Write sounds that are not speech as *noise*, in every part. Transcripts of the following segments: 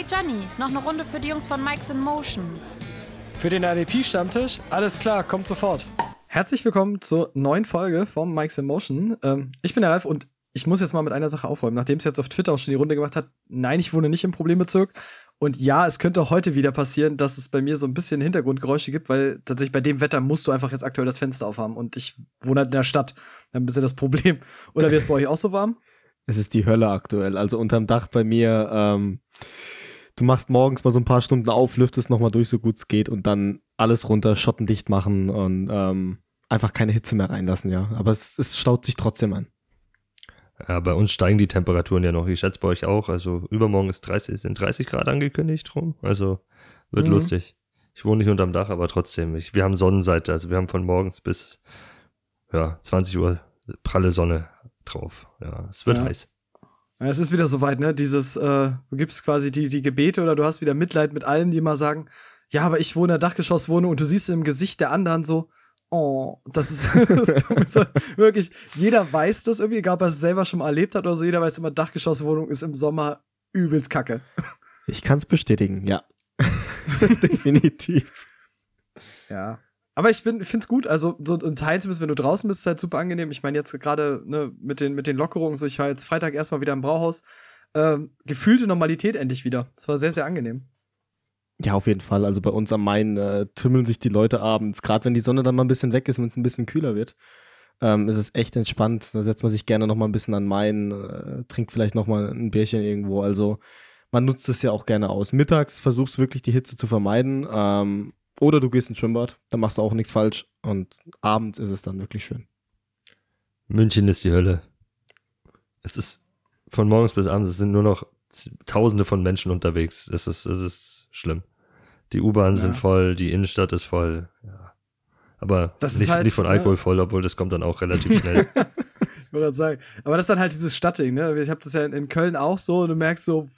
Hey Johnny, noch eine Runde für die Jungs von Mike's in Motion. Für den RDP-Stammtisch? Alles klar, kommt sofort. Herzlich willkommen zur neuen Folge vom Mike's in Motion. Ähm, ich bin der Ralf und ich muss jetzt mal mit einer Sache aufräumen. Nachdem es jetzt auf Twitter auch schon die Runde gemacht hat, nein, ich wohne nicht im Problembezirk. Und ja, es könnte auch heute wieder passieren, dass es bei mir so ein bisschen Hintergrundgeräusche gibt, weil tatsächlich bei dem Wetter musst du einfach jetzt aktuell das Fenster aufhaben. Und ich wohne halt in der Stadt. Ein bisschen das Problem. Oder wäre es bei euch auch so warm? Es ist die Hölle aktuell. Also unterm Dach bei mir, ähm, du machst morgens mal so ein paar Stunden auf, lüftest nochmal durch, so gut es geht und dann alles runter, schottendicht machen und ähm, einfach keine Hitze mehr reinlassen, ja. Aber es, es staut sich trotzdem an. Ja, bei uns steigen die Temperaturen ja noch. Ich schätze bei euch auch. Also übermorgen ist 30, sind 30 Grad angekündigt rum. Also wird mhm. lustig. Ich wohne nicht unterm Dach, aber trotzdem. Ich, wir haben Sonnenseite. Also wir haben von morgens bis ja, 20 Uhr pralle Sonne drauf. Ja, es wird ja. heiß. Ja, es ist wieder soweit, ne? Dieses, äh, du gibst quasi die, die Gebete oder du hast wieder Mitleid mit allen, die mal sagen, ja, aber ich wohne in der Dachgeschosswohnung und du siehst im Gesicht der anderen so, oh, das ist, *laughs* das tut mir so, wirklich, jeder weiß das irgendwie, egal ob er es selber schon mal erlebt hat oder so, jeder weiß immer, Dachgeschosswohnung ist im Sommer übelst kacke. Ich kann es bestätigen, ja. *laughs* *laughs* Definitiv. Ja. Aber ich finde es gut, also so in Teilen zumindest, wenn du draußen bist, ist halt super angenehm. Ich meine, jetzt gerade ne, mit, den, mit den Lockerungen, so ich war jetzt Freitag erstmal wieder im Brauhaus. Ähm, gefühlte Normalität endlich wieder. Es war sehr, sehr angenehm. Ja, auf jeden Fall. Also bei uns am Main äh, tümmeln sich die Leute abends, gerade wenn die Sonne dann mal ein bisschen weg ist, wenn es ein bisschen kühler wird. Ähm, ist es echt entspannt. Da setzt man sich gerne noch mal ein bisschen an Main, äh, trinkt vielleicht noch mal ein Bierchen irgendwo. Also man nutzt es ja auch gerne aus. Mittags versuchst wirklich die Hitze zu vermeiden. Ähm, oder du gehst ins Schwimmbad, dann machst du auch nichts falsch. Und abends ist es dann wirklich schön. München ist die Hölle. Es ist von morgens bis abends, es sind nur noch Tausende von Menschen unterwegs. Es ist, es ist schlimm. Die U-Bahnen ja. sind voll, die Innenstadt ist voll. Ja. Aber das nicht, halt, nicht von Alkohol ne? voll, obwohl das kommt dann auch relativ schnell. *laughs* ich wollte gerade sagen. Aber das ist dann halt dieses Stadtding, ne? Ich habe das ja in Köln auch so und du merkst so,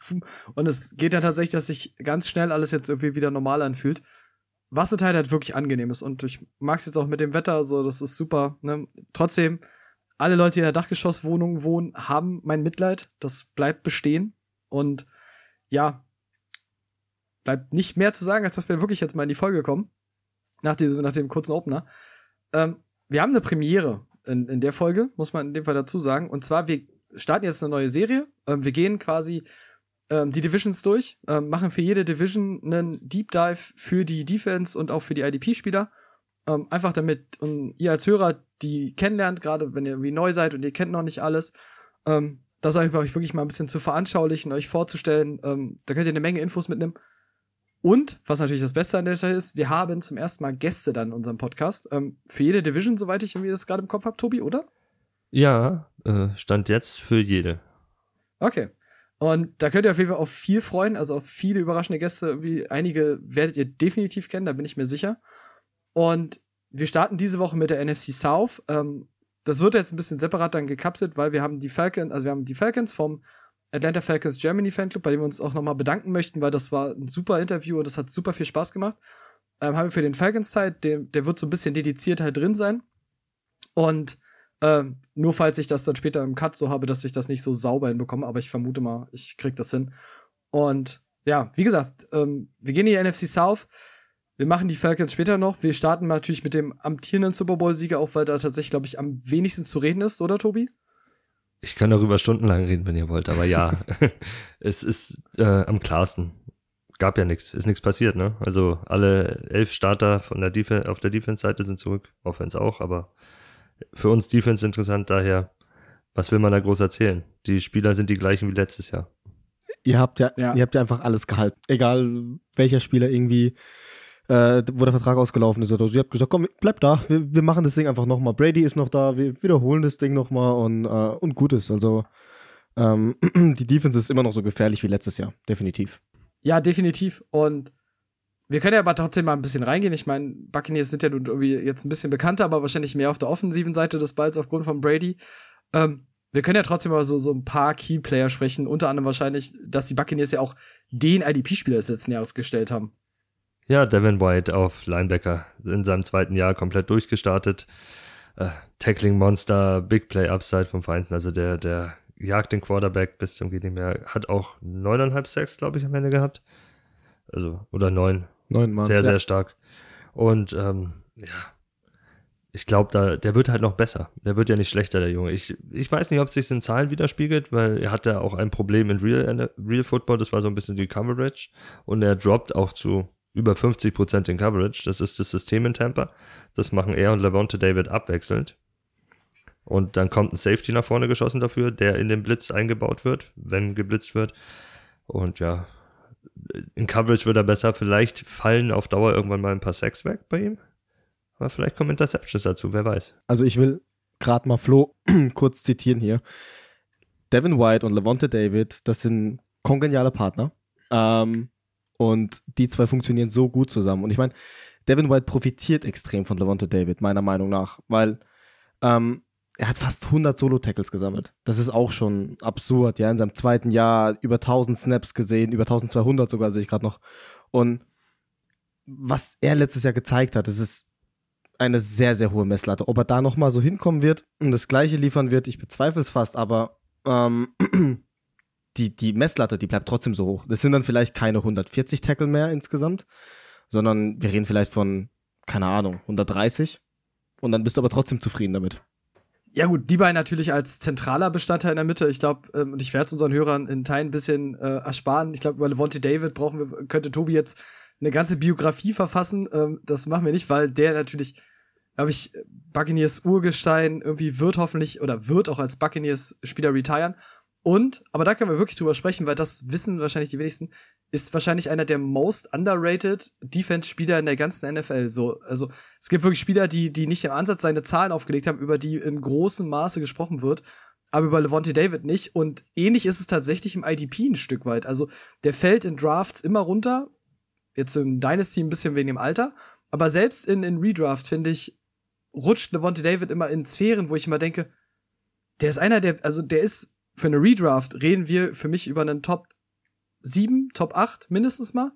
und es geht dann tatsächlich, dass sich ganz schnell alles jetzt irgendwie wieder normal anfühlt. Was ein Teil halt wirklich angenehm ist. Und ich mag es jetzt auch mit dem Wetter, so, das ist super. Ne? Trotzdem, alle Leute, die in der Dachgeschosswohnung wohnen, haben mein Mitleid. Das bleibt bestehen. Und ja, bleibt nicht mehr zu sagen, als dass wir wirklich jetzt mal in die Folge kommen. Nach, diesem, nach dem kurzen Opener. Ähm, wir haben eine Premiere in, in der Folge, muss man in dem Fall dazu sagen. Und zwar, wir starten jetzt eine neue Serie. Ähm, wir gehen quasi ähm, die Divisions durch, ähm, machen für jede Division einen Deep Dive für die Defense und auch für die IDP-Spieler. Ähm, einfach damit und ihr als Hörer die kennenlernt, gerade wenn ihr irgendwie neu seid und ihr kennt noch nicht alles. Ähm, das euch wirklich mal ein bisschen zu veranschaulichen, euch vorzustellen. Ähm, da könnt ihr eine Menge Infos mitnehmen. Und, was natürlich das Beste an der Stelle ist, wir haben zum ersten Mal Gäste dann in unserem Podcast. Ähm, für jede Division, soweit ich irgendwie das gerade im Kopf habe, Tobi, oder? Ja, äh, stand jetzt für jede. Okay. Und da könnt ihr auf jeden Fall auf viel freuen, also auf viele überraschende Gäste. Wie einige werdet ihr definitiv kennen, da bin ich mir sicher. Und wir starten diese Woche mit der NFC South. Ähm, das wird jetzt ein bisschen separat dann gekapselt, weil wir haben die Falcons, also wir haben die Falcons vom Atlanta Falcons Germany Fanclub, bei dem wir uns auch nochmal bedanken möchten, weil das war ein super Interview und das hat super viel Spaß gemacht. Ähm, haben wir für den Falcons Teil, der, der wird so ein bisschen dediziert halt drin sein. Und ähm, nur falls ich das dann später im Cut so habe, dass ich das nicht so sauber hinbekomme, aber ich vermute mal, ich krieg das hin. Und ja, wie gesagt, ähm, wir gehen in die NFC South. Wir machen die Falcons später noch. Wir starten natürlich mit dem amtierenden Super Bowl-Sieger, auch weil da tatsächlich, glaube ich, am wenigsten zu reden ist, oder Tobi? Ich kann darüber stundenlang reden, wenn ihr wollt, aber ja, *laughs* *laughs* es ist äh, am klarsten. Gab ja nichts, ist nichts passiert, ne? Also alle elf Starter von der Defen auf der Defense-Seite sind zurück, Offense auch, aber für uns Defense interessant daher, was will man da groß erzählen? Die Spieler sind die gleichen wie letztes Jahr. Ihr habt ja, ja. ihr habt ja einfach alles gehalten. Egal welcher Spieler irgendwie äh, wo der Vertrag ausgelaufen ist oder so. Sie hat gesagt, komm, bleib da, wir, wir machen das Ding einfach nochmal. Brady ist noch da, wir wiederholen das Ding nochmal und, äh, und gut ist. Also ähm, *clears throat* die Defense ist immer noch so gefährlich wie letztes Jahr, definitiv. Ja, definitiv. Und wir können ja aber trotzdem mal ein bisschen reingehen. Ich meine, Buccaneers sind ja nun irgendwie jetzt ein bisschen bekannter, aber wahrscheinlich mehr auf der offensiven Seite des Balls aufgrund von Brady. Ähm, wir können ja trotzdem mal so, so ein paar Key-Player sprechen, unter anderem wahrscheinlich, dass die Buccaneers ja auch den IDP-Spieler des letzten Jahres gestellt haben. Ja, Devin White auf Linebacker in seinem zweiten Jahr komplett durchgestartet. Äh, Tackling Monster, Big Play Upside vom Feinsten. Also der, der jagt den Quarterback bis zum mehr. Hat auch neuneinhalb Sacks, glaube ich, am Ende gehabt. Also, oder neun. Neun Mann. Sehr, ja. sehr stark. Und ähm, ja, ich glaube, da, der wird halt noch besser. Der wird ja nicht schlechter, der Junge. Ich, ich weiß nicht, ob es sich in Zahlen widerspiegelt, weil er hatte auch ein Problem in Real, Real Football, das war so ein bisschen die Coverage. Und er droppt auch zu über 50 Prozent in Coverage. Das ist das System in Tampa. Das machen er und Levante David abwechselnd. Und dann kommt ein Safety nach vorne geschossen dafür, der in den Blitz eingebaut wird, wenn geblitzt wird. Und ja, in Coverage wird er besser. Vielleicht fallen auf Dauer irgendwann mal ein paar Sacks weg bei ihm. Aber vielleicht kommen Interceptions dazu, wer weiß. Also ich will gerade mal Flo *clears throat* kurz zitieren hier. Devin White und Levante David, das sind kongeniale Partner. Ähm, und die zwei funktionieren so gut zusammen. Und ich meine, Devin White profitiert extrem von Levante David, meiner Meinung nach, weil ähm, er hat fast 100 Solo-Tackles gesammelt. Das ist auch schon absurd, ja. In seinem zweiten Jahr über 1000 Snaps gesehen, über 1200 sogar sehe ich gerade noch. Und was er letztes Jahr gezeigt hat, das ist eine sehr, sehr hohe Messlatte. Ob er da nochmal so hinkommen wird und das Gleiche liefern wird, ich bezweifle es fast, aber ähm, *clears throat* die, die Messlatte, die bleibt trotzdem so hoch. Das sind dann vielleicht keine 140 Tackle mehr insgesamt, sondern wir reden vielleicht von, keine Ahnung, 130. Und dann bist du aber trotzdem zufrieden damit. Ja, gut, die beiden natürlich als zentraler Bestandteil in der Mitte. Ich glaube, ähm, und ich werde es unseren Hörern in Teilen ein bisschen äh, ersparen. Ich glaube, über Levante David brauchen wir, könnte Tobi jetzt eine ganze Biografie verfassen. Ähm, das machen wir nicht, weil der natürlich, glaube ich, Buccaneers Urgestein irgendwie wird hoffentlich oder wird auch als Buccaneers-Spieler retiren. Und, aber da können wir wirklich drüber sprechen, weil das wissen wahrscheinlich die wenigsten, ist wahrscheinlich einer der most underrated Defense-Spieler in der ganzen NFL. So, also es gibt wirklich Spieler, die, die nicht im Ansatz seine Zahlen aufgelegt haben, über die in großem Maße gesprochen wird, aber über Levante David nicht. Und ähnlich ist es tatsächlich im IDP ein Stück weit. Also der fällt in Drafts immer runter. Jetzt im Dynasty ein bisschen wegen dem Alter. Aber selbst in, in Redraft, finde ich, rutscht Levante David immer in Sphären, wo ich immer denke, der ist einer der, also der ist für eine Redraft reden wir für mich über einen Top 7, Top 8 mindestens mal.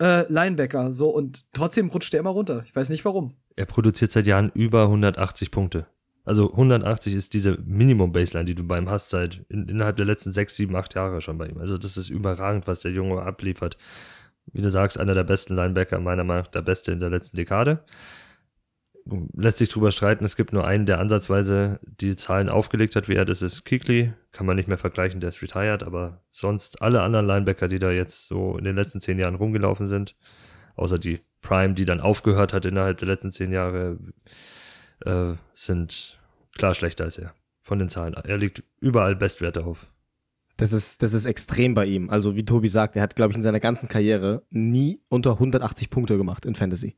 Äh, Linebacker, so und trotzdem rutscht der immer runter. Ich weiß nicht warum. Er produziert seit Jahren über 180 Punkte. Also 180 ist diese Minimum-Baseline, die du bei ihm hast, seit in, innerhalb der letzten 6, 7, 8 Jahre schon bei ihm. Also das ist überragend, was der Junge abliefert. Wie du sagst, einer der besten Linebacker, meiner Meinung nach der beste in der letzten Dekade lässt sich drüber streiten. Es gibt nur einen, der ansatzweise die Zahlen aufgelegt hat, wie er. Das ist Kikli. Kann man nicht mehr vergleichen, der ist retired. Aber sonst alle anderen Linebacker, die da jetzt so in den letzten zehn Jahren rumgelaufen sind, außer die Prime, die dann aufgehört hat innerhalb der letzten zehn Jahre, äh, sind klar schlechter als er. Von den Zahlen. Er liegt überall Bestwerte auf. Das ist, das ist extrem bei ihm. Also, wie Tobi sagt, er hat, glaube ich, in seiner ganzen Karriere nie unter 180 Punkte gemacht in Fantasy.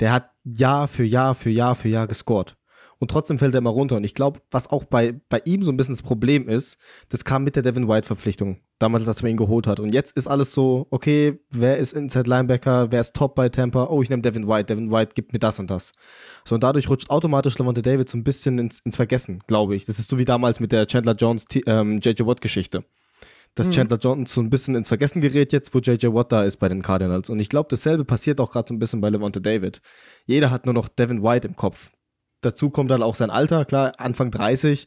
Der hat Jahr für Jahr für Jahr für Jahr gescored. Und trotzdem fällt er immer runter. Und ich glaube, was auch bei, bei ihm so ein bisschen das Problem ist, das kam mit der Devin White-Verpflichtung. Damals, als man ihn geholt hat. Und jetzt ist alles so, okay, wer ist Inside Linebacker, wer ist top bei Tampa? Oh, ich nehme Devin White. Devin White gibt mir das und das. So, und dadurch rutscht automatisch Lavonte David so ein bisschen ins, ins Vergessen, glaube ich. Das ist so wie damals mit der Chandler Jones, ähm, JJ Watt-Geschichte dass Chandler Johnson so ein bisschen ins Vergessen gerät jetzt, wo JJ Watt da ist bei den Cardinals. Und ich glaube, dasselbe passiert auch gerade so ein bisschen bei Levante David. Jeder hat nur noch Devin White im Kopf. Dazu kommt dann auch sein Alter, klar, Anfang 30.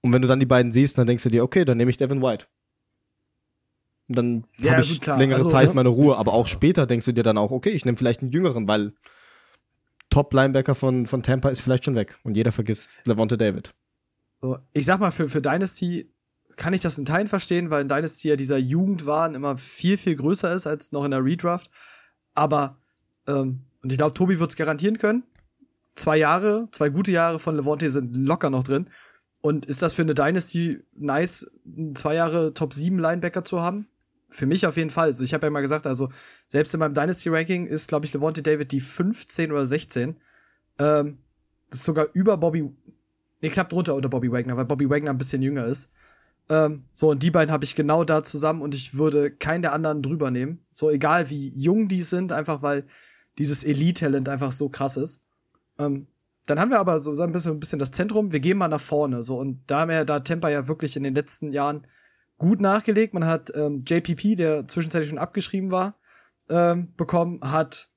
Und wenn du dann die beiden siehst, dann denkst du dir, okay, dann nehme ich Devin White. Und dann Ja, habe ich klar. längere Also, Zeit ne? meine Ruhe. Aber auch später denkst du dir dann auch, okay, ich nehme vielleicht einen jüngeren, weil Top-Linebacker von, von Tampa ist vielleicht schon weg. Und jeder vergisst Levante David. Ich sag mal, für, für Dynasty kann ich das in Teilen verstehen, weil in Dynasty ja dieser Jugendwahn immer viel, viel größer ist als noch in der Redraft. Aber, ähm, und ich glaube, Tobi wird es garantieren können. Zwei Jahre, zwei gute Jahre von Levante sind locker noch drin. Und ist das für eine Dynasty nice, zwei Jahre Top 7 Linebacker zu haben? Für mich auf jeden Fall. Also ich habe ja mal gesagt, also selbst in meinem Dynasty-Ranking ist, glaube ich, Levante David die 15 oder 16. Ähm, das ist sogar über Bobby, nee, knapp drunter unter Bobby Wagner, weil Bobby Wagner ein bisschen jünger ist. Ähm, so, und die beiden habe ich genau da zusammen und ich würde keinen der anderen drüber nehmen. So, egal wie jung die sind, einfach weil dieses Elite-Talent einfach so krass ist. Ähm, dann haben wir aber so ein bisschen, ein bisschen das Zentrum. Wir gehen mal nach vorne. So, und da haben wir da Temper ja wirklich in den letzten Jahren gut nachgelegt. Man hat ähm, JPP, der zwischenzeitlich schon abgeschrieben war, ähm, bekommen, hat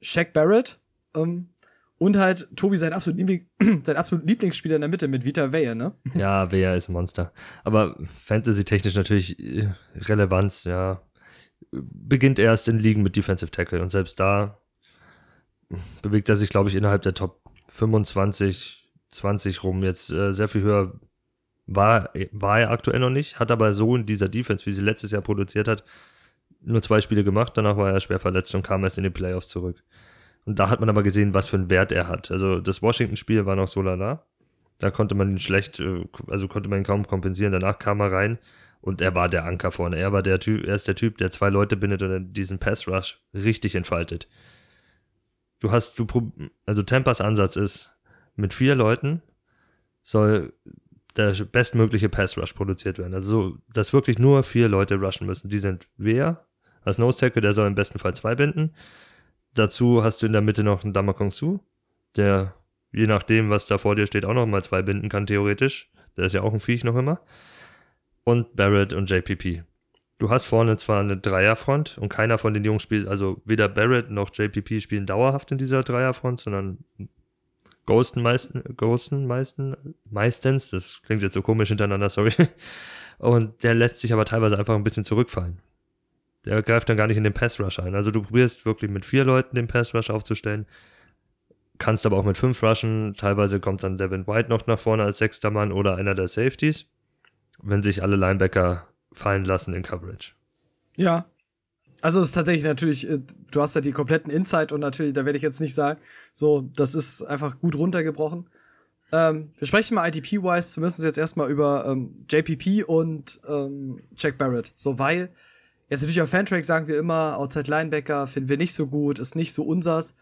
Shaq Barrett. Ähm, Und halt Tobi sein absolut, Liebling, *clears throat* sein absolut Lieblingsspieler in der Mitte mit Vita Wehe, ne? *laughs* Ja, Wehr ist ein Monster. Aber Fantasy-technisch natürlich äh, Relevanz, ja. Beginnt erst in Ligen mit Defensive Tackle und selbst da bewegt er sich, glaube ich, innerhalb der Top 25, 20 rum. Jetzt äh, sehr viel höher war, war er aktuell noch nicht, hat aber so in dieser Defense, wie sie letztes Jahr produziert hat, nur zwei Spiele gemacht. Danach war er schwer verletzt und kam erst in die Playoffs zurück. Und da hat man aber gesehen, was für einen Wert er hat. Also das Washington-Spiel war noch so lala. Da konnte man ihn schlecht, äh, also konnte man ihn kaum kompensieren. Danach kam er rein und er war der Anker vorne. Er war der Typ, er ist der Typ, der zwei Leute bindet und diesen Pass Rush richtig entfaltet. Du hast, du, also Tempas Ansatz ist, mit vier Leuten soll der bestmögliche Pass Rush produziert werden. Also so, dass wirklich nur vier Leute rushen müssen. Die sind wer? Als Nose Tackle, der soll im besten Fall zwei binden. Dazu hast du in der Mitte noch einen Damakong Su, der je nachdem, was da vor dir steht, auch noch mal zwei binden kann, theoretisch. Der ist ja auch ein Viech noch immer. Und Barrett und JPP. Du hast vorne zwar eine Dreierfront und keiner von den Jungs spielt, also weder Barrett noch JPP spielen dauerhaft in dieser Dreierfront, sondern Ghosten meisten, Ghosten meisten, meistens, das klingt jetzt so komisch hintereinander, sorry. *laughs* Und der lässt sich aber teilweise einfach ein bisschen zurückfallen. Der greift dann gar nicht in den Pass Rush ein. Also du probierst wirklich mit vier Leuten den Pass Rush aufzustellen, kannst aber auch mit fünf rushen. Teilweise kommt dann Devin White noch nach vorne als sechster Mann oder einer der Safeties, wenn sich alle Linebacker fallen lassen in Coverage. Ja. Also es ist tatsächlich natürlich, äh, du hast ja die kompletten Insight und natürlich, da werde ich jetzt nicht sagen, so, das ist einfach gut runtergebrochen. Ähm, wir sprechen mal IDP-wise zumindest jetzt erstmal über ähm, JPP und ähm, Jack Barrett. So, weil jetzt natürlich auf Fantrack sagen wir immer, Outside Linebacker finden wir nicht so gut, ist nicht so unsers.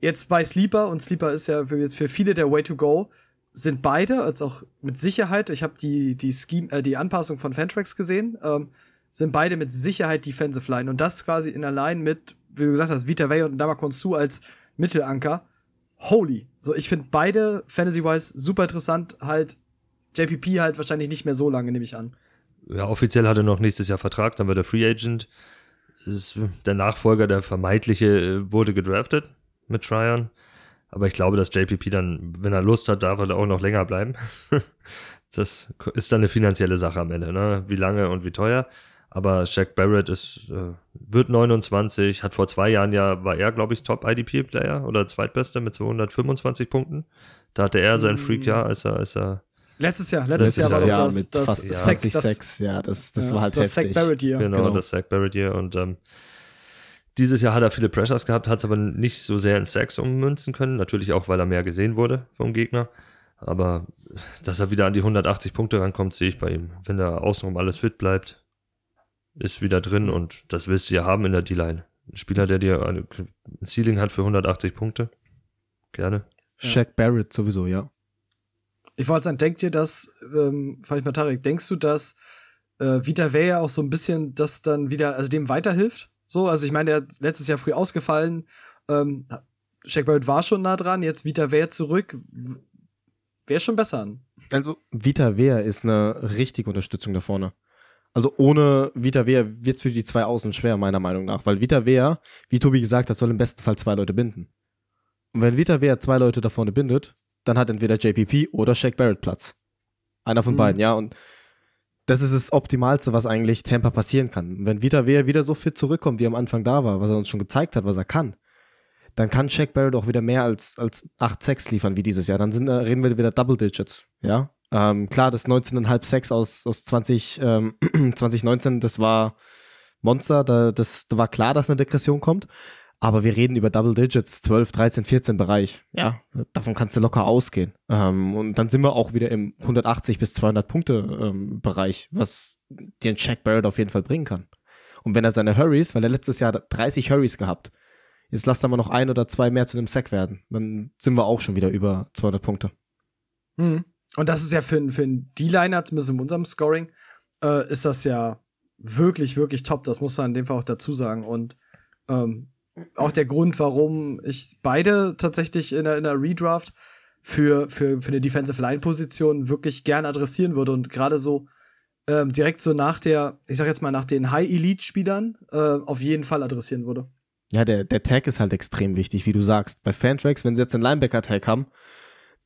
Jetzt bei Sleeper, und Sleeper ist ja für, jetzt für viele der Way to Go, sind beide, als auch mit Sicherheit, ich habe die, die, Scheme, äh, die Anpassung von Fantrax gesehen, ähm, sind beide mit Sicherheit Defensive Line. Und das quasi in Line mit, wie du gesagt hast, Vita Vey und Damakon Su als Mittelanker. Holy. So, ich finde beide Fantasy-wise super interessant. Halt, JPP halt wahrscheinlich nicht mehr so lange, nehme ich an. Ja, offiziell hat er noch nächstes Jahr Vertrag, dann wird er Free Agent. Ist der Nachfolger, der vermeintliche, äh, wurde gedraftet mit Tryon. Aber ich glaube, dass JPP dann, wenn er Lust hat, darf er auch noch länger bleiben. *laughs* das ist dann eine finanzielle Sache am Ende, ne? Wie lange und wie teuer. Aber Shaq Barrett ist, äh, wird 29, hat vor zwei Jahren ja, war er, glaube ich, Top-IDP-Player oder Zweitbester mit 225 Punkten. Da hatte er sein Freak-Jahr, als er, als er Letztes Jahr, letztes, letztes Jahr war Jahr das, mit das, fast das, 20 das, Sex, ja, das, das ja, war halt das heftig. Sack Barrett Year. Genau, Genau. das Zach Barrett Year. Und ähm, dieses Jahr hat er viele Pressures gehabt, hat es aber nicht so sehr in Sacks ummünzen können. Natürlich auch, weil er mehr gesehen wurde vom Gegner. Aber dass er wieder an die 180 Punkte rankommt, sehe ich bei ihm. Wenn er außenrum alles fit bleibt, ist wieder drin und das willst du ja haben in der D-Line. Ein Spieler, der dir ein Ceiling hat für 180 Punkte. Gerne. Shaq Barrett sowieso, ja. Ich wollte sagen, denkt ihr, dass, ähm, ich mal Tarek, denkst du, dass äh, Vita Vea auch so ein bisschen das dann wieder, also dem weiterhilft? So, also ich meine, der hat letztes Jahr früh ausgefallen. Ähm, Shaq Barrett war schon nah dran, jetzt Vita Vea zurück. Wäre schon besser. Also Vita Vea ist eine richtige Unterstützung da vorne. Also ohne Vita Vea wird es für die zwei Außen schwer, meiner Meinung nach. Weil Vita Vea, wie Tobi gesagt hat, soll im besten Fall zwei Leute binden. Und wenn Vita Vea zwei Leute da vorne bindet, dann hat entweder JPP oder Shaq Barrett Platz. Einer von Mhm. beiden, ja. Und das ist das Optimalste, was eigentlich Tampa passieren kann. Wenn Vita Vea wieder so fit zurückkommt, wie am Anfang da war, was er uns schon gezeigt hat, was er kann, dann kann Shaq Barrett auch wieder mehr als, als 8 Sex liefern wie dieses Jahr. Dann sind, äh, reden wir wieder Double Digits, ja. Ähm, klar, das 19,5 Sex aus, aus 20, ähm, *clears throat* 2019, das war Monster, da, das da war klar, dass eine Degression kommt. Aber wir reden über Double Digits, 12, 13, 14 Bereich. Ja, davon kannst du locker ausgehen. Ähm, und dann sind wir auch wieder im 180 bis 200 Punkte ähm, Bereich, was ein Shaq Barrett auf jeden Fall bringen kann. Und wenn er seine Hurries, weil er letztes Jahr 30 Hurries gehabt, jetzt lasst er mal noch ein oder zwei mehr zu einem Sack werden, dann sind wir auch schon wieder über 200 Punkte. Mhm. Und das ist ja für, für einen D-Liner, zumindest in unserem Scoring, äh, ist das ja wirklich, wirklich top. Das muss man in dem Fall auch dazu sagen. Und ähm, auch der Grund, warum ich beide tatsächlich in der, Redraft für, für, für eine Defensive Line-Position wirklich gern adressieren würde. Und gerade so ähm, direkt so nach der, ich sag jetzt mal, nach den High-Elite-Spielern äh, auf jeden Fall adressieren würde. Ja, der, der Tag ist halt extrem wichtig, wie du sagst. Bei Fantracks, wenn sie jetzt einen Linebacker-Tag haben,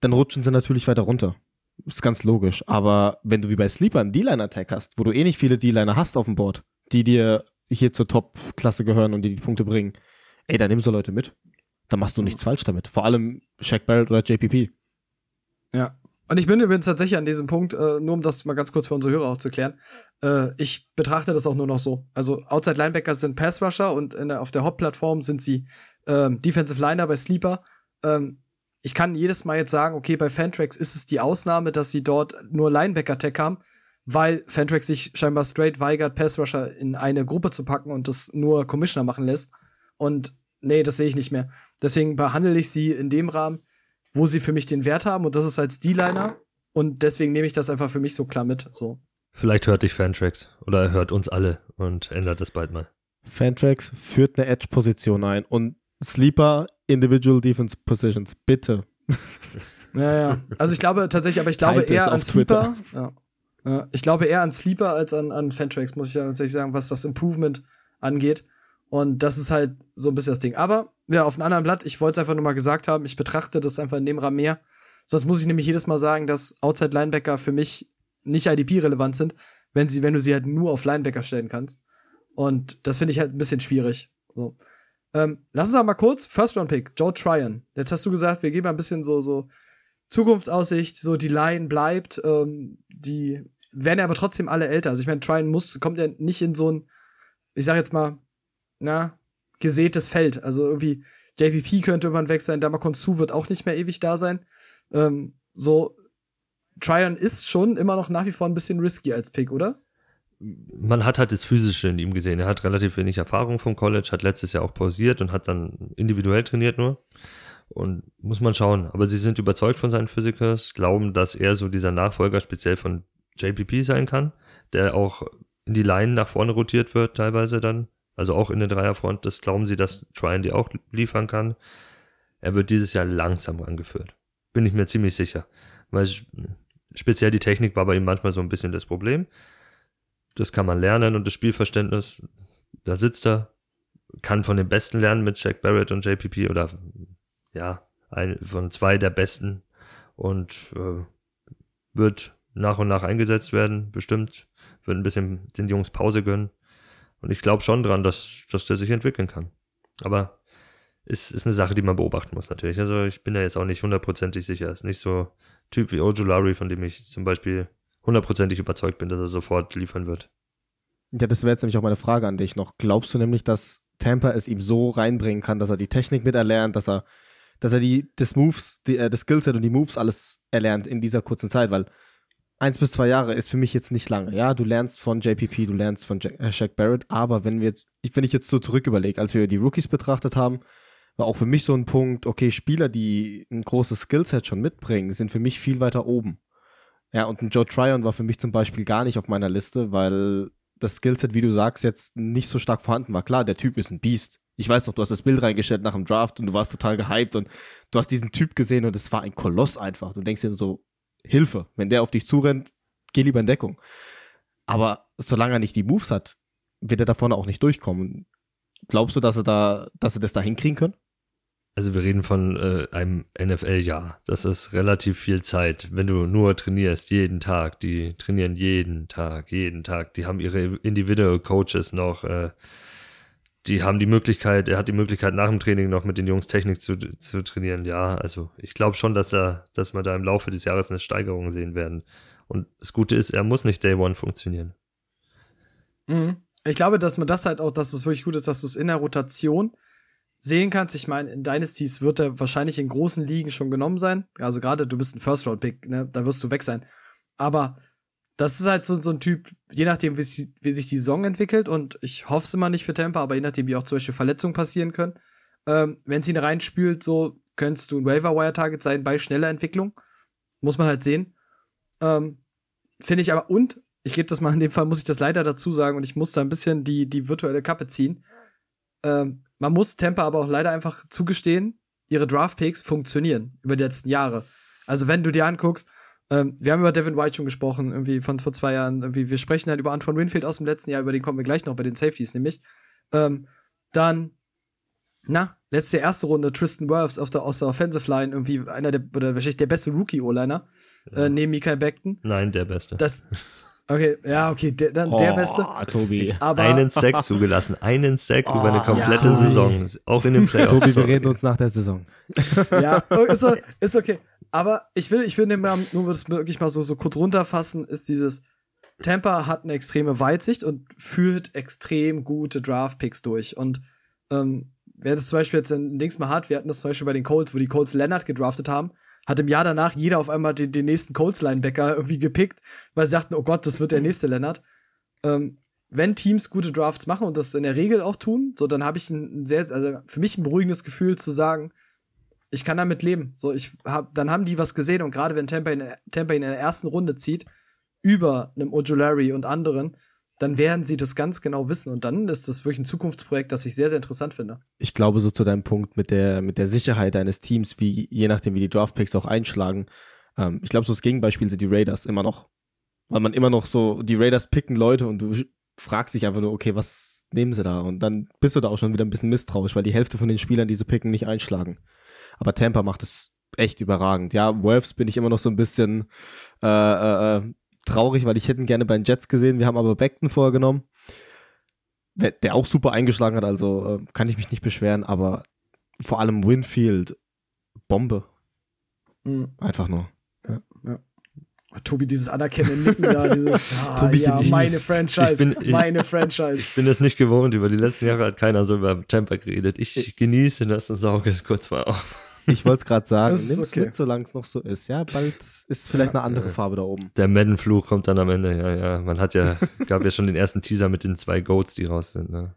dann rutschen sie natürlich weiter runter. Ist ganz logisch. Aber wenn du wie bei Sleeper einen D-Liner-Tag hast, wo du eh nicht viele D-Liner hast auf dem Board, die dir hier zur Top-Klasse gehören und die die Punkte bringen, ey, dann nimmst du Leute mit. Dann machst du nichts falsch damit. Vor allem Shaq Barrett oder JPP. Ja. Und ich bin übrigens tatsächlich an diesem Punkt, äh, nur um das mal ganz kurz für unsere Hörer auch zu klären, äh, ich betrachte das auch nur noch so. Also Outside Linebacker sind Pass Rusher und der, auf der Hot-Plattform sind sie ähm, Defensive Liner bei Sleeper. Ähm, ich kann jedes Mal jetzt sagen, okay, bei Fantrax ist es die Ausnahme, dass sie dort nur Linebacker-Tech haben, weil Fantrax sich scheinbar straight weigert, Pass Rusher in eine Gruppe zu packen und das nur Commissioner machen lässt. Und nee, das sehe ich nicht mehr. Deswegen behandle ich sie in dem Rahmen, wo sie für mich den Wert haben und das ist als D-Liner und deswegen nehme ich das einfach für mich so klar mit. So. Vielleicht hört dich Fantrax oder er hört uns alle und ändert das bald mal. Fantrax führt eine Edge-Position ein und Sleeper Individual Defense Positions, bitte. Ja, ja. Also ich glaube tatsächlich, aber ich glaube Titles eher an Sleeper. Ja. Ja. Ich glaube eher an Sleeper als an, an Fantrax, muss ich dann tatsächlich sagen, was das Improvement angeht. Und das ist halt so ein bisschen das Ding. Aber, ja, auf einem anderen Blatt, ich wollte es einfach nur mal gesagt haben, ich betrachte das einfach in dem Rahmen mehr. Sonst muss ich nämlich jedes Mal sagen, dass Outside Linebacker für mich nicht IDP-relevant sind, wenn, sie, wenn du sie halt nur auf Linebacker stellen kannst. Und das finde ich halt ein bisschen schwierig. So. Ähm, lass uns aber mal kurz, First Round Pick, Joe Tryon. Jetzt hast du gesagt, wir geben ein bisschen so, so Zukunftsaussicht, so die Line bleibt, ähm, die werden ja aber trotzdem alle älter. Also ich meine, Tryon muss, kommt ja nicht in so ein, ich sag jetzt mal, na, gesätes Feld. Also irgendwie, JPP könnte irgendwann weg sein, Damakon Su wird auch nicht mehr ewig da sein. Ähm, so, Tryon ist schon immer noch nach wie vor ein bisschen risky als Pick, oder? Man hat halt das Physische in ihm gesehen. Er hat relativ wenig Erfahrung vom College, hat letztes Jahr auch pausiert und hat dann individuell trainiert nur. Und muss man schauen. Aber sie sind überzeugt von seinen Physicals, glauben, dass er so dieser Nachfolger speziell von JPP sein kann, der auch in die Line nach vorne rotiert wird, teilweise dann. Also auch in der Dreierfront. Das glauben sie, dass Tryon die auch liefern kann. Er wird dieses Jahr langsam angeführt. Bin ich mir ziemlich sicher. Weil speziell die Technik war bei ihm manchmal so ein bisschen das Problem. Das kann man lernen und das Spielverständnis, da sitzt er, kann von den Besten lernen mit Jack Barrett und JPP oder ja, ein, von zwei der Besten und äh, wird nach und nach eingesetzt werden, bestimmt, wird ein bisschen den Jungs Pause gönnen. Und ich glaube schon dran, dass, dass der sich entwickeln kann. Aber ist, ist eine Sache, die man beobachten muss natürlich. Also ich bin da jetzt auch nicht hundertprozentig sicher. Ist nicht so Typ wie Ojulari, von dem ich zum Beispiel hundertprozentig überzeugt bin, dass er sofort liefern wird. Ja, das wäre jetzt nämlich auch meine Frage an dich noch. Glaubst du nämlich, dass Tampa es ihm so reinbringen kann, dass er die Technik mit erlernt, dass er, dass er die, das Moves, die, äh, das Skillset und die Moves alles erlernt in dieser kurzen Zeit? Weil eins bis zwei Jahre ist für mich jetzt nicht lange. Ja, du lernst von JPP, du lernst von Jack, äh, Shaq Barrett, aber wenn wir jetzt, wenn ich jetzt so zurück überlege, als wir die Rookies betrachtet haben, war auch für mich so ein Punkt, okay, Spieler, die ein großes Skillset schon mitbringen, sind für mich viel weiter oben. Ja, und ein Joe Tryon war für mich zum Beispiel gar nicht auf meiner Liste, weil das Skillset, wie du sagst, jetzt nicht so stark vorhanden war. Klar, der Typ ist ein Biest. Ich weiß noch, du hast das Bild reingestellt nach dem Draft und du warst total gehypt und du hast diesen Typ gesehen und es war ein Koloss einfach. Du denkst dir so, Hilfe, wenn der auf dich zurennt, geh lieber in Deckung. Aber solange er nicht die Moves hat, wird er da vorne auch nicht durchkommen. Glaubst du, dass er da, dass er das da hinkriegen können? Also wir reden von äh, einem NFL-Jahr. Das ist relativ viel Zeit, wenn du nur trainierst, jeden Tag. Die trainieren jeden Tag, jeden Tag. Die haben ihre Individual Coaches noch. Äh, die haben die Möglichkeit, er hat die Möglichkeit, nach dem Training noch mit den Jungs Technik zu, zu trainieren. Ja, also ich glaube schon, dass er, dass wir da im Laufe des Jahres eine Steigerung sehen werden. Und das Gute ist, er muss nicht Day One funktionieren. Mhm. Ich glaube, dass man das halt auch, dass es wirklich gut ist, dass du es in der Rotation sehen kannst. Ich meine, in Dynasties wird er wahrscheinlich in großen Ligen schon genommen sein. Also gerade du bist ein First-Round-Pick, ne? da wirst du weg sein. Aber das ist halt so, so ein Typ, je nachdem, wie, sich, wie sich die Saison entwickelt, und ich hoffe es immer nicht für Tampa, aber je nachdem, wie auch zum Beispiel Verletzungen passieren können, ähm, wenn sie ihn reinspült, so könntest du ein Waiver-Wire-Target sein bei schneller Entwicklung. Muss man halt sehen. Ähm, Finde ich aber, und ich gebe das mal in dem Fall, muss ich das leider dazu sagen, und ich muss da ein bisschen die, die virtuelle Kappe ziehen. Ähm, man muss Tampa aber auch leider einfach zugestehen, ihre Draft-Picks funktionieren über die letzten Jahre. Also wenn du dir anguckst, ähm, wir haben über Devin White schon gesprochen, irgendwie von vor zwei Jahren, irgendwie, wir sprechen halt über Antoine Winfield aus dem letzten Jahr, über den kommen wir gleich noch bei den Safeties nämlich. Ähm, dann na, letzte erste Runde, Tristan Wirfs auf der, aus der Offensive Line, irgendwie einer der, oder wahrscheinlich der beste Rookie-O-Liner, ja. äh, neben Mikael Beckton. Nein, der beste. Das, okay, ja, okay, der, dann oh, der Beste. Tobi. Aber, einen Sack *laughs* zugelassen, einen Sack oh, über eine komplette ja, Saison, auch in den Playoffs. Tobi, wir reden uns nach der Saison. ja, oh, ist, ist okay. Aber ich will, ich will nur das wirklich mal so, so kurz runterfassen, ist dieses, Tampa hat eine extreme Weitsicht und führt extrem gute Draft-Picks durch. Und ähm, wer das zum Beispiel jetzt in Dings mal hat, wir hatten das zum Beispiel bei den Colts, wo die Colts Leonard gedraftet haben, hat im Jahr danach jeder auf einmal den, den nächsten Colts-Linebacker irgendwie gepickt, weil sie sagten, oh Gott, das wird der nächste Leonard. Ähm, wenn Teams gute Drafts machen und das in der Regel auch tun, so dann habe ich ein sehr, also für mich ein beruhigendes Gefühl zu sagen, ich kann damit leben. So, ich hab, dann haben die was gesehen und gerade wenn Tampa in, Tampa in der ersten Runde zieht, über einem Ojulari und anderen, dann werden sie das ganz genau wissen. Und dann ist das wirklich ein Zukunftsprojekt, das ich sehr, sehr interessant finde. Ich glaube, so zu deinem Punkt mit der, mit der Sicherheit eines Teams, wie je nachdem, wie die Draftpicks auch einschlagen. Ähm, ich glaube, so das Gegenbeispiel sind die Raiders immer noch. Weil man immer noch so, die Raiders picken Leute und du fragst dich einfach nur, okay, was nehmen sie da? Und dann bist du da auch schon wieder ein bisschen misstrauisch, weil die Hälfte von den Spielern, die sie picken, nicht einschlagen. Aber Tampa macht es echt überragend. Ja, Wolves bin ich immer noch so ein bisschen äh, äh, äh traurig, weil ich hätte ihn gerne bei den Jets gesehen. Wir haben aber Beckton vorgenommen, der auch super eingeschlagen hat, also äh, kann ich mich nicht beschweren, aber vor allem Winfield, Bombe. Mhm. Einfach nur. Ja. Ja. Oh, Tobi, dieses anerkennende Nicken da, dieses, *laughs* ah, Tobi, ja, meine Franchise, ich bin, meine Franchise. Ich bin das nicht gewohnt, über die letzten Jahre hat keiner so über Tampa geredet. Ich, ich genieße das und sauge es kurz mal auf. Ich wollte es gerade *laughs* sagen, nimm es okay. mit, solange es noch so ist. Ja, bald ist vielleicht ja, eine andere Farbe da oben. Der Madden-Fluch kommt dann am Ende, ja, ja. Man hat ja, *laughs* gab ja schon den ersten Teaser mit den zwei Goats, die raus sind, ne?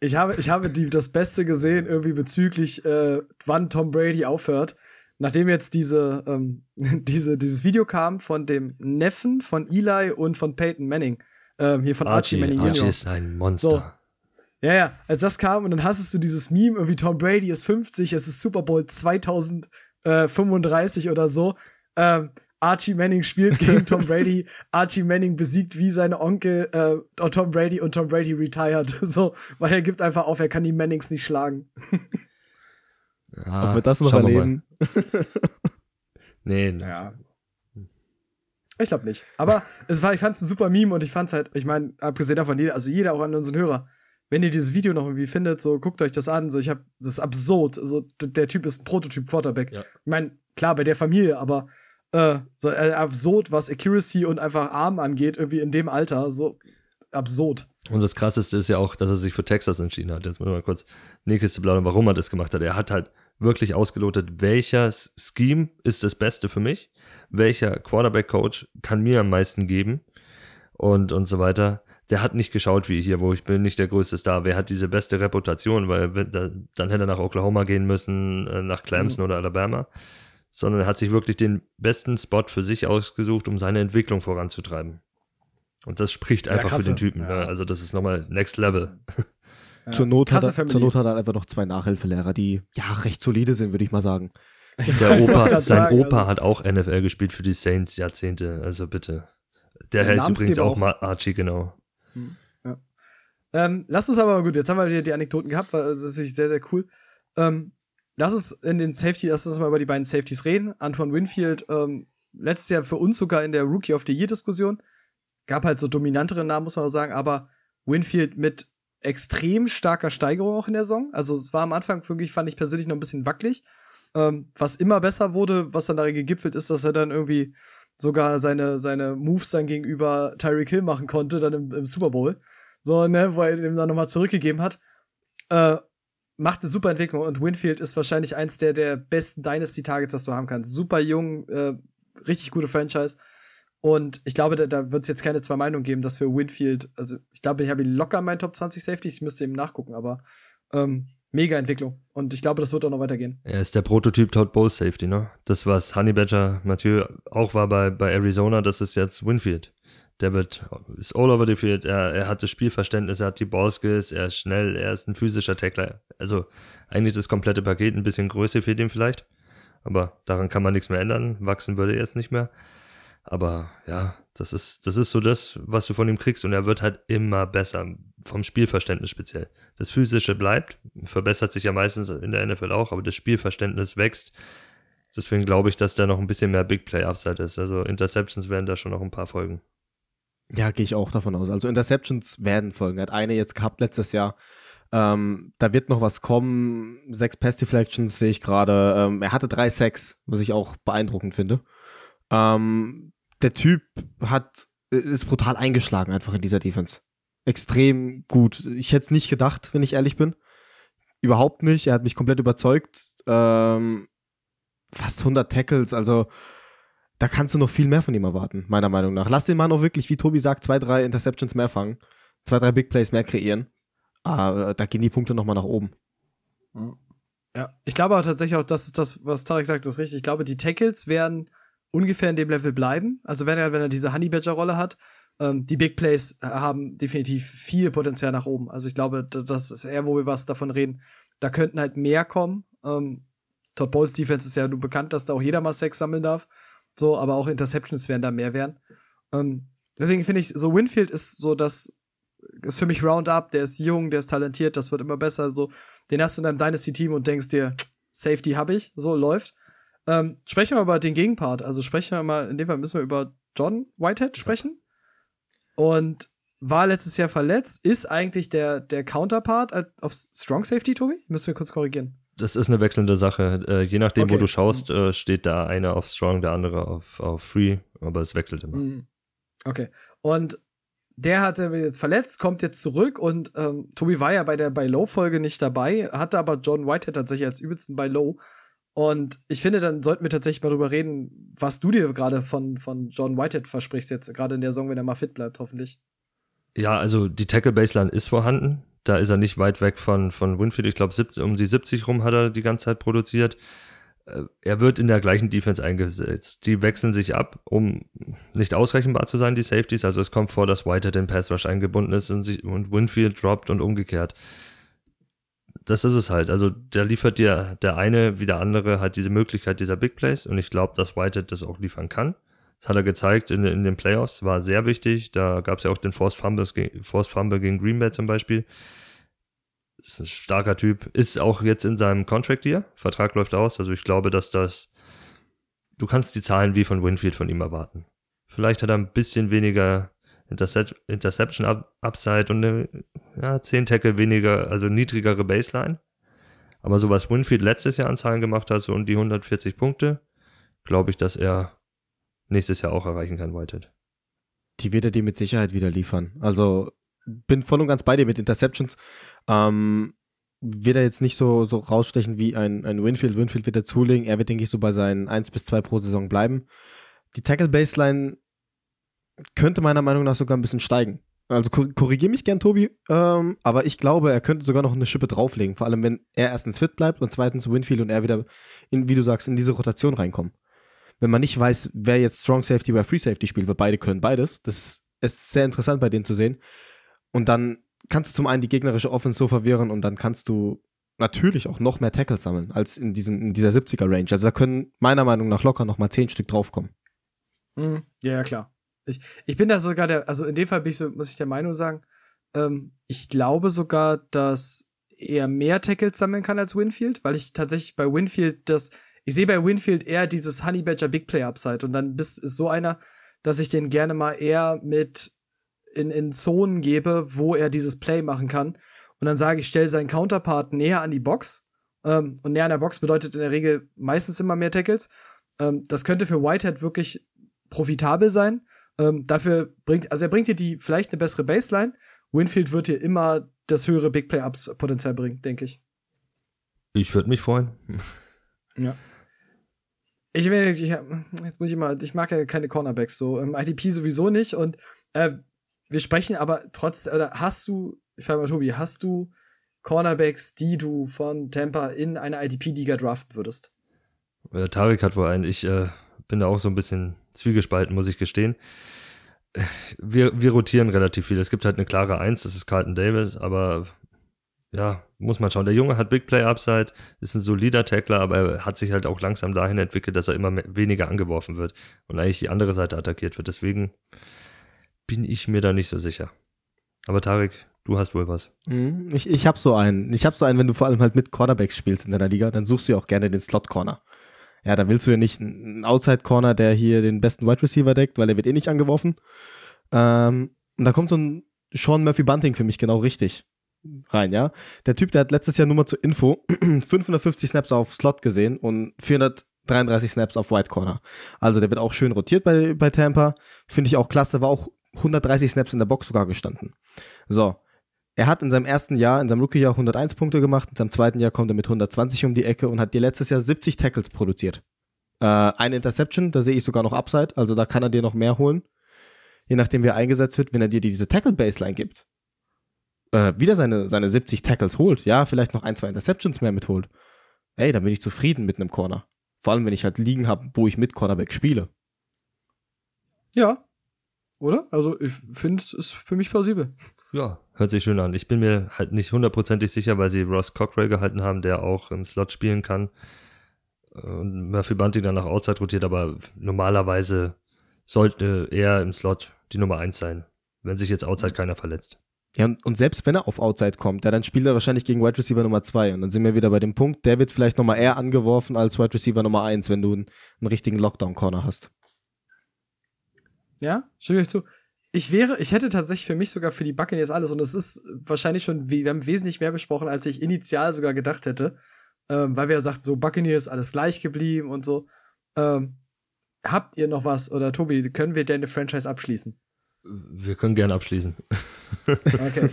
Ich habe, ich habe die, das Beste gesehen, irgendwie bezüglich, äh, wann Tom Brady aufhört. Nachdem jetzt diese, ähm, *laughs* diese, dieses Video kam von dem Neffen von Eli und von Peyton Manning, ähm, hier von Archie, Archie Manning Archie Jr. ist ein Monster. So, ja, ja, als das kam und dann hast du dieses Meme, irgendwie Tom Brady ist 50, es ist Super Bowl 2035 oder so. Ähm, Archie Manning spielt *laughs* gegen Tom Brady. Archie Manning besiegt wie seine Onkel äh, Tom Brady und Tom Brady retired. *laughs* So, weil er gibt einfach auf, er kann die Mannings nicht schlagen. Ja, Ob wir das noch erleben? *laughs* nee, ja. Ich glaube nicht. Aber es war, ich fand es ein super Meme und ich fand es halt, ich meine, abgesehen davon, jeder, also jeder auch an unseren Hörer, wenn ihr dieses Video noch irgendwie findet, so guckt euch das an. So, ich habe das ist absurd. So, der Typ ist ein Prototyp Quarterback. Ja. Ich meine, klar, bei der Familie, aber äh, so äh, absurd, was Accuracy und einfach Arm angeht, irgendwie in dem Alter, so absurd. Und das krasseste ist ja auch, dass er sich für Texas entschieden hat. Jetzt mal kurz Nächste plaudern, warum er das gemacht hat. Er hat halt wirklich ausgelotet, welcher Scheme ist das Beste für mich, welcher Quarterback-Coach kann mir am meisten geben und, und so weiter der hat nicht geschaut wie hier, wo ich bin nicht der größte Star. Wer hat diese beste Reputation? Weil dann hätte er nach Oklahoma gehen müssen, äh, nach Clemson mhm. oder Alabama. Sondern er hat sich wirklich den besten Spot für sich ausgesucht, um seine Entwicklung voranzutreiben. Und das spricht einfach ja, für den Typen. Ja. Ne? Also das ist nochmal Next Level. Ja. Zur, Not hat er, zur Not hat er einfach noch zwei Nachhilfelehrer, die ja recht solide sind, würde ich mal sagen. Der *laughs* Opa, sein sagen, Opa also. hat auch NFL gespielt für die Saints Jahrzehnte. Also bitte. Der heißt übrigens auch, auch Archie, genau. Hm, ja. Ähm, lass uns aber gut, jetzt haben wir wieder die Anekdoten gehabt, war ist natürlich sehr, sehr cool. Ähm, lass uns in den Safety, lass uns mal über die beiden Safeties reden. Antoine Winfield, ähm, letztes Jahr für uns sogar in der Rookie of the Year-Diskussion. Gab halt so dominantere Namen, muss man auch sagen, aber Winfield mit extrem starker Steigerung auch in der Saison. Also es war am Anfang wirklich, fand ich persönlich noch ein bisschen wackelig. Ähm, was immer besser wurde, was dann darin gegipfelt ist, dass er dann irgendwie sogar seine, seine Moves dann gegenüber Tyreek Hill machen konnte, dann im, im Super Bowl. So, ne, wo er ihm dann nochmal zurückgegeben hat. Äh, macht eine super Entwicklung und Winfield ist wahrscheinlich eins der, der besten Dynasty-Targets, das du haben kannst. Super jung, äh, richtig gute Franchise. Und ich glaube, da, da wird es jetzt keine zwei Meinungen geben, dass wir Winfield, also ich glaube, ich habe ihn locker in meinen Top 20 Safety, ich müsste eben nachgucken, aber ähm, mega Entwicklung. Und ich glaube, das wird auch noch weitergehen. Er ist der Prototyp Todd Bowles Safety, ne? Das, was Honey Badger Mathieu auch war bei, bei Arizona, das ist jetzt Winfield. Der wird, ist all over the field, er, er hat das Spielverständnis, er hat die Ballskills, er ist schnell, er ist ein physischer Tackler. Also eigentlich das komplette Paket, ein bisschen Größe fehlt ihm vielleicht. Aber daran kann man nichts mehr ändern. Wachsen würde er jetzt nicht mehr. Aber ja, das ist, das ist so das, was du von ihm kriegst und er wird halt immer besser, vom Spielverständnis speziell. Das Physische bleibt, verbessert sich ja meistens in der NFL auch, aber das Spielverständnis wächst. Deswegen glaube ich, dass da noch ein bisschen mehr Big Play Upside ist. Also Interceptions werden da schon noch ein paar folgen. Ja, gehe ich auch davon aus. Also Interceptions werden folgen. Er hat eine jetzt gehabt letztes Jahr. Ähm, da wird noch was kommen. Sechs Pass Deflections sehe ich gerade. Ähm, er hatte drei Sacks, was ich auch beeindruckend finde. Ähm, der Typ hat ist brutal eingeschlagen einfach in dieser Defense. Extrem gut. Ich hätte es nicht gedacht, wenn ich ehrlich bin. Überhaupt nicht. Er hat mich komplett überzeugt. Ähm, fast 100 Tackles, also da kannst du noch viel mehr von ihm erwarten, meiner Meinung nach. Lass den Mann auch wirklich, wie Tobi sagt, zwei, drei Interceptions mehr fangen, zwei, drei Big Plays mehr kreieren. Ah, da gehen die Punkte nochmal nach oben. Ja, ich glaube aber tatsächlich auch, das ist das, was Tarek sagt, ist richtig. Ich glaube, die Tackles werden ungefähr in dem Level bleiben. Also wenn er, wenn er diese Honey Badger Rolle hat, ähm, die Big Plays haben definitiv viel Potenzial nach oben. Also ich glaube, das ist eher, wo wir was davon reden. Da könnten halt mehr kommen. Ähm, Todd Bowles Defense ist ja nur bekannt, dass da auch jeder mal Sex sammeln darf. So, aber auch Interceptions werden da mehr werden. Ähm, deswegen finde ich, so Winfield ist so das, ist für mich Roundup, der ist jung, der ist talentiert, das wird immer besser. So, den hast du in deinem Dynasty-Team und denkst dir, Safety habe ich, so läuft. Ähm, sprechen wir über den Gegenpart. Also sprechen wir mal, in dem Fall müssen wir über John Whitehead sprechen. Und war letztes Jahr verletzt, ist eigentlich der, der Counterpart auf Strong Safety, Tobi? Müssen wir kurz korrigieren das ist eine wechselnde Sache. Äh, je nachdem, okay. wo du schaust, äh, steht da einer auf Strong, der andere auf, auf Free, aber es wechselt immer. Mhm. Okay. Und der hatte jetzt verletzt, kommt jetzt zurück und ähm, Tobi war ja bei der bei Low-Folge nicht dabei, hatte aber John Whitehead tatsächlich als übelsten bei Low. Und ich finde, dann sollten wir tatsächlich mal drüber reden, was du dir gerade von, von John Whitehead versprichst, jetzt gerade in der Saison, wenn er mal fit bleibt, hoffentlich. Ja, also die Tackle-Baseline ist vorhanden. Da ist er nicht weit weg von, von Winfield. Ich glaube, um die 70 rum hat er die ganze Zeit produziert. Äh, er wird in der gleichen Defense eingesetzt. Die wechseln sich ab, um nicht ausrechenbar zu sein, die Safeties. Also es kommt vor, dass Whitehead in Pass Rush eingebunden ist und, sich, und Winfield droppt und umgekehrt. Das ist es halt. Also der liefert dir der eine wie der andere halt diese Möglichkeit dieser Big Plays und ich glaube, dass Whitehead das auch liefern kann. Das hat er gezeigt in, in den Playoffs, war sehr wichtig. Da gab es ja auch den Forced Fumble, Forced Fumble gegen Green Bay zum Beispiel. Ist ein starker Typ. Ist auch jetzt in seinem Contract hier. Vertrag läuft aus. Also ich glaube, dass das. Du kannst die Zahlen wie von Winfield von ihm erwarten. Vielleicht hat er ein bisschen weniger Intercep Interception Upside und eine, ja, 10 Tackle weniger, also niedrigere Baseline. Aber so was Winfield letztes Jahr an Zahlen gemacht hat, so um die 140 Punkte, glaube ich, dass er nächstes Jahr auch erreichen kann, Whitehead. Die wird er dir mit Sicherheit wieder liefern. Also bin voll und ganz bei dir mit Interceptions. Ähm, wird er jetzt nicht so, so rausstechen wie ein, ein Winfield. Winfield wird er zulegen. Er wird, denke ich, so bei seinen 1 bis 2 pro Saison bleiben. Die Tackle-Baseline könnte meiner Meinung nach sogar ein bisschen steigen. Also korrigiere mich gern, Tobi, ähm, aber ich glaube, er könnte sogar noch eine Schippe drauflegen. Vor allem, wenn er erstens fit bleibt und zweitens Winfield und er wieder, in, wie du sagst, in diese Rotation reinkommen wenn man nicht weiß, wer jetzt Strong Safety oder Free Safety spielt, weil beide können beides. Das ist sehr interessant bei denen zu sehen. Und dann kannst du zum einen die gegnerische Offense so verwirren und dann kannst du natürlich auch noch mehr Tackles sammeln als in, diesem, in dieser 70er Range. Also da können meiner Meinung nach locker noch mal 10 Stück draufkommen. Mhm. Ja, klar. Ich, ich bin da sogar der, also in dem Fall bin ich so, muss ich der Meinung sagen, ähm, ich glaube sogar, dass er mehr Tackles sammeln kann als Winfield, weil ich tatsächlich bei Winfield das ich sehe bei Winfield eher dieses Honey Badger Big Play Upside und dann bist, ist so einer, dass ich den gerne mal eher mit in, in Zonen gebe, wo er dieses Play machen kann. Und dann sage ich, stell seinen Counterpart näher an die Box. Ähm, und näher an der Box bedeutet in der Regel meistens immer mehr Tackles. Ähm, das könnte für Whitehead wirklich profitabel sein. Ähm, dafür bringt, also er bringt dir die vielleicht eine bessere Baseline. Winfield wird dir immer das höhere Big Play Ups Potenzial bringen, denke ich. Ich würde mich freuen. Ja. Ich, ich, jetzt muss ich mal, ich mag ja keine Cornerbacks so, im IDP sowieso nicht und äh, wir sprechen aber trotz, oder hast du, ich frage mal Tobi, hast du Cornerbacks, die du von Tampa in eine IDP-Liga draften würdest? Äh, Tarek hat wohl einen, ich äh, bin da auch so ein bisschen zwiegespalten, muss ich gestehen. Wir, wir rotieren relativ viel. Es gibt halt eine klare Eins, das ist Carlton Davis, aber ja, muss man schauen. Der Junge hat Big Play Upside, ist ein solider Tackler, aber er hat sich halt auch langsam dahin entwickelt, dass er immer weniger angeworfen wird und eigentlich die andere Seite attackiert wird. Deswegen bin ich mir da nicht so sicher. Aber Tarek, du hast wohl was. Mhm, Ich, ich habe so einen. Ich habe so einen, wenn du vor allem halt mit Cornerbacks spielst in deiner Liga, dann suchst du ja auch gerne den Slot Corner. Ja, da willst du ja nicht einen Outside Corner, der hier den besten Wide Receiver deckt, weil der wird eh nicht angeworfen. Ähm, und da kommt so ein Sean Murphy Bunting für mich genau richtig rein, ja. Der Typ, der hat letztes Jahr nur mal zur Info *clears throat* 550 Snaps auf Slot gesehen und 433 Snaps auf Wide Corner. Also der wird auch schön rotiert bei, bei Tampa. Finde ich auch klasse, war auch 130 Snaps in der Box sogar gestanden. So. Er hat in seinem ersten Jahr, in seinem Rookie-Jahr 101 Punkte gemacht, in seinem zweiten Jahr kommt er mit 120 um die Ecke und hat dir letztes Jahr 70 Tackles produziert. Äh, eine Interception, da sehe ich sogar noch Upside, also da kann er dir noch mehr holen. Je nachdem, wie er eingesetzt wird, wenn er dir diese Tackle-Baseline gibt, äh, wieder seine, seine 70 Tackles holt, ja, vielleicht noch ein, zwei Interceptions mehr mitholt. Ey, dann bin ich zufrieden mit einem Corner. Vor allem, wenn ich halt liegen habe, wo ich mit Cornerback spiele. Ja. Oder? Also, ich finde, es ist für mich plausibel. Ja, hört sich schön an. Ich bin mir halt nicht hundertprozentig sicher, weil sie Ross Cockrell gehalten haben, der auch im Slot spielen kann. Und Murphy Bunting dann nach Outside rotiert, aber normalerweise sollte er im Slot die Nummer 1 sein, wenn sich jetzt Outside keiner verletzt. Ja, und, und selbst wenn er auf Outside kommt, ja, dann spielt er wahrscheinlich gegen Wide Receiver Nummer 2. Und dann sind wir wieder bei dem Punkt, der wird vielleicht nochmal eher angeworfen als Wide Receiver Nummer 1, wenn du einen, einen richtigen Lockdown-Corner hast. Ja, stimme ich zu. Ich wäre, ich hätte tatsächlich für mich sogar für die Buccaneers alles und es ist wahrscheinlich schon, wir haben wesentlich mehr besprochen, als ich initial sogar gedacht hätte, ähm, weil wir ja sagten, so Buccaneers alles gleich geblieben und so. Ähm, habt ihr noch was oder Tobi, können wir deine Franchise abschließen? Wir können gerne abschließen. Okay.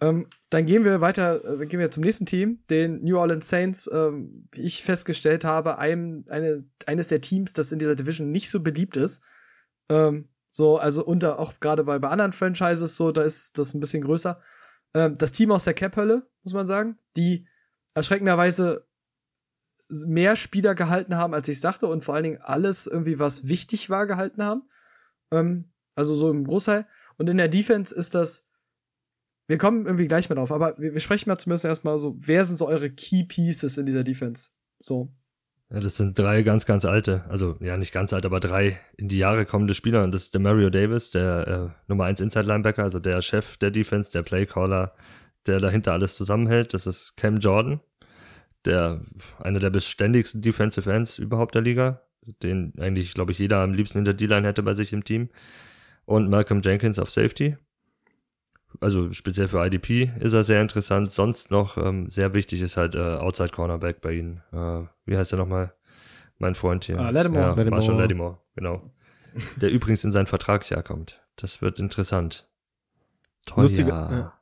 ähm, dann gehen wir weiter, äh, gehen wir zum nächsten Team, den New Orleans Saints. Ähm, wie ich festgestellt habe, einem, eine, eines der Teams, das in dieser Division nicht so beliebt ist. Ähm, so, also unter, auch gerade bei, bei anderen Franchises, so, da ist das ein bisschen größer. Ähm, das Team aus der Cap-Hölle, muss man sagen, die erschreckenderweise mehr Spieler gehalten haben, als ich sagte, und vor allen Dingen alles irgendwie, was wichtig war, gehalten haben. Ähm, also so im Großteil. Und in der Defense ist das. Wir kommen irgendwie gleich mit auf, aber wir, wir sprechen mal zumindest erstmal so, wer sind so eure Key Pieces in dieser Defense? So. Ja, das sind drei ganz, ganz alte, also ja, nicht ganz alt, aber drei in die Jahre kommende Spieler. Und das ist der Mario Davis, der äh, Nummer 1 Inside Linebacker, also der Chef der Defense, der Playcaller, der dahinter alles zusammenhält. Das ist Cam Jordan, der einer der beständigsten Defensive Ends überhaupt der Liga, den eigentlich, glaube ich, jeder am liebsten hinter D-Line hätte bei sich im Team. Und Malcolm Jenkins auf Safety. Also speziell für IDP ist er sehr interessant. Sonst noch ähm, sehr wichtig ist halt äh, Outside Cornerback bei ihnen. Äh, wie heißt er nochmal? Mein Freund hier. Ah, Lattimore. Ja, Lattimore. Marshall Lattimore, genau. Der übrigens in sein Vertragsjahr kommt. Das wird interessant. Toll, Lustige, ja. ja.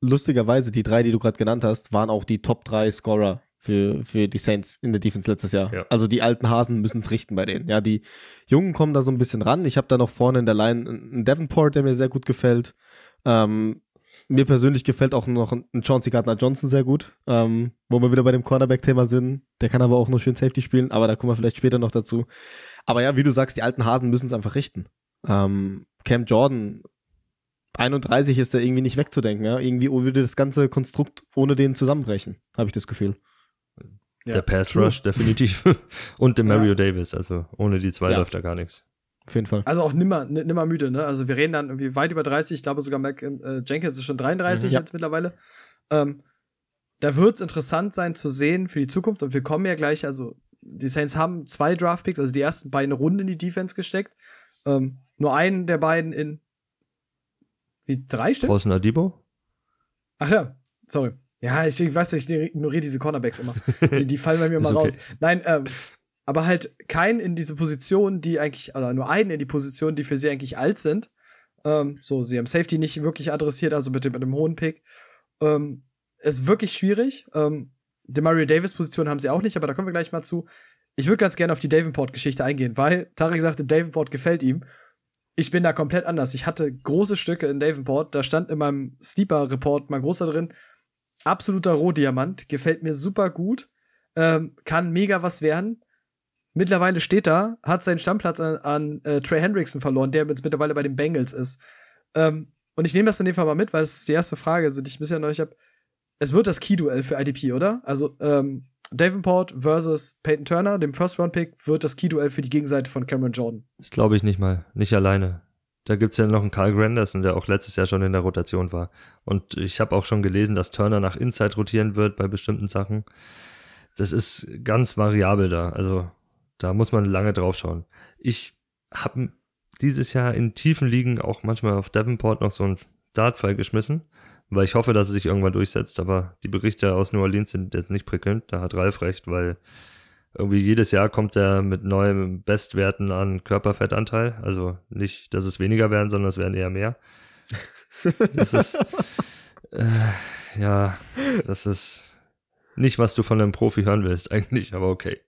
Lustigerweise, die drei, die du gerade genannt hast, waren auch die Top 3 Scorer für, für die Saints in der Defense letztes Jahr. Ja. Also die alten Hasen müssen es richten bei denen. Ja, die Jungen kommen da so ein bisschen ran. Ich habe da noch vorne in der Line einen Davenport, der mir sehr gut gefällt. Ähm, mir persönlich gefällt auch noch ein Chauncey Gardner-Johnson sehr gut, ähm, wo wir wieder bei dem Cornerback-Thema sind. Der kann aber auch nur schön Safety spielen, aber da kommen wir vielleicht später noch dazu. Aber ja, wie du sagst, die alten Hasen müssen es einfach richten. Ähm, Cam Jordan, 31 ist da irgendwie nicht wegzudenken. Ja? Irgendwie würde das ganze Konstrukt ohne den zusammenbrechen, habe ich das Gefühl. Ja, der Pass true. Rush, definitiv. *laughs* Und der Mario Ja. Davis. Also ohne die zwei Ja. läuft da gar nichts. Auf jeden Fall. Also auch nimmer, ni- nimmer müde, ne? Also wir reden dann irgendwie weit über 30, ich glaube sogar Mac, äh, Jenkins ist schon 33 Mhm. Ja. jetzt mittlerweile. Ähm, da wird es interessant sein zu sehen für die Zukunft und wir kommen ja gleich, also die Saints haben zwei Draftpicks, also die ersten beiden Runden in die Defense gesteckt. Ähm, nur einen der beiden in wie drei Stück? Draußen Adibo? Ach ja, sorry. Ja, ich, ich weiß, ich ignoriere diese Cornerbacks immer. *laughs* Die, die fallen bei mir immer okay. raus. Nein, ähm, aber halt keinen in diese Position, die eigentlich, also nur einen in die Position, die für sie eigentlich alt sind. Ähm, so, sie haben Safety nicht wirklich adressiert, also mit dem, mit dem hohen Pick. Ähm, ist wirklich schwierig. Ähm, die Mario Davis-Position haben sie auch nicht, aber da kommen wir gleich mal zu. Ich würde ganz gerne auf die Davenport-Geschichte eingehen, weil Tarek sagte, Davenport gefällt ihm. Ich bin da komplett anders. Ich hatte große Stücke in Davenport, da stand in meinem Sleeper-Report mal großer drin, absoluter Rohdiamant, gefällt mir super gut, ähm, kann mega was werden. Mittlerweile steht da, hat seinen Stammplatz an, an äh, Trey Hendrickson verloren, der jetzt mittlerweile bei den Bengals ist. Ähm, und ich nehme das in dem Fall mal mit, weil es ist die erste Frage, also, die ich bisher noch nicht habe. es wird das Key-Duell für IDP, oder? Also, ähm, Davenport versus Peyton Turner, dem First-Round-Pick, wird das Key-Duell für die Gegenseite von Cameron Jordan. Das glaube ich nicht mal. Nicht alleine. Da gibt's ja noch einen Karl Granderson, der auch letztes Jahr schon in der Rotation war. Und ich habe auch schon gelesen, dass Turner nach Inside rotieren wird bei bestimmten Sachen. Das ist ganz variabel da. Also da muss man lange drauf schauen. Ich habe dieses Jahr in tiefen Ligen auch manchmal auf Davenport noch so einen Dartfall geschmissen, weil ich hoffe, dass es sich irgendwann durchsetzt. Aber die Berichte aus New Orleans sind jetzt nicht prickelnd. Da hat Ralf recht, weil irgendwie jedes Jahr kommt er mit neuen Bestwerten an Körperfettanteil. Also nicht, dass es weniger werden, sondern es werden eher mehr. Das ist, *laughs* äh, ja, das ist nicht, was du von einem Profi hören willst, eigentlich, aber okay.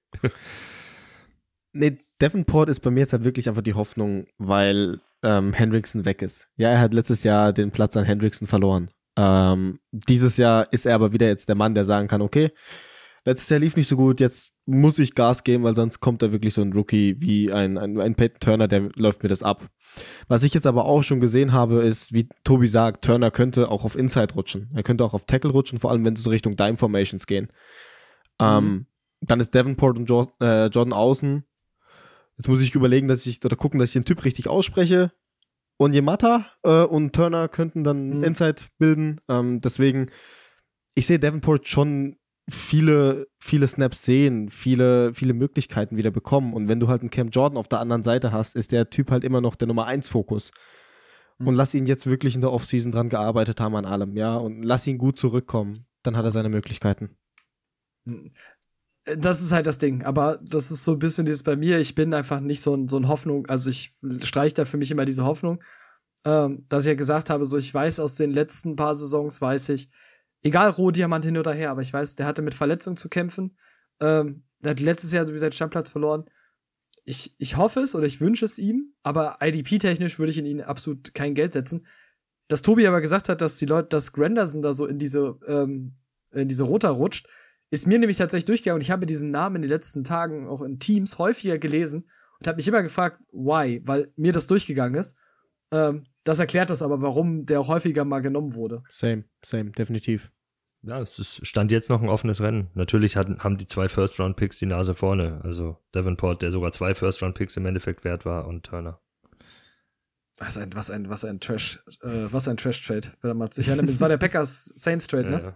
Nee, Davenport ist bei mir jetzt halt wirklich einfach die Hoffnung, weil ähm, Hendrickson weg ist. Ja, er hat letztes Jahr den Platz an Hendrickson verloren. Ähm, dieses Jahr ist er aber wieder jetzt der Mann, der sagen kann, okay, letztes Jahr lief nicht so gut, jetzt muss ich Gas geben, weil sonst kommt da wirklich so ein Rookie wie ein, ein, ein Peyton Turner, der läuft mir das ab. Was ich jetzt aber auch schon gesehen habe, ist, wie Tobi sagt, Turner könnte auch auf Inside rutschen. Er könnte auch auf Tackle rutschen, vor allem wenn sie so Richtung Dime Formations gehen. Mhm. Ähm, dann ist Davenport und jo äh, Jordan außen. Jetzt muss ich überlegen, dass ich oder gucken, dass ich den Typ richtig ausspreche. Und Yamata äh, und Turner könnten dann mhm. Inside bilden. Ähm, deswegen, ich sehe Davenport schon viele, viele Snaps sehen, viele, viele Möglichkeiten wieder bekommen. Und wenn du halt einen Cam Jordan auf der anderen Seite hast, ist der Typ halt immer noch der Nummer 1 Fokus. Mhm. Und lass ihn jetzt wirklich in der Offseason dran gearbeitet haben an allem, ja. Und lass ihn gut zurückkommen. Dann hat er seine Möglichkeiten. Mhm. Das ist halt das Ding, aber das ist so ein bisschen dieses bei mir, ich bin einfach nicht so ein, so ein Hoffnung, also ich streiche da für mich immer diese Hoffnung, ähm, dass ich ja gesagt habe, so ich weiß aus den letzten paar Saisons, weiß ich, egal Rohdiamant hin oder her, aber ich weiß, der hatte mit Verletzungen zu kämpfen. Ähm, der hat letztes Jahr sowieso seinen Stammplatz verloren. Ich, ich hoffe es oder ich wünsche es ihm, aber IDP-technisch würde ich in ihn absolut kein Geld setzen. Dass Tobi aber gesagt hat, dass die Leute, dass Granderson da so in diese, ähm, in diese Rota rutscht, ist mir nämlich tatsächlich durchgegangen und ich habe diesen Namen in den letzten Tagen auch in Teams häufiger gelesen und habe mich immer gefragt, why, weil mir das durchgegangen ist. Ähm, das erklärt das aber, warum der auch häufiger mal genommen wurde. Same, same, definitiv. Ja, es ist, stand jetzt noch ein offenes Rennen. Natürlich hatten, haben die zwei First-Round-Picks die Nase vorne. Also Davenport, der sogar zwei First-Round-Picks im Endeffekt wert war, und Turner. Was ein, was ein, was ein Trash, äh, was ein Trash-Trade. Ich erinnere mich, es war der Packers Saints-Trade, ne?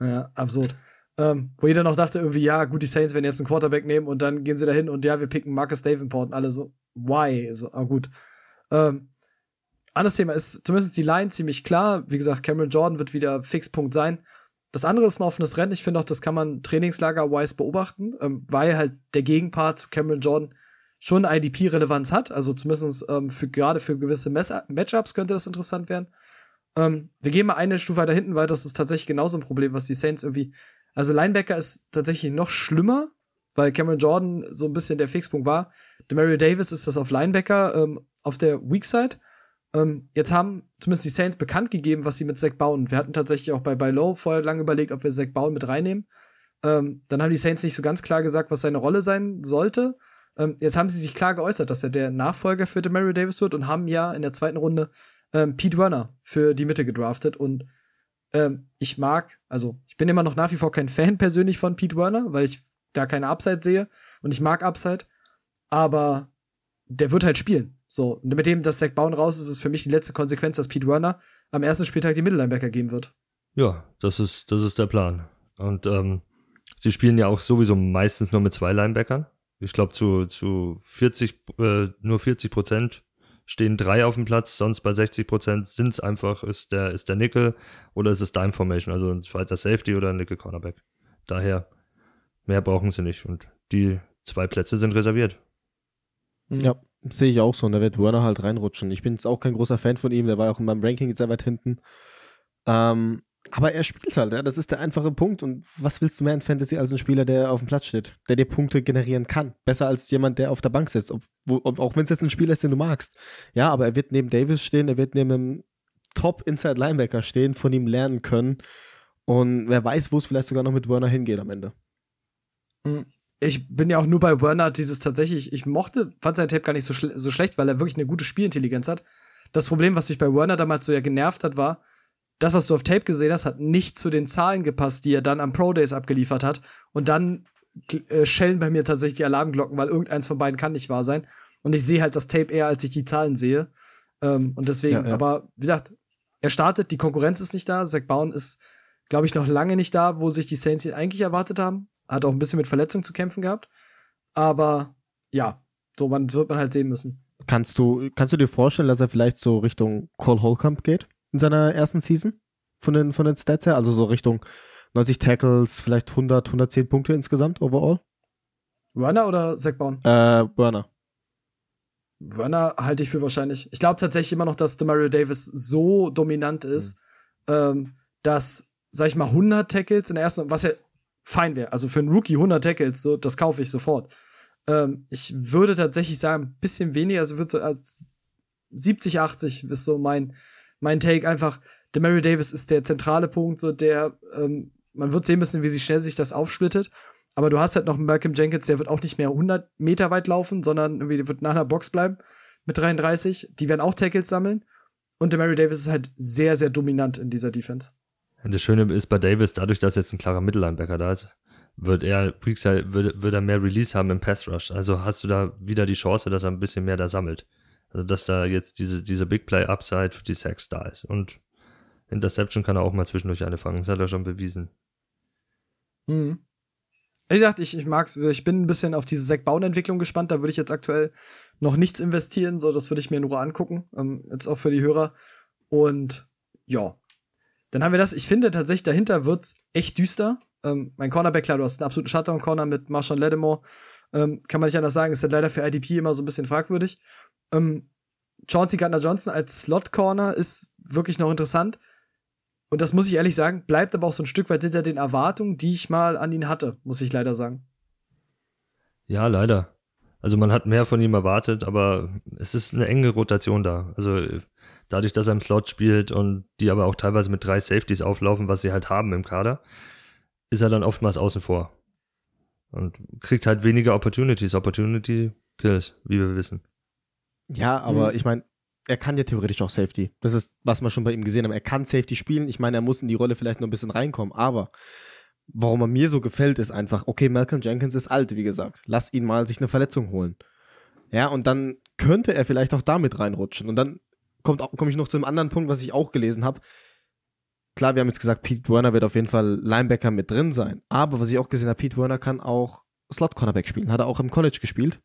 Ja, ja. ja absurd. Ähm, wo jeder noch dachte, irgendwie, ja, gut, die Saints werden jetzt einen Quarterback nehmen und dann gehen sie dahin und ja, wir picken Marcus Davenport und alle so, why? So, ah, gut. Ähm, anderes Thema ist zumindest die Line ziemlich klar. Wie gesagt, Cameron Jordan wird wieder Fixpunkt sein. Das andere ist ein offenes Rennen. Ich finde auch, das kann man trainingslager-wise beobachten, ähm, weil halt der Gegenpart zu Cameron Jordan schon IDP-Relevanz hat. Also zumindest ähm, für, gerade für gewisse Matchups könnte das interessant werden. Ähm, wir gehen mal eine Stufe weiter hinten, weil das ist tatsächlich genauso ein Problem, was die Saints irgendwie. Also Linebacker ist tatsächlich noch schlimmer, weil Cameron Jordan so ein bisschen der Fixpunkt war. Demario Davis ist das auf Linebacker ähm, auf der Weak Side. Ähm, jetzt haben zumindest die Saints bekannt gegeben, was sie mit Zach bauen. Wir hatten tatsächlich auch bei Buy Low vorher lange überlegt, ob wir Zach bauen mit reinnehmen. Ähm, dann haben die Saints nicht so ganz klar gesagt, was seine Rolle sein sollte. Ähm, jetzt haben sie sich klar geäußert, dass er der Nachfolger für Demario Davis wird und haben ja in der zweiten Runde ähm, Pete Werner für die Mitte gedraftet. Und ähm, ich mag, also ich bin immer noch nach wie vor kein Fan persönlich von Pete Werner, weil ich da keine Upside sehe und ich mag Upside. Aber der wird halt spielen. So, und mit dem, dass Zach Bowen raus ist, ist für mich die letzte Konsequenz, dass Pete Werner am ersten Spieltag die Mittellinebacker geben wird. Ja, das ist, das ist der Plan. Und ähm, sie spielen ja auch sowieso meistens nur mit zwei Linebackern. Ich glaube, zu, zu 40, äh, nur 40 Prozent stehen drei auf dem Platz, sonst bei 60 Prozent sind es einfach, ist der, ist der Nickel oder ist es Dime Formation, also ein zweiter Safety oder ein Nickel Cornerback. Daher, mehr brauchen sie nicht. Und die zwei Plätze sind reserviert. Ja, Sehe ich auch so. Und da wird Werner halt reinrutschen. Ich bin jetzt auch kein großer Fan von ihm. Der war auch in meinem Ranking jetzt sehr weit hinten. Ähm, aber er spielt halt, ja. Das ist der einfache Punkt. Und was willst du mehr in Fantasy als ein Spieler, der auf dem Platz steht, der dir Punkte generieren kann? Besser als jemand, der auf der Bank sitzt. Ob, wo, ob, auch wenn es jetzt ein Spieler ist, den du magst. Ja, aber er wird neben Davis stehen, er wird neben einem Top-Inside-Linebacker stehen, von ihm lernen können. Und wer weiß, wo es vielleicht sogar noch mit Werner hingeht am Ende. Mhm ich bin ja auch nur bei Werner dieses tatsächlich, ich mochte, fand sein Tape gar nicht so, schl so schlecht, weil er wirklich eine gute Spielintelligenz hat. Das Problem, was mich bei Werner damals so ja genervt hat, war, das, was du auf Tape gesehen hast, hat nicht zu den Zahlen gepasst, die er dann am Pro Days abgeliefert hat. Und dann äh, schellen bei mir tatsächlich die Alarmglocken, weil irgendeins von beiden kann nicht wahr sein. Und ich sehe halt das Tape eher, als ich die Zahlen sehe. Ähm, und deswegen, Ja, ja. aber wie gesagt, er startet, die Konkurrenz ist nicht da. Zach Bowen ist, glaube ich, noch lange nicht da, wo sich die Saints ihn eigentlich erwartet haben. Hat auch ein bisschen mit Verletzungen zu kämpfen gehabt. Aber ja, so man wird man halt sehen müssen. Kannst du, kannst du dir vorstellen, dass er vielleicht so Richtung Cole Holcomb geht in seiner ersten Season? Von den, von den Stats her? Also so Richtung 90 Tackles, vielleicht 100, 110 Punkte insgesamt overall? Runner oder Zach Bowen? Äh, Burner. Werner halte ich für wahrscheinlich. Ich glaube tatsächlich immer noch, dass Demario Davis so dominant ist, ähm, dass, sag ich mal, 100 Tackles in der ersten, was ja fein wäre. Also für einen Rookie 100 Tackles, so, das kaufe ich sofort. Ähm, ich würde tatsächlich sagen, ein bisschen weniger, also würde so als 70, 80 ist so mein, mein Take. Einfach, Demario Davis ist der zentrale Punkt, so der, ähm, man wird sehen müssen, wie sie schnell sich das aufsplittet. Aber du hast halt noch einen Malcolm Jenkins, der wird auch nicht mehr 100 Meter weit laufen, sondern irgendwie der wird nach einer Box bleiben mit 33. Die werden auch Tackles sammeln. Und Demario Davis ist halt sehr, sehr dominant in dieser Defense. Das Schöne ist bei Davis, dadurch, dass jetzt ein klarer Mittellinebacker da ist, wird er, Breeks halt, wird, wird er mehr Release haben im Pass Rush. Also hast du da wieder die Chance, dass er ein bisschen mehr da sammelt. Also dass da jetzt diese, diese Big Play Upside für die Sacks da ist. Und Interception kann er auch mal zwischendurch eine fangen. Das hat er schon bewiesen. Mhm. Wie gesagt, ich, ich mag's. Ich bin ein bisschen auf diese Zack Bauen-Entwicklung gespannt. Da würde ich jetzt aktuell noch nichts investieren. So, das würde ich mir nur angucken. Ähm, jetzt auch für die Hörer. Und ja. Dann haben wir das. Ich finde tatsächlich, dahinter wird's echt düster. Ähm, mein Cornerback, klar, du hast einen absoluten Shutdown-Corner mit Marshawn Lattimore. Ähm, kann man nicht anders sagen. Ist halt leider für IDP immer so ein bisschen fragwürdig. Ähm, Chauncey Gardner-Johnson als Slot-Corner ist wirklich noch interessant. Und das muss ich ehrlich sagen, bleibt aber auch so ein Stück weit hinter den Erwartungen, die ich mal an ihn hatte, muss ich leider sagen. Ja, leider. Also man hat mehr von ihm erwartet, aber es ist eine enge Rotation da. Also dadurch, dass er im Slot spielt und die aber auch teilweise mit drei Safeties auflaufen, was sie halt haben im Kader, ist er dann oftmals außen vor. Und kriegt halt weniger Opportunities. Opportunity kills, wie wir wissen. Ja, aber Mhm. ich meine, er kann ja theoretisch auch Safety. Das ist, was wir schon bei ihm gesehen haben. Er kann Safety spielen. Ich meine, er muss in die Rolle vielleicht noch ein bisschen reinkommen. Aber warum er mir so gefällt, ist einfach, okay, Malcolm Jenkins ist alt, wie gesagt. Lass ihn mal sich eine Verletzung holen. Ja, und dann könnte er vielleicht auch damit reinrutschen. Und dann komme ich noch zu einem anderen Punkt, was ich auch gelesen habe. Klar, wir haben jetzt gesagt, Pete Werner wird auf jeden Fall Linebacker mit drin sein. Aber was ich auch gesehen habe, Pete Werner kann auch Slot-Cornerback spielen. Hat er auch im College gespielt.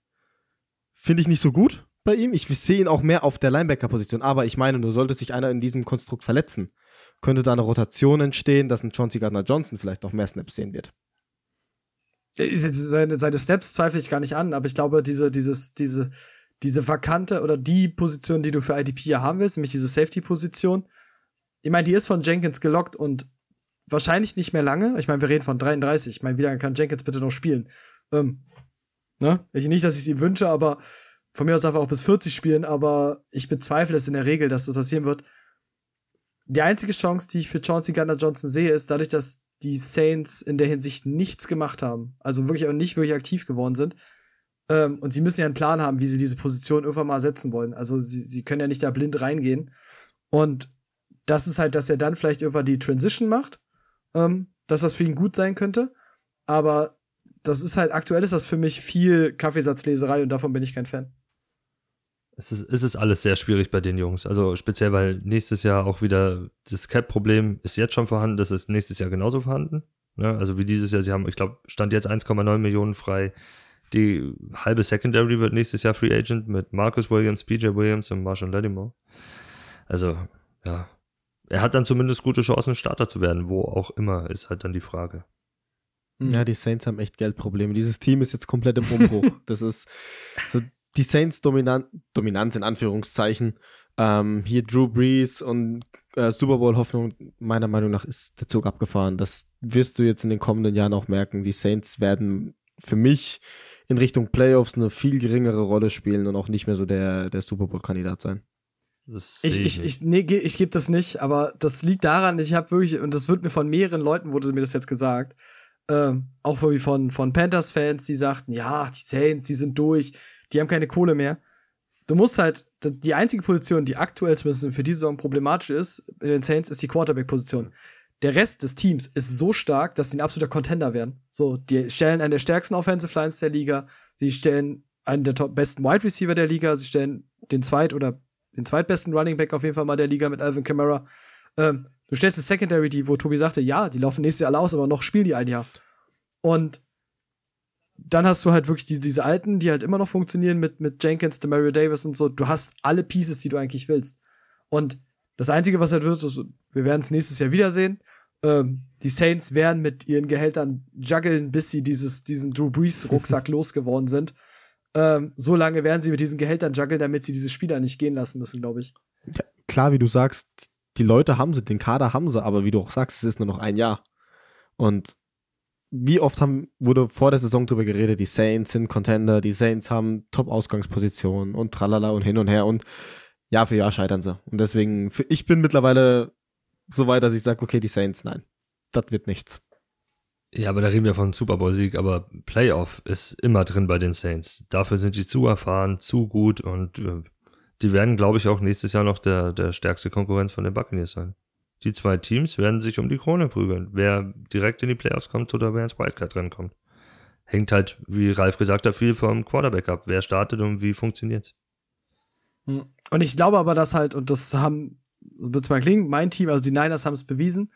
Finde ich nicht so gut bei ihm. Ich sehe ihn auch mehr auf der Linebacker-Position. Aber ich meine, nur sollte sich einer in diesem Konstrukt verletzen, könnte da eine Rotation entstehen, dass ein Chauncey Gardner-Johnson vielleicht noch mehr Snaps sehen wird. Äh, Seine, seine Steps zweifle ich gar nicht an, aber ich glaube, diese, dieses, diese, diese vakante oder die Position, die du für IDP ja haben willst, nämlich diese Safety-Position, ich meine, die ist von Jenkins gelockt und wahrscheinlich nicht mehr lange. Ich meine, wir reden von 33. Ich meine, wie lange kann Jenkins bitte noch spielen? Ähm, ne? Ich, nicht, dass ich es ihm wünsche, aber von mir aus darf er auch bis 40 spielen, aber ich bezweifle es in der Regel, dass das passieren wird. Die einzige Chance, die ich für Chauncey Gardner-Johnson sehe, ist dadurch, dass die Saints in der Hinsicht nichts gemacht haben. Also wirklich auch nicht wirklich aktiv geworden sind. Ähm, und sie müssen ja einen Plan haben, wie sie diese Position irgendwann mal setzen wollen. Also sie, sie können ja nicht da blind reingehen. Und das ist halt, dass er dann vielleicht irgendwann die Transition macht, ähm, dass das für ihn gut sein könnte. Aber das ist halt, aktuell ist das für mich viel Kaffeesatzleserei und davon bin ich kein Fan. Es ist, es ist alles sehr schwierig bei den Jungs. Also speziell, weil nächstes Jahr auch wieder das Cap-Problem ist jetzt schon vorhanden, das ist nächstes Jahr genauso vorhanden. Ne? Also wie dieses Jahr, sie haben, ich glaube, stand jetzt 1,9 Millionen frei. Die halbe Secondary wird nächstes Jahr Free Agent mit Marcus Williams, PJ Williams und Marshall Lattimore. Also, ja. Er hat dann zumindest gute Chancen, Starter zu werden, wo auch immer, ist halt dann die Frage. Ja, die Saints haben echt Geldprobleme. Dieses Team ist jetzt komplett im Umbruch. *laughs* das ist so die Saints dominant, Dominanz in Anführungszeichen. Ähm, hier Drew Brees und äh, Super Bowl Hoffnung, meiner Meinung nach ist der Zug abgefahren. Das wirst du jetzt in den kommenden Jahren auch merken. Die Saints werden für mich in Richtung Playoffs eine viel geringere Rolle spielen und auch nicht mehr so der, der Super Bowl-Kandidat sein. Das Ich, ich, ich, nee, ge- ich gebe das nicht, aber das liegt daran, ich habe wirklich, und das wird mir von mehreren Leuten, wurde mir das jetzt gesagt, ähm, auch irgendwie von, von Panthers-Fans, die sagten, ja, die Saints, die sind durch, die haben keine Kohle mehr. du musst halt, die einzige Position, die aktuell zumindest für diese Saison problematisch ist, in den Saints, ist die Quarterback-Position. Der Rest des Teams ist so stark, dass sie ein absoluter Contender werden. So, die stellen einen der stärksten Offensive Lines der Liga, sie stellen einen der besten Wide Receiver der Liga, sie stellen den zweit- oder den zweitbesten Running Back auf jeden Fall mal der Liga mit Alvin Kamara. Ähm, du stellst das Secondary, die, wo Tobi sagte, ja, die laufen nächstes Jahr alle aus, aber noch spielen die ein Jahr. Und dann hast du halt wirklich die, diese alten, die halt immer noch funktionieren mit, mit Jenkins, Demario Davis und so. Du hast alle Pieces, die du eigentlich willst. Und das Einzige, was halt wird, ist, wir werden es nächstes Jahr wiedersehen. Ähm, die Saints werden mit ihren Gehältern juggeln, bis sie dieses, diesen Drew Brees-Rucksack *laughs* losgeworden sind. Ähm, so lange werden sie mit diesen Gehältern juggeln, damit sie diese Spieler nicht gehen lassen müssen, glaube ich. Ja, klar, wie du sagst, die Leute haben sie, den Kader haben sie, aber wie du auch sagst, es ist nur noch ein Jahr. Und wie oft haben, wurde vor der Saison darüber geredet, die Saints sind Contender, die Saints haben Top-Ausgangspositionen und tralala und hin und her und Jahr für Jahr scheitern sie. Und deswegen, für, ich bin mittlerweile so weit, dass ich sage, okay, die Saints, nein, das wird nichts. Ja, aber da reden wir von Super Bowl-Sieg, aber Playoff ist immer drin bei den Saints. Dafür sind die zu erfahren, zu gut und äh, die werden, glaube ich, auch nächstes Jahr noch der, der stärkste Konkurrenz von den Buccaneers sein. Die zwei Teams werden sich um die Krone prügeln. Wer direkt in die Playoffs kommt oder wer ins Wildcard drin kommt. Hängt halt, wie Ralf gesagt hat, viel vom Quarterback ab. Wer startet und wie funktioniert's? Hm. Und ich glaube aber, dass halt, und das haben, wird mal klingen, mein Team, also die Niners haben es bewiesen,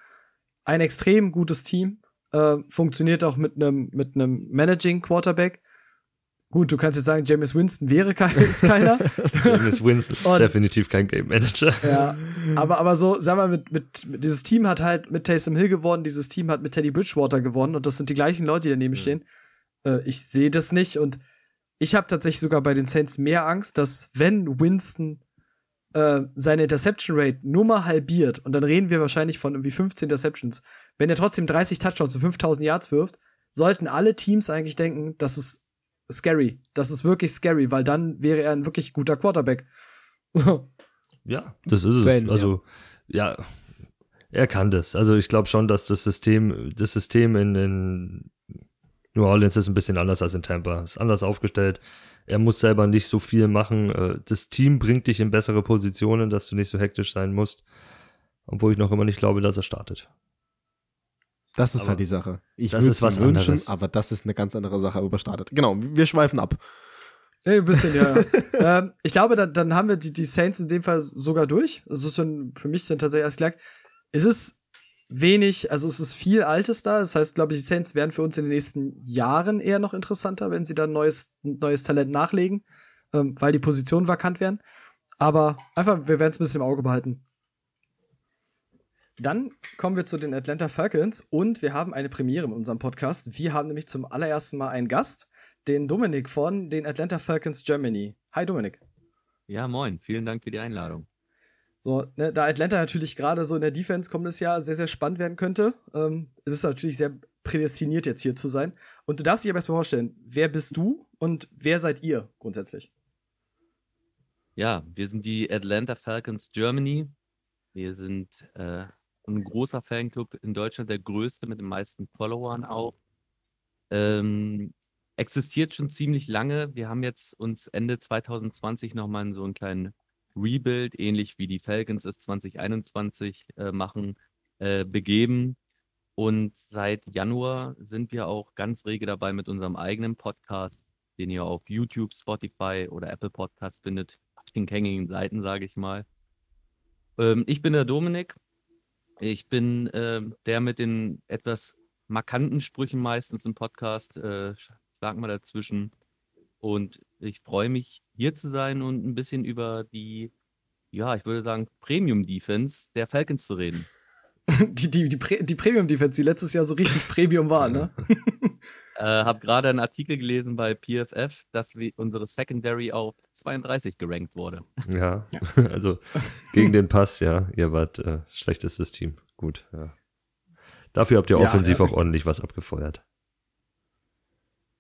ein extrem gutes Team, äh, funktioniert auch mit einem mit einem Managing Quarterback, Gut, du kannst jetzt sagen, James Winston wäre kein, *laughs* ist keiner. James Winston ist und, definitiv kein Game Manager. Ja, aber, aber so, sag mal, mit, mit, mit, dieses Team hat halt mit Taysom Hill gewonnen, dieses Team hat mit Teddy Bridgewater gewonnen und das sind die gleichen Leute, die daneben mhm. stehen. Äh, ich sehe das nicht und ich habe tatsächlich sogar bei den Saints mehr Angst, dass wenn Winston äh, seine Interception Rate nur mal halbiert und dann reden wir wahrscheinlich von irgendwie 15 Interceptions, wenn er trotzdem 30 Touchdowns und 5000 Yards wirft, sollten alle Teams eigentlich denken, dass es scary. Das ist wirklich scary, weil dann wäre er ein wirklich guter Quarterback. *laughs* ja, das ist es. Fan, also, ja. ja. er kann das. Also ich glaube schon, dass das System, das System in, in New Orleans ist ein bisschen anders als in Tampa. Ist anders aufgestellt. Er muss selber nicht so viel machen. Äh, das Team bringt dich in bessere Positionen, dass du nicht so hektisch sein musst. Obwohl ich noch immer nicht glaube, dass er startet. Das ist aber halt die Sache. Ich würde es was wünschen, anderes. aber das ist eine ganz andere Sache überstartet. Genau, wir schweifen ab. Ja, ein bisschen, ja. *laughs* ähm, ich glaube, dann, dann haben wir die, die Saints in dem Fall sogar durch. Also schon, für mich sind tatsächlich erst gesagt, es ist wenig, also es ist viel Altes da. Das heißt, glaube ich, die Saints werden für uns in den nächsten Jahren eher noch interessanter, wenn sie dann neues, neues Talent nachlegen, ähm, weil die Positionen vakant werden. Aber einfach, wir werden es ein bisschen im Auge behalten. Dann kommen wir zu den Atlanta Falcons und wir haben eine Premiere in unserem Podcast. Wir haben nämlich zum allerersten Mal einen Gast, den Dominik von den Atlanta Falcons Germany. Hi Dominik. Ja, moin. Vielen Dank für die Einladung. So, ne, da Atlanta natürlich gerade so in der Defense kommendes Jahr sehr, sehr spannend werden könnte, ähm, bist natürlich sehr prädestiniert jetzt hier zu sein. Und du darfst dich aber erstmal vorstellen, wer bist du und wer seid ihr grundsätzlich? Ja, wir sind die Atlanta Falcons Germany. Wir sind äh, ein großer Fanclub in Deutschland, der größte mit den meisten Followern auch. Ähm, existiert schon ziemlich lange. Wir haben jetzt uns Ende 2020 nochmal so einen kleinen Rebuild, ähnlich wie die Falcons es 2021 äh, machen, äh, begeben. Und seit Januar sind wir auch ganz rege dabei mit unserem eigenen Podcast, den ihr auf YouTube, Spotify oder Apple Podcast findet. Auf den gängigen Seiten, sage ich mal. Ähm, ich bin der Dominik ich bin äh, der mit den etwas markanten Sprüchen meistens im Podcast. Äh, schlag mal dazwischen. Und ich freue mich, hier zu sein und ein bisschen über die, ja, ich würde sagen, Premium-Defense der Falcons zu reden. *laughs* die, die, die, die Premium-Defense, die letztes Jahr so richtig *laughs* Premium war, ne? *laughs* äh, hab gerade einen Artikel gelesen bei PFF, dass wir unsere Secondary auf 32 gerankt wurde. Ja, also gegen den Pass, ja, ihr wart äh, schlechtestes Team. Gut, ja. Dafür habt ihr offensiv ja, auch ordentlich was abgefeuert.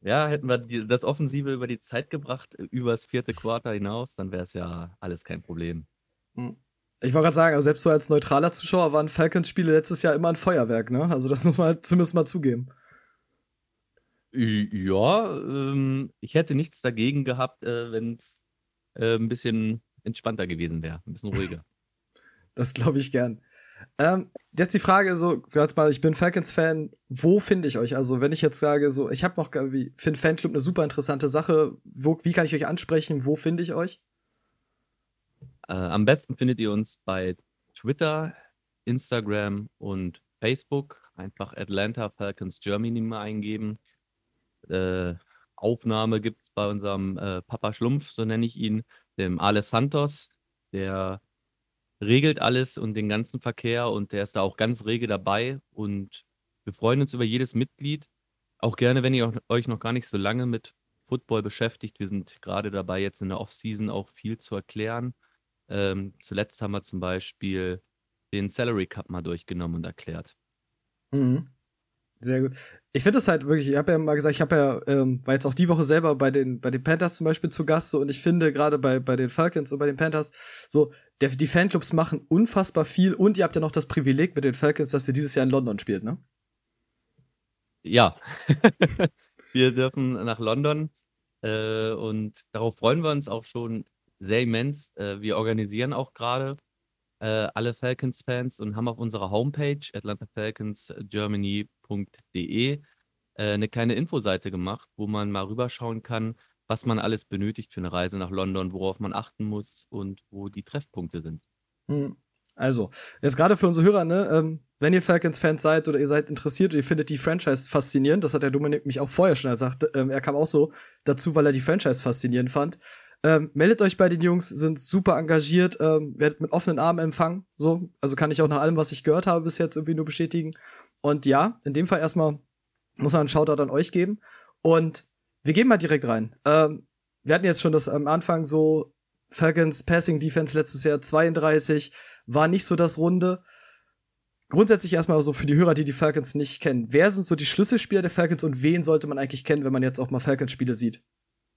Ja, hätten wir die, das Offensive über die Zeit gebracht, übers vierte Quarter hinaus, dann wäre es ja alles kein Problem. Hm. Ich wollte gerade sagen, also selbst so als neutraler Zuschauer waren Falcons-Spiele letztes Jahr immer ein Feuerwerk, ne? Also das *laughs* muss man halt zumindest mal zugeben. Ja, ähm, ich hätte nichts dagegen gehabt, äh, wenn es äh, ein bisschen entspannter gewesen wäre, ein bisschen ruhiger. *laughs* Das glaube ich gern. Ähm, jetzt die Frage so, jetzt mal, ich bin Falcons-Fan, wo finde ich euch? Also, wenn ich jetzt sage, so, ich habe noch, wie, finde Fanclub eine super interessante Sache, wo, wie kann ich euch ansprechen, wo finde ich euch? Äh, am besten findet ihr uns bei Twitter, Instagram und Facebook. Einfach Atlanta Falcons Germany mal eingeben. Äh, Aufnahme gibt es bei unserem äh, Papa Schlumpf, so nenne ich ihn, dem Ale Santos. Der regelt alles und den ganzen Verkehr und der ist da auch ganz rege dabei. Und wir freuen uns über jedes Mitglied. Auch gerne, wenn ihr euch noch gar nicht so lange mit Football beschäftigt. Wir sind gerade dabei, jetzt in der Offseason auch viel zu erklären. Ähm, zuletzt haben wir zum Beispiel den Salary Cup mal durchgenommen und erklärt. Mhm. Sehr gut. Ich finde es halt wirklich, ich habe ja mal gesagt, ich habe ja, ähm, war jetzt auch die Woche selber bei den, bei den Panthers zum Beispiel zu Gast, so, und ich finde gerade bei, bei den Falcons und bei den Panthers, so, der, die Fanclubs machen unfassbar viel und ihr habt ja noch das Privileg mit den Falcons, dass ihr dieses Jahr in London spielt, ne? Ja. *laughs* wir dürfen nach London äh, und darauf freuen wir uns auch schon sehr immens. Äh, wir organisieren auch gerade äh, alle Falcons-Fans und haben auf unserer Homepage atlantafalconsgermany.de äh, eine kleine Infoseite gemacht, wo man mal rüberschauen kann, was man alles benötigt für eine Reise nach London, worauf man achten muss und wo die Treffpunkte sind. Hm. Also, jetzt gerade für unsere Hörer, ne, ähm, wenn ihr Falcons-Fans seid oder ihr seid interessiert und ihr findet die Franchise faszinierend, das hat der Dominik mich auch vorher schon gesagt, ähm, er kam auch so dazu, weil er die Franchise faszinierend fand. Ähm, meldet euch bei den Jungs, sind super engagiert, ähm, werdet mit offenen Armen empfangen. So, also kann ich auch nach allem, was ich gehört habe, bis jetzt irgendwie nur bestätigen. Und ja, in dem Fall erstmal muss man einen Shoutout an euch geben. Und wir gehen mal direkt rein. Ähm, wir hatten jetzt schon das am Anfang so Falcons Passing Defense letztes Jahr 32, war nicht so das Runde. Grundsätzlich erstmal so für die Hörer, die die Falcons nicht kennen. Wer sind so die Schlüsselspieler der Falcons und wen sollte man eigentlich kennen, wenn man jetzt auch mal Falcons-Spiele sieht?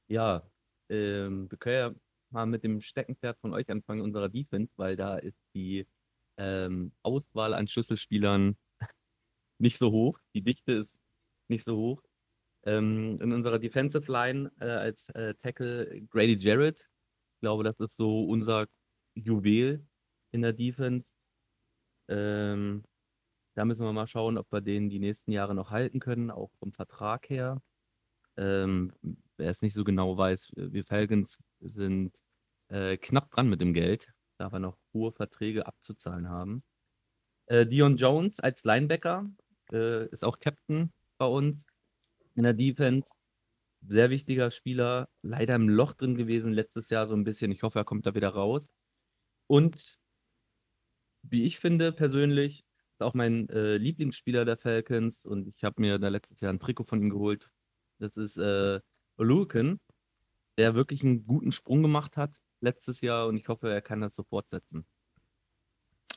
Ja, ähm, wir können ja mal mit dem Steckenpferd von euch anfangen, unserer Defense, weil da ist die ähm, Auswahl an Schlüsselspielern nicht so hoch. Die Dichte ist nicht so hoch. Ähm, in unserer Defensive Line äh, als äh, Tackle Grady Jarrett. Ich glaube, das ist so unser Juwel in der Defense. Ähm, da müssen wir mal schauen, ob wir den die nächsten Jahre noch halten können, auch vom Vertrag her. Ähm, wer es nicht so genau weiß, wir Falcons sind äh, knapp dran mit dem Geld, da wir noch hohe Verträge abzuzahlen haben. Äh, Dion Jones als Linebacker äh, ist auch Captain bei uns in der Defense. Sehr wichtiger Spieler, leider im Loch drin gewesen letztes Jahr so ein bisschen. Ich hoffe, er kommt da wieder raus. Und wie ich finde persönlich, ist auch mein äh, Lieblingsspieler der Falcons und ich habe mir da letztes Jahr ein Trikot von ihm geholt. Das ist äh, Lucan, der wirklich einen guten Sprung gemacht hat letztes Jahr und ich hoffe, er kann das so fortsetzen.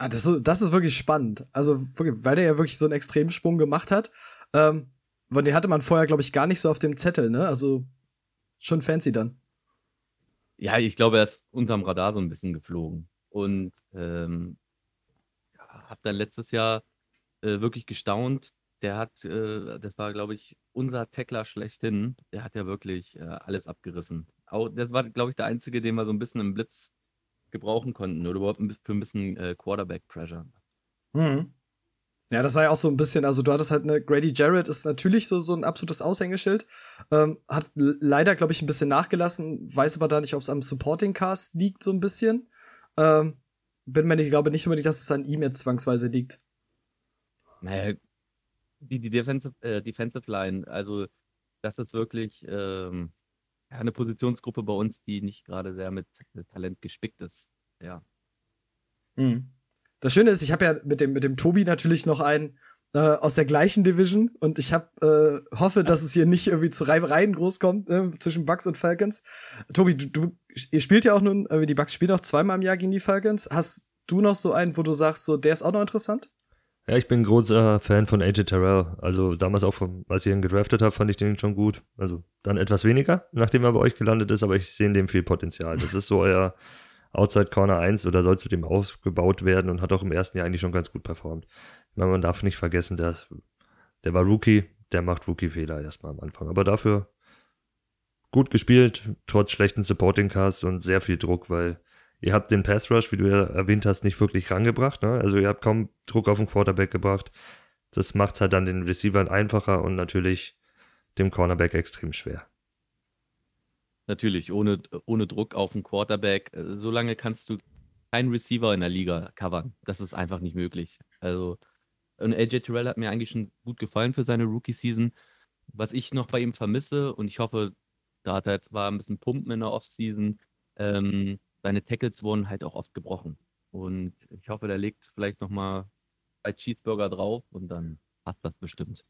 Ah, das, ist, das ist wirklich spannend. Also, weil der ja wirklich so einen extremen Sprung gemacht hat. Ähm, den hatte man vorher, glaube ich, gar nicht so auf dem Zettel, ne? Also schon fancy dann. Ja, ich glaube, er ist unterm Radar so ein bisschen geflogen. Und ähm, habe dann letztes Jahr äh, wirklich gestaunt, der hat, äh, das war, glaube ich, unser Tackler schlechthin. Der hat ja wirklich äh, alles abgerissen. Auch, das war, glaube ich, der einzige, den wir so ein bisschen im Blitz gebrauchen konnten oder überhaupt für ein bisschen äh, Quarterback-Pressure. Mhm. Ja, das war ja auch so ein bisschen, also du hattest halt eine Grady Jarrett ist natürlich so, so ein absolutes Aushängeschild. Ähm, hat leider, glaube ich, ein bisschen nachgelassen, weiß aber da nicht, ob es am Supporting Cast liegt, so ein bisschen. Ähm, bin mir nicht, glaube nicht unbedingt, dass es an ihm jetzt zwangsweise liegt. Naja, die, die Defensive, äh, Defensive Line, also das ist wirklich ähm, eine Positionsgruppe bei uns, die nicht gerade sehr mit Talent gespickt ist. Ja. Mhm. Das Schöne ist, ich habe ja mit dem, mit dem Tobi natürlich noch einen äh, aus der gleichen Division und ich hab, äh, hoffe, dass es hier nicht irgendwie zu Reibereien groß kommt äh, zwischen Bucks und Falcons. Tobi, du, du, ihr spielt ja auch nun, äh, die Bucks spielen auch zweimal im Jahr gegen die Falcons. Hast du noch so einen, wo du sagst, so der ist auch noch interessant? Ja, ich bin ein großer Fan von AJ Terrell. Also damals auch, von, als ich ihn gedraftet habe, fand ich den schon gut. Also dann etwas weniger, nachdem er bei euch gelandet ist, aber ich sehe in dem viel Potenzial. Das ist so euer Outside Corner 1 oder soll zu dem aufgebaut werden und hat auch im ersten Jahr eigentlich schon ganz gut performt. Meine, man darf nicht vergessen, der, der war Rookie, der macht Rookie-Fehler erstmal am Anfang. Aber dafür gut gespielt, trotz schlechten Supporting Cast und sehr viel Druck, weil ihr habt den Pass Rush, wie du ja erwähnt hast, nicht wirklich rangebracht. Ne? Also ihr habt kaum Druck auf den Quarterback gebracht. Das macht es halt dann den Receivern einfacher und natürlich dem Cornerback extrem schwer. Natürlich, ohne, ohne Druck auf den Quarterback. äh, So lange kannst du keinen Receiver in der Liga covern. Das ist einfach nicht möglich. Also, und AJ Terrell hat mir eigentlich schon gut gefallen für seine Rookie-Season. Was ich noch bei ihm vermisse, und ich hoffe, da hat er jetzt war ein bisschen Pumpen in der Offseason, ähm, seine Tackles wurden halt auch oft gebrochen. Und ich hoffe, der legt vielleicht nochmal bei Cheeseburger drauf und dann passt das bestimmt.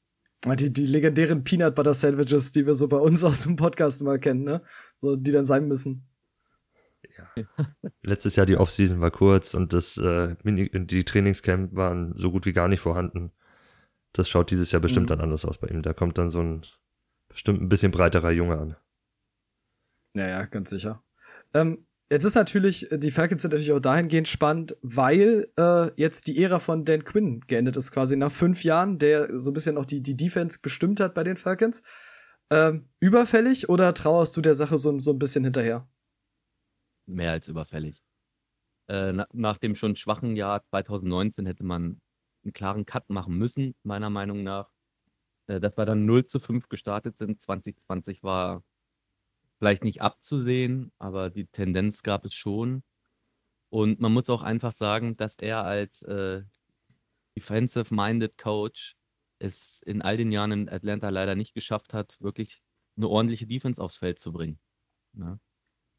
Die, die legendären Peanut Butter Sandwiches, die wir so bei uns aus dem Podcast immer kennen, ne? So, die dann sein müssen. *laughs* Letztes Jahr die Offseason war kurz und das äh, Mini die Trainingscamp waren so gut wie gar nicht vorhanden. Das schaut dieses Jahr bestimmt Mhm. dann anders aus bei ihm. Da kommt dann so ein bestimmt ein bisschen breiterer Junge an. Ja, ja, ganz sicher. Ähm, jetzt ist natürlich, äh, die Falcons sind natürlich auch dahingehend spannend, weil äh, jetzt die Ära von Dan Quinn geendet ist, quasi nach fünf Jahren, der so ein bisschen auch die, die Defense bestimmt hat bei den Falcons. Ähm, überfällig oder trauerst du der Sache so, so ein bisschen hinterher? mehr als überfällig. Äh, na, nach dem schon schwachen Jahr 2019 hätte man einen klaren Cut machen müssen, meiner Meinung nach. Äh, dass wir dann 0 zu 5 gestartet sind. 2020 war vielleicht nicht abzusehen, aber die Tendenz gab es schon. Und man muss auch einfach sagen, dass er als äh, defensive-minded Coach es in all den Jahren in Atlanta leider nicht geschafft hat, wirklich eine ordentliche Defense aufs Feld zu bringen. Ja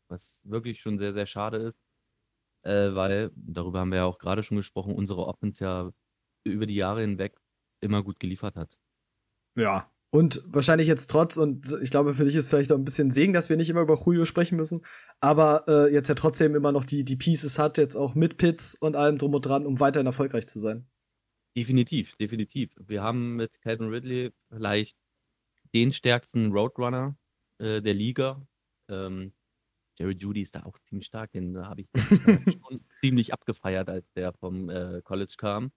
was wirklich schon sehr, sehr schade ist, äh, weil, darüber haben wir ja auch gerade schon gesprochen, unsere Offense ja über die Jahre hinweg immer gut geliefert hat. Ja. Und wahrscheinlich jetzt trotz, und ich glaube, für dich ist vielleicht auch ein bisschen Segen, dass wir nicht immer über Julio sprechen müssen, aber äh, jetzt ja trotzdem immer noch die, die Pieces hat, jetzt auch mit Pits und allem drum und dran, um weiterhin erfolgreich zu sein. Definitiv, definitiv. Wir haben mit Calvin Ridley vielleicht den stärksten Roadrunner äh, der Liga. Ähm, Jerry Judy ist da auch ziemlich stark, den habe ich *laughs* schon ziemlich abgefeiert, als der vom äh, College kam.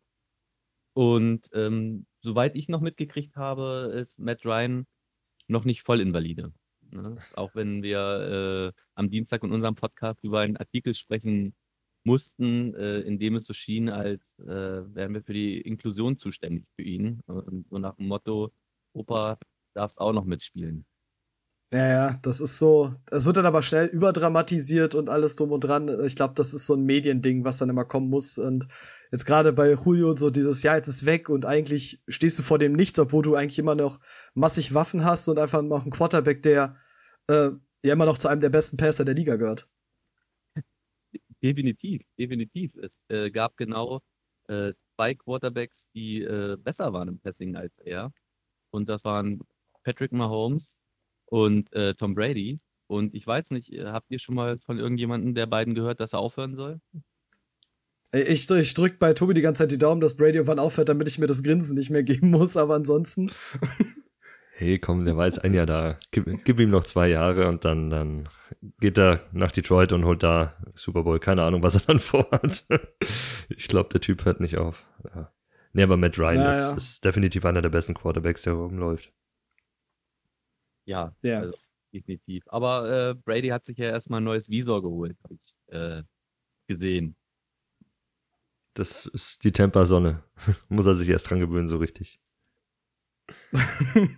Und ähm, soweit ich noch mitgekriegt habe, ist Matt Ryan noch nicht voll invalide. Ne? Auch wenn wir äh, am Dienstag in unserem Podcast über einen Artikel sprechen mussten, äh, in dem es so schien, als äh, wären wir für die Inklusion zuständig für ihn. Und so nach dem Motto, Opa darfst auch noch mitspielen. Ja, ja, das ist so. Es wird dann aber schnell überdramatisiert und alles drum und dran. Ich glaube, das ist so ein Mediending, was dann immer kommen muss. Und jetzt gerade bei Julio so dieses, ja, jetzt ist weg und eigentlich stehst du vor dem Nichts, obwohl du eigentlich immer noch massig Waffen hast und einfach noch einen Quarterback, der äh, ja immer noch zu einem der besten Passer der Liga gehört. Definitiv, definitiv. Es äh, gab genau äh, zwei Quarterbacks, die äh, besser waren im Passing als er. Und das waren Patrick Mahomes und äh, Tom Brady. Und ich weiß nicht, äh, habt ihr schon mal von irgendjemandem der beiden gehört, dass er aufhören soll? Ich, ich drück bei Tobi die ganze Zeit die Daumen, dass Brady irgendwann aufhört, damit ich mir das Grinsen nicht mehr *laughs* geben muss, aber ansonsten. Hey, komm, der war jetzt ein Jahr da. Gib, gib ihm noch zwei Jahre und dann, dann geht er nach Detroit und holt da Super Bowl. Keine Ahnung, was er dann *laughs* vorhat. ich glaube, der Typ hört nicht auf. Ja. Nee, aber Matt Ryan Naja. ist, ist definitiv einer der besten Quarterbacks, der rumläuft. Ja, Ja. also, definitiv. Aber äh, Brady hat sich ja erstmal ein neues Visor geholt, habe ich äh, gesehen. Das ist die Tampa-Sonne. *laughs* Muss er sich erst dran gewöhnen, so richtig. *laughs*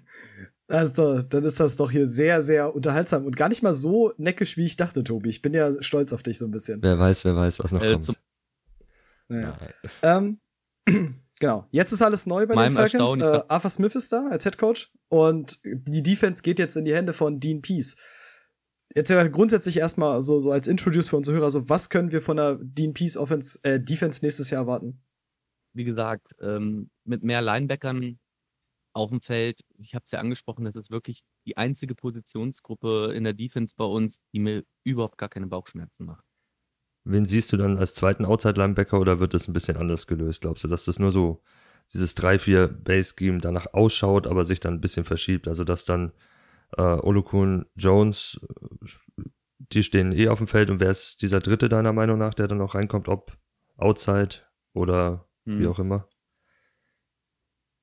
Also, dann ist das doch hier sehr, sehr unterhaltsam und gar nicht mal so neckisch, wie ich dachte, Tobi. Ich bin ja stolz auf dich so ein bisschen. Wer weiß, wer weiß, was noch Äh, kommt. zum- Naja. Ähm, *clears throat* genau. Jetzt ist alles neu bei Meinem den Falcons. Äh, Arthur Smith ist da als Head Coach und die Defense geht jetzt in die Hände von Dean Peace. Jetzt ja grundsätzlich erstmal so, so als Introduce für unsere Hörer, so was können wir von der Dean Peace Offense, äh, Defense nächstes Jahr erwarten? wie gesagt, ähm, mit mehr Linebackern auf dem Feld. Ich habe es ja angesprochen, das ist wirklich die einzige Positionsgruppe in der Defense bei uns, die mir überhaupt gar keine Bauchschmerzen macht. Wen siehst du dann als zweiten Outside-Linebacker oder wird das ein bisschen anders gelöst? Glaubst du, dass das nur so dieses 3-4-Base-Scheme danach ausschaut, aber sich dann ein bisschen verschiebt? Also, dass dann äh, Olukun, Jones, äh, die stehen eh auf dem Feld und wer ist dieser dritte deiner Meinung nach, der dann noch reinkommt, ob Outside oder wie Hm. auch immer?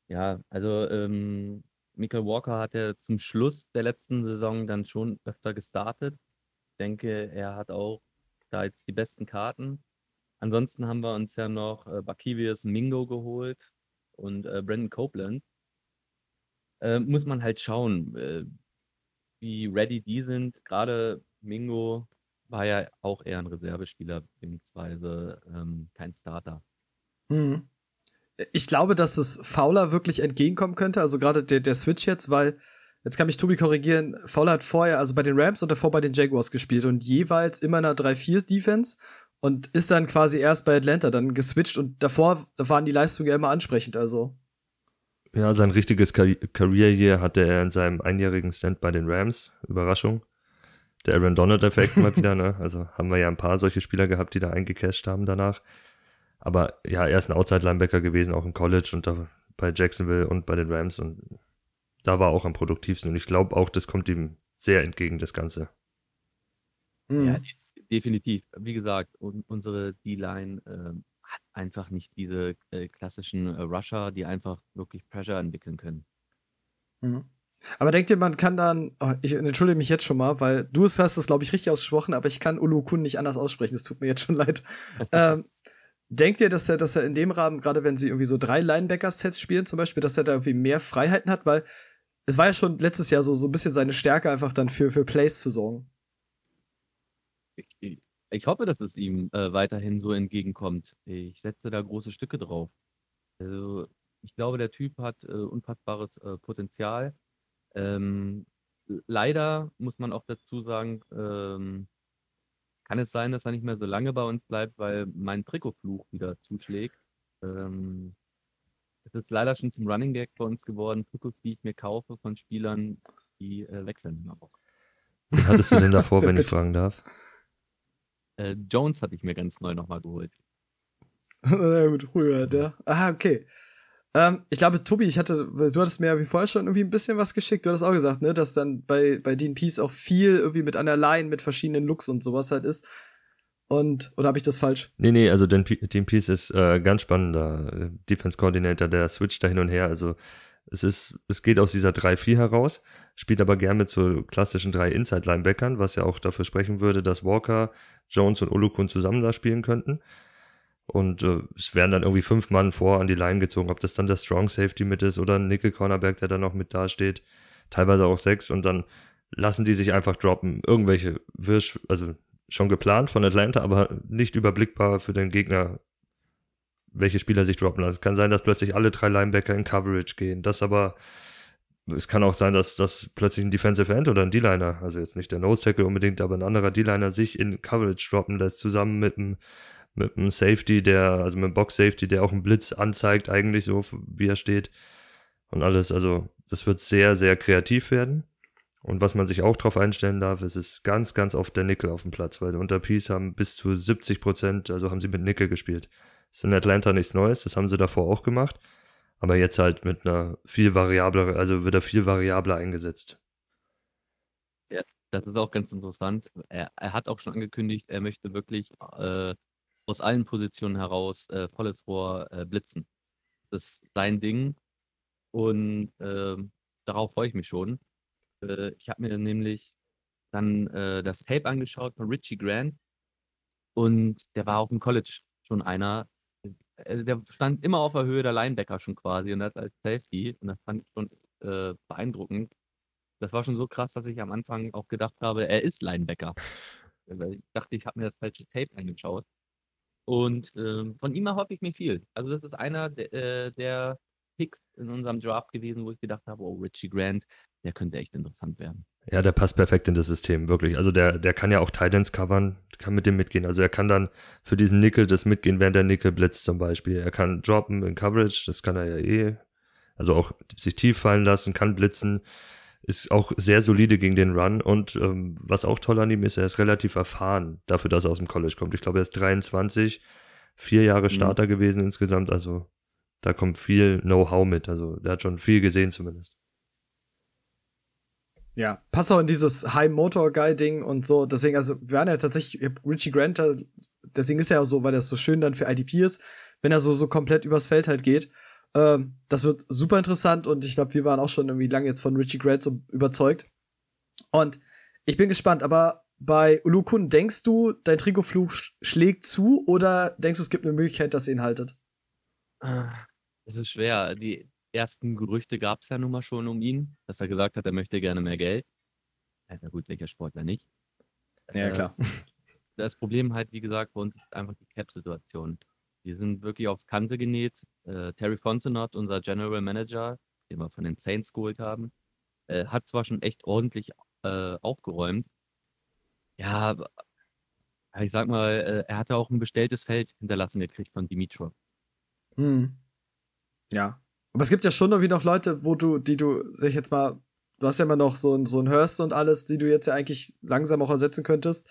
Ja, also ähm, Michael Walker hat ja zum Schluss der letzten Saison dann schon öfter gestartet. Ich denke, er hat auch da jetzt die besten Karten. Ansonsten haben wir uns ja noch äh, Bakivius Mingo geholt und äh, Brandon Copeland. Äh, muss man halt schauen, äh, wie ready die sind. Gerade Mingo war ja auch eher ein Reservespieler, beziehungsweise ähm, kein Starter. Hm. Ich glaube, dass es Fowler wirklich entgegenkommen könnte, also gerade der, der Switch jetzt, weil, jetzt kann mich Tobi korrigieren, Fowler hat vorher, also bei den Rams und davor bei den Jaguars gespielt und jeweils immer in einer 3-4-Defense und ist dann quasi erst bei Atlanta dann geswitcht und davor da waren die Leistungen ja immer ansprechend, also. Ja, sein richtiges Career Year hatte er in seinem einjährigen Stand bei den Rams. Überraschung. Der Aaron Donald-Effekt mal wieder, ne? Also haben wir ja ein paar solche Spieler gehabt, die da eingecashed haben danach. Aber ja, er ist ein Outside-Linebacker gewesen, auch im College und da bei Jacksonville und bei den Rams und da war auch am produktivsten. Und ich glaube auch, das kommt ihm sehr entgegen, das Ganze. Mhm. Ja, definitiv. Wie gesagt, un unsere D-Line äh, hat einfach nicht diese äh, klassischen äh, Rusher, die einfach wirklich Pressure entwickeln können. Mhm. Aber denkt ihr, man kann dann, oh, ich entschuldige mich jetzt schon mal, weil du es hast es, glaube ich, richtig ausgesprochen, aber ich kann Ulukun nicht anders aussprechen, es tut mir jetzt schon leid. *laughs* ähm, denkt ihr, dass er, dass er in dem Rahmen, gerade wenn sie irgendwie so drei Linebacker-Sets spielen, zum Beispiel, dass er da irgendwie mehr Freiheiten hat, weil es war ja schon letztes Jahr so, so ein bisschen seine Stärke, einfach dann für, für Plays zu sorgen. Ich, hoffe, dass es ihm äh, weiterhin so entgegenkommt. Ich setze da große Stücke drauf. Also, ich glaube, der Typ hat äh, unfassbares äh, Potenzial. Ähm, leider muss man auch dazu sagen, ähm, kann es sein, dass er nicht mehr so lange bei uns bleibt, weil mein Trikotfluch wieder zuschlägt. Ähm, es ist leider schon zum Running Gag bei uns geworden, Trikots, die ich mir kaufe von Spielern, die äh, wechseln immer. Was hattest du denn *laughs* davor, wenn ich fragen darf? Äh, Jones hatte ich mir ganz neu nochmal geholt. *laughs* Na gut, früher, der. Ah, okay. Ähm, ich glaube, Tobi, ich hatte, du hattest mir ja wie vorher schon irgendwie ein bisschen was geschickt. Du hattest auch gesagt, ne, dass dann bei, bei Dean Peace auch viel irgendwie mit einer Line, mit verschiedenen Looks und sowas halt ist. Und, oder habe ich das falsch? Nee, nee, also Dean, Dean Peace ist äh, ganz spannender äh, Defense Coordinator, der switcht da hin und her. Also es ist, es geht aus dieser 3-4 heraus, spielt aber gern mit so klassischen drei Inside-Linebackern, was ja auch dafür sprechen würde, dass Walker, Jones und Olukun zusammen da spielen könnten. Und äh, es werden dann irgendwie fünf Mann vor an die Line gezogen, ob das dann der Strong Safety mit ist oder ein Nickel Cornerback, der dann noch mit dasteht. Teilweise auch sechs und dann lassen die sich einfach droppen. Irgendwelche Wirsch, also schon geplant von Atlanta, aber nicht überblickbar für den Gegner, welche Spieler sich droppen lassen. Es kann sein, dass plötzlich alle drei Linebacker in Coverage gehen. Das aber, es kann auch sein, dass, dass plötzlich ein Defensive End oder ein D-Liner, also jetzt nicht der Nose Tackle unbedingt, aber ein anderer D-Liner sich in Coverage droppen lässt, zusammen mit einem mit einem Safety, der, also mit einem Box Safety, der auch einen Blitz anzeigt, eigentlich so, wie er steht. Und alles, also, das wird sehr, sehr kreativ werden. Und was man sich auch drauf einstellen darf, es ist ganz, ganz oft der Nickel auf dem Platz, weil unter Peace haben bis zu 70 Prozent, also haben sie mit Nickel gespielt. Ist in Atlanta nichts Neues, das haben sie davor auch gemacht. Aber jetzt halt mit einer viel variablere, also wird er viel variabler eingesetzt. Ja, das ist auch ganz interessant. Er, er hat auch schon angekündigt, er möchte wirklich äh, aus allen Positionen heraus äh, volles Rohr äh, blitzen. Das ist sein Ding und äh, darauf freue ich mich schon. Äh, ich habe mir nämlich dann äh, das Tape angeschaut von Richie Grant und der war auch im College schon einer. Also der stand immer auf der Höhe der Linebacker schon quasi und das als Safety und das fand ich schon äh, beeindruckend. Das war schon so krass, dass ich am Anfang auch gedacht habe, er ist Linebacker. Ich dachte, ich habe mir das falsche Tape angeschaut. Und ähm, von ihm erhoffe ich mir viel. Also das ist einer der, äh, der Picks in unserem Draft gewesen, wo ich gedacht habe, oh, Richie Grant, der könnte echt interessant werden. Ja, der passt perfekt in das System, wirklich. Also der, der kann ja auch Titans covern, kann mit dem mitgehen. Also er kann dann für diesen Nickel das mitgehen, während der Nickel blitzt zum Beispiel. Er kann droppen in Coverage, das kann er ja eh. Also auch sich tief fallen lassen, kann blitzen ist auch sehr solide gegen den Run und ähm, was auch toll an ihm ist, er ist relativ erfahren dafür, dass er aus dem College kommt. Ich glaube, er ist 23, vier Jahre mhm. Starter mhm. gewesen insgesamt, also da kommt viel Know-how mit, also der hat schon viel gesehen zumindest. Ja, passt auch in dieses High Motor Guy Ding und so, deswegen, also wir waren ja tatsächlich, Richie Grant, deswegen ist er auch so, weil er so schön dann für IDP ist, wenn er so, so komplett übers Feld halt geht Ähm, das wird super interessant und ich glaube, wir waren auch schon irgendwie lange jetzt von Richie Grant so überzeugt. Und ich bin gespannt, aber bei Ulukun, denkst du, dein Trikotflug sch schlägt zu oder denkst du, es gibt eine Möglichkeit, dass ihr ihn haltet? Es ist schwer. Die ersten Gerüchte gab es ja nun mal schon um ihn, dass er gesagt hat, er möchte gerne mehr Geld. Ja, na gut, welcher Sportler nicht? Ja, Äh, klar. *laughs* das Problem halt, wie gesagt, bei uns ist einfach die Cap-Situation. Wir sind wirklich auf Kante genäht. Äh, Terry Fontenot, unser General Manager, den wir von den Saints geholt haben, äh, hat zwar schon echt ordentlich äh, aufgeräumt. Ja, aber ich sag mal, äh, er hatte auch ein bestelltes Feld hinterlassen gekriegt von Dimitrov. Hm. Ja. Aber es gibt ja schon irgendwie noch Leute, wo du, die du, sag ich jetzt mal, du hast ja immer noch so ein, so ein Hurst und alles, die du jetzt ja eigentlich langsam auch ersetzen könntest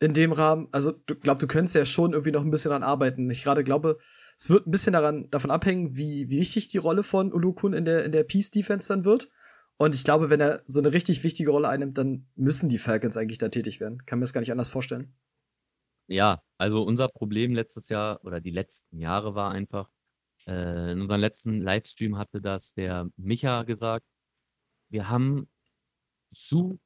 in dem Rahmen. Also, du glaub, du könntest ja schon irgendwie noch ein bisschen daran arbeiten. Ich gerade glaube, es wird ein bisschen daran, davon abhängen, wie, wie wichtig die Rolle von Ulukun in der, in der Peace Defense dann wird. Und ich glaube, wenn er so eine richtig wichtige Rolle einnimmt, dann müssen die Falcons eigentlich da tätig werden. Kann mir das gar nicht anders vorstellen. Ja, also unser Problem letztes Jahr oder die letzten Jahre war einfach, äh, in unserem letzten Livestream hatte das der Micha gesagt, wir haben zu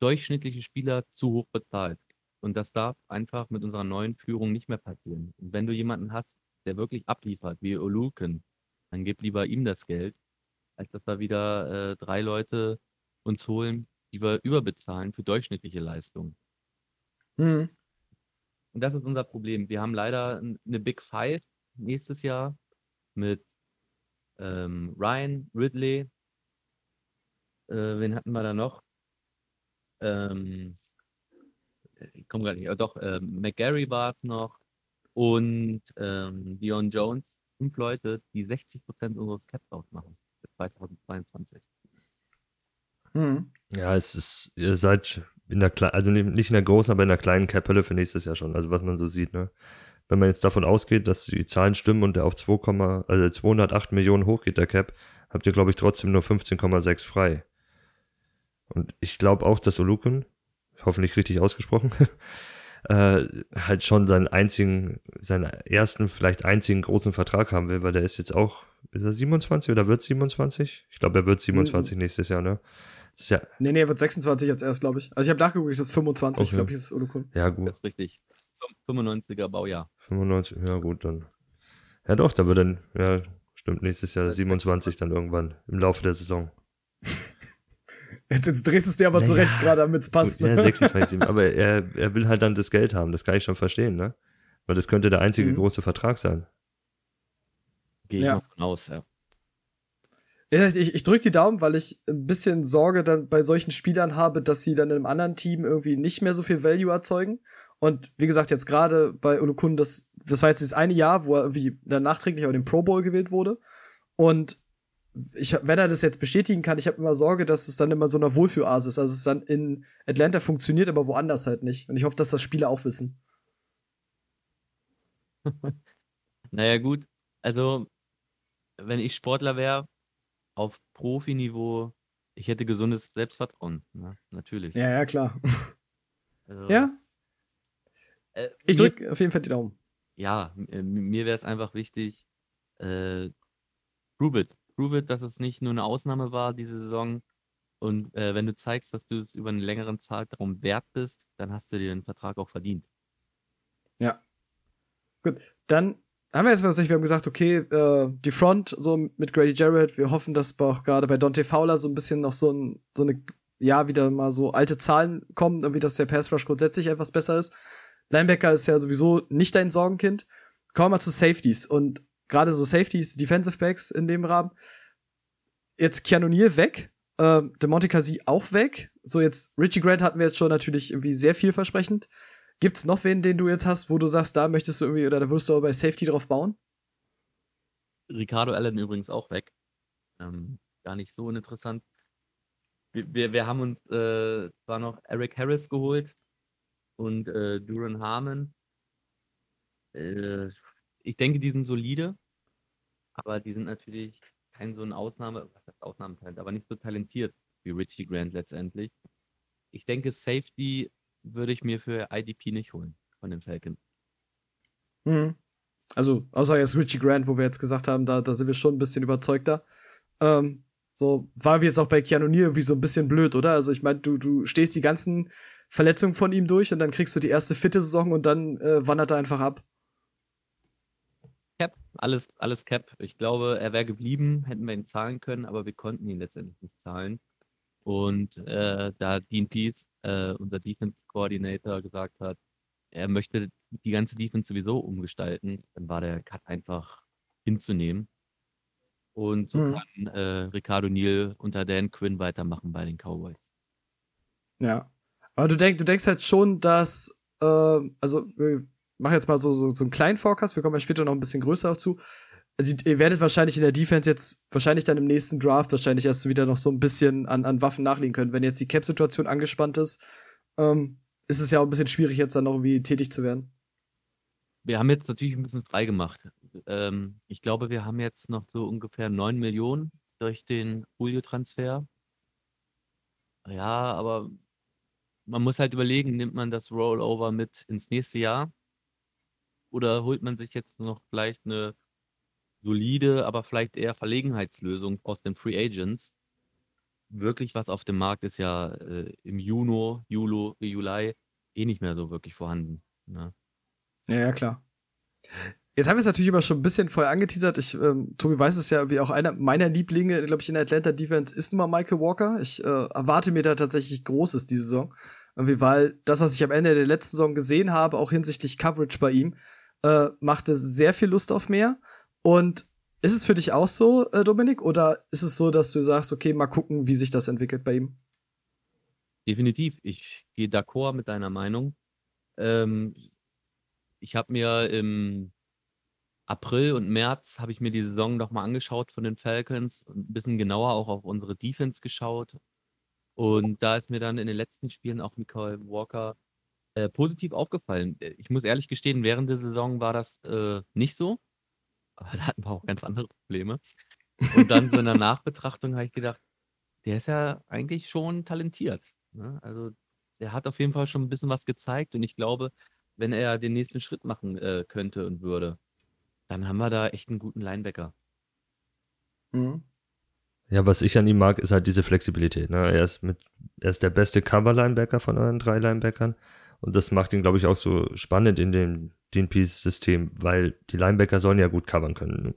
durchschnittliche Spieler zu hoch bezahlt. Und das darf einfach mit unserer neuen Führung nicht mehr passieren. Und wenn du jemanden hast, der wirklich abliefert, wie Oluken, dann gib lieber ihm das Geld, als dass wir wieder äh, drei Leute uns holen, die wir überbezahlen für durchschnittliche Leistungen. Hm. Und das ist unser Problem. Wir haben leider eine Big Five nächstes Jahr mit ähm, Ryan, Ridley, äh, wen hatten wir da noch? Ähm, ich komme gar nicht, äh, doch, ähm, McGarry war es noch und ähm, Dion Jones, fünf Leute, die 60 Prozent unseres Caps ausmachen für 2022. Hm. Ja, es ist, ihr seid in der kleinen, also nicht in der großen, aber in der kleinen Cap-Hölle für nächstes Jahr schon, also was man so sieht, ne? Wenn man jetzt davon ausgeht, dass die Zahlen stimmen und der auf 2, also 208 Millionen hochgeht, der Cap, habt ihr, glaube ich, trotzdem nur 15,6 frei. Und ich glaube auch, dass Olukun, hoffentlich richtig ausgesprochen, *laughs* äh, halt schon seinen einzigen, seinen ersten, vielleicht einzigen großen Vertrag haben will, weil der ist jetzt auch, ist er 27 oder wird 27? Ich glaube, er wird 27 nächstes Jahr, ne? Das ja, Nee, nee, er wird 26 jetzt erst, glaube ich. Also ich habe nachgeguckt, ich so 25, Okay. glaube ich, ist Ulukun. ja gut. Das ist richtig. 95er Baujahr. 95, ja gut, dann. Ja doch, da wird dann, ja, stimmt, nächstes Jahr 27 dann irgendwann im Laufe der Saison. *laughs* Jetzt, jetzt drehst du es dir aber Naja, zurecht, gerade damit es passt. Gut, ja, ne? 26, *laughs* aber er, er will halt dann das Geld haben, das kann ich schon verstehen, ne? Weil das könnte der einzige Mhm. große Vertrag sein. Gehe ich Ja. mal von aus, ja. Ja, Ich, ich drücke die Daumen, weil ich ein bisschen Sorge dann bei solchen Spielern habe, dass sie dann in einem anderen Team irgendwie nicht mehr so viel Value erzeugen. Und wie gesagt, jetzt gerade bei Olukun, das, das war jetzt das eine Jahr, wo er irgendwie dann nachträglich auch in den Pro Bowl gewählt wurde. Und ich, wenn er das jetzt bestätigen kann, ich habe immer Sorge, dass es dann immer so eine Wohlfühloase ist. Also es dann in Atlanta funktioniert, aber woanders halt nicht. Und ich hoffe, dass das Spieler auch wissen. *laughs* Naja, gut. Also, wenn ich Sportler wäre, auf Profiniveau, ich hätte gesundes Selbstvertrauen. Ne? Natürlich. Ja, ja, klar. *laughs* Also, Ja, äh, ich drücke auf jeden Fall die Daumen. Ja, äh, mir wäre es einfach wichtig, äh, prove it. Prove it, dass es nicht nur eine Ausnahme war, diese Saison. Und äh, wenn du zeigst, dass du es über einen längeren Zeitraum wert bist, dann hast du dir den Vertrag auch verdient. Ja. Gut, dann haben wir jetzt was nicht, wir haben gesagt, okay, äh, die Front so mit Grady Jarrett, wir hoffen, dass auch gerade bei Dante Fowler so ein bisschen noch so, ein, so eine, ja, wieder mal so alte Zahlen kommen, irgendwie, dass der Pass Rush grundsätzlich etwas besser ist. Linebacker ist ja sowieso nicht dein Sorgenkind. Kommen wir mal zu Safeties und gerade so Safeties, Defensive Backs in dem Rahmen. Jetzt Keanu Neal weg, ähm, DeMonte Casey auch weg. So jetzt Richie Grant hatten wir jetzt schon natürlich irgendwie sehr vielversprechend. Gibt's noch wen, den du jetzt hast, wo du sagst, da möchtest du irgendwie oder da würdest du aber bei Safety drauf bauen? Ricardo Allen übrigens auch weg. Ähm, gar nicht so uninteressant. Wir, wir, wir haben uns äh, zwar noch Eric Harris geholt und äh, Duran Harmon. Äh, ich denke, die sind solide, aber die sind natürlich kein so ein Ausnahme, Ausnahmetalent, aber nicht so talentiert wie Richie Grant letztendlich. Ich denke, Safety würde ich mir für IDP nicht holen von den Falcons. Mhm. Also, außer jetzt Richie Grant, wo wir jetzt gesagt haben, da, da sind wir schon ein bisschen überzeugter. Ähm, so, war wie jetzt auch bei Keanu Neal irgendwie so ein bisschen blöd, oder? Also, ich meine, du, du stehst die ganzen Verletzungen von ihm durch und dann kriegst du die erste fitte Saison und dann äh, wandert er einfach ab. Cap, alles, alles Cap. Ich glaube, er wäre geblieben, hätten wir ihn zahlen können, aber wir konnten ihn letztendlich nicht zahlen. Und äh, da Dean Peace, äh, unser Defense Coordinator, gesagt hat, er möchte die ganze Defense sowieso umgestalten, dann war der Cut einfach hinzunehmen. Und so Mhm. kann äh, Ricardo Neal unter Dan Quinn weitermachen bei den Cowboys. Ja. Aber du, denk, du denkst halt schon, dass, äh, also, wir machen jetzt mal so, so, so einen kleinen Forecast, wir kommen ja später noch ein bisschen größer auch zu. Also, ihr werdet wahrscheinlich in der Defense jetzt, wahrscheinlich dann im nächsten Draft, wahrscheinlich erst wieder noch so ein bisschen an, an Waffen nachlegen können. Wenn jetzt die Cap-Situation angespannt ist, ähm, ist es ja auch ein bisschen schwierig, jetzt dann noch irgendwie tätig zu werden. Wir haben jetzt natürlich ein bisschen frei gemacht. Ähm, ich glaube, wir haben jetzt noch so ungefähr 9 Millionen durch den Julio-Transfer. Ja, aber man muss halt überlegen, nimmt man das Rollover mit ins nächste Jahr? Oder holt man sich jetzt noch vielleicht eine solide, aber vielleicht eher Verlegenheitslösung aus den Free Agents? Wirklich was auf dem Markt ist ja äh, im Juni, Juli, Juli eh nicht mehr so wirklich vorhanden. Ne? Ja, ja, klar. Jetzt haben wir es natürlich immer schon ein bisschen vorher angeteasert. Ich, ähm, Tobi weiß es ja, wie auch einer meiner Lieblinge, glaube ich, in der Atlanta Defense ist nun mal Michael Walker. Ich äh, erwarte mir da tatsächlich Großes diese Saison. Irgendwie, weil das, was ich am Ende der letzten Saison gesehen habe, auch hinsichtlich Coverage bei ihm, äh, machte sehr viel Lust auf mehr. Und ist es für dich auch so, äh, Dominik? Oder ist es so, dass du sagst, okay, mal gucken, wie sich das entwickelt bei ihm? Definitiv. Ich gehe d'accord mit deiner Meinung. Ähm, ich habe mir im April und März habe ich mir die Saison noch mal angeschaut von den Falcons und ein bisschen genauer auch auf unsere Defense geschaut. Und da ist mir dann in den letzten Spielen auch Michael Walker äh, positiv aufgefallen. Äh, Ich muss ehrlich gestehen, während der Saison war das äh, nicht so. Aber *laughs* da hatten wir auch ganz andere Probleme. Und dann so in der Nachbetrachtung habe ich gedacht, der ist ja eigentlich schon talentiert. Ne? Also der hat auf jeden Fall schon ein bisschen was gezeigt und ich glaube, wenn er den nächsten Schritt machen äh, könnte und würde, dann haben wir da echt einen guten Linebacker. Mhm. Ja, was ich an ihm mag, ist halt diese Flexibilität. Ne? Er, ist mit, er ist der beste Cover-Linebacker von euren drei Linebackern. Und das macht ihn, glaube ich, auch so spannend in dem DNP-System, weil die Linebacker sollen ja gut covern können.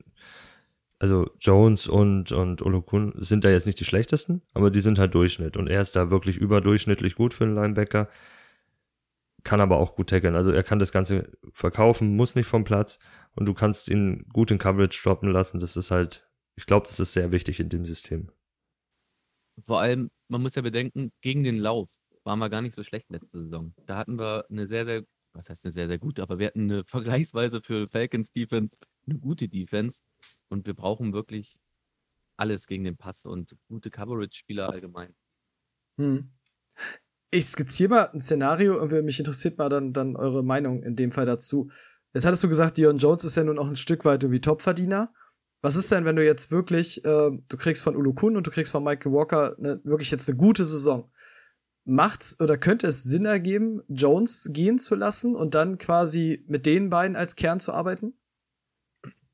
Also Jones und, und Olokun sind da jetzt nicht die schlechtesten, aber die sind halt Durchschnitt. Und er ist da wirklich überdurchschnittlich gut für einen Linebacker, kann aber auch gut tackeln. Also er kann das Ganze verkaufen, muss nicht vom Platz und du kannst ihn gut in Coverage droppen lassen. Das ist halt, ich glaube, das ist sehr wichtig in dem System. Vor allem, man muss ja bedenken, gegen den Lauf waren wir gar nicht so schlecht letzte Saison. Da hatten wir eine sehr, sehr, was heißt eine sehr, sehr gute, aber wir hatten eine *laughs* vergleichsweise für Falcons Defense eine gute Defense und wir brauchen wirklich alles gegen den Pass und gute Coverage-Spieler allgemein. Hm. Ich skizziere mal ein Szenario und mich interessiert mal dann, dann eure Meinung in dem Fall dazu. Jetzt hattest du gesagt, Dion Jones ist ja nun auch ein Stück weit irgendwie Topverdiener. Was ist denn, wenn du jetzt wirklich, äh, du kriegst von Ulukun und du kriegst von Michael Walker ne, wirklich jetzt eine gute Saison? Macht's oder könnte es Sinn ergeben, Jones gehen zu lassen und dann quasi mit den beiden als Kern zu arbeiten?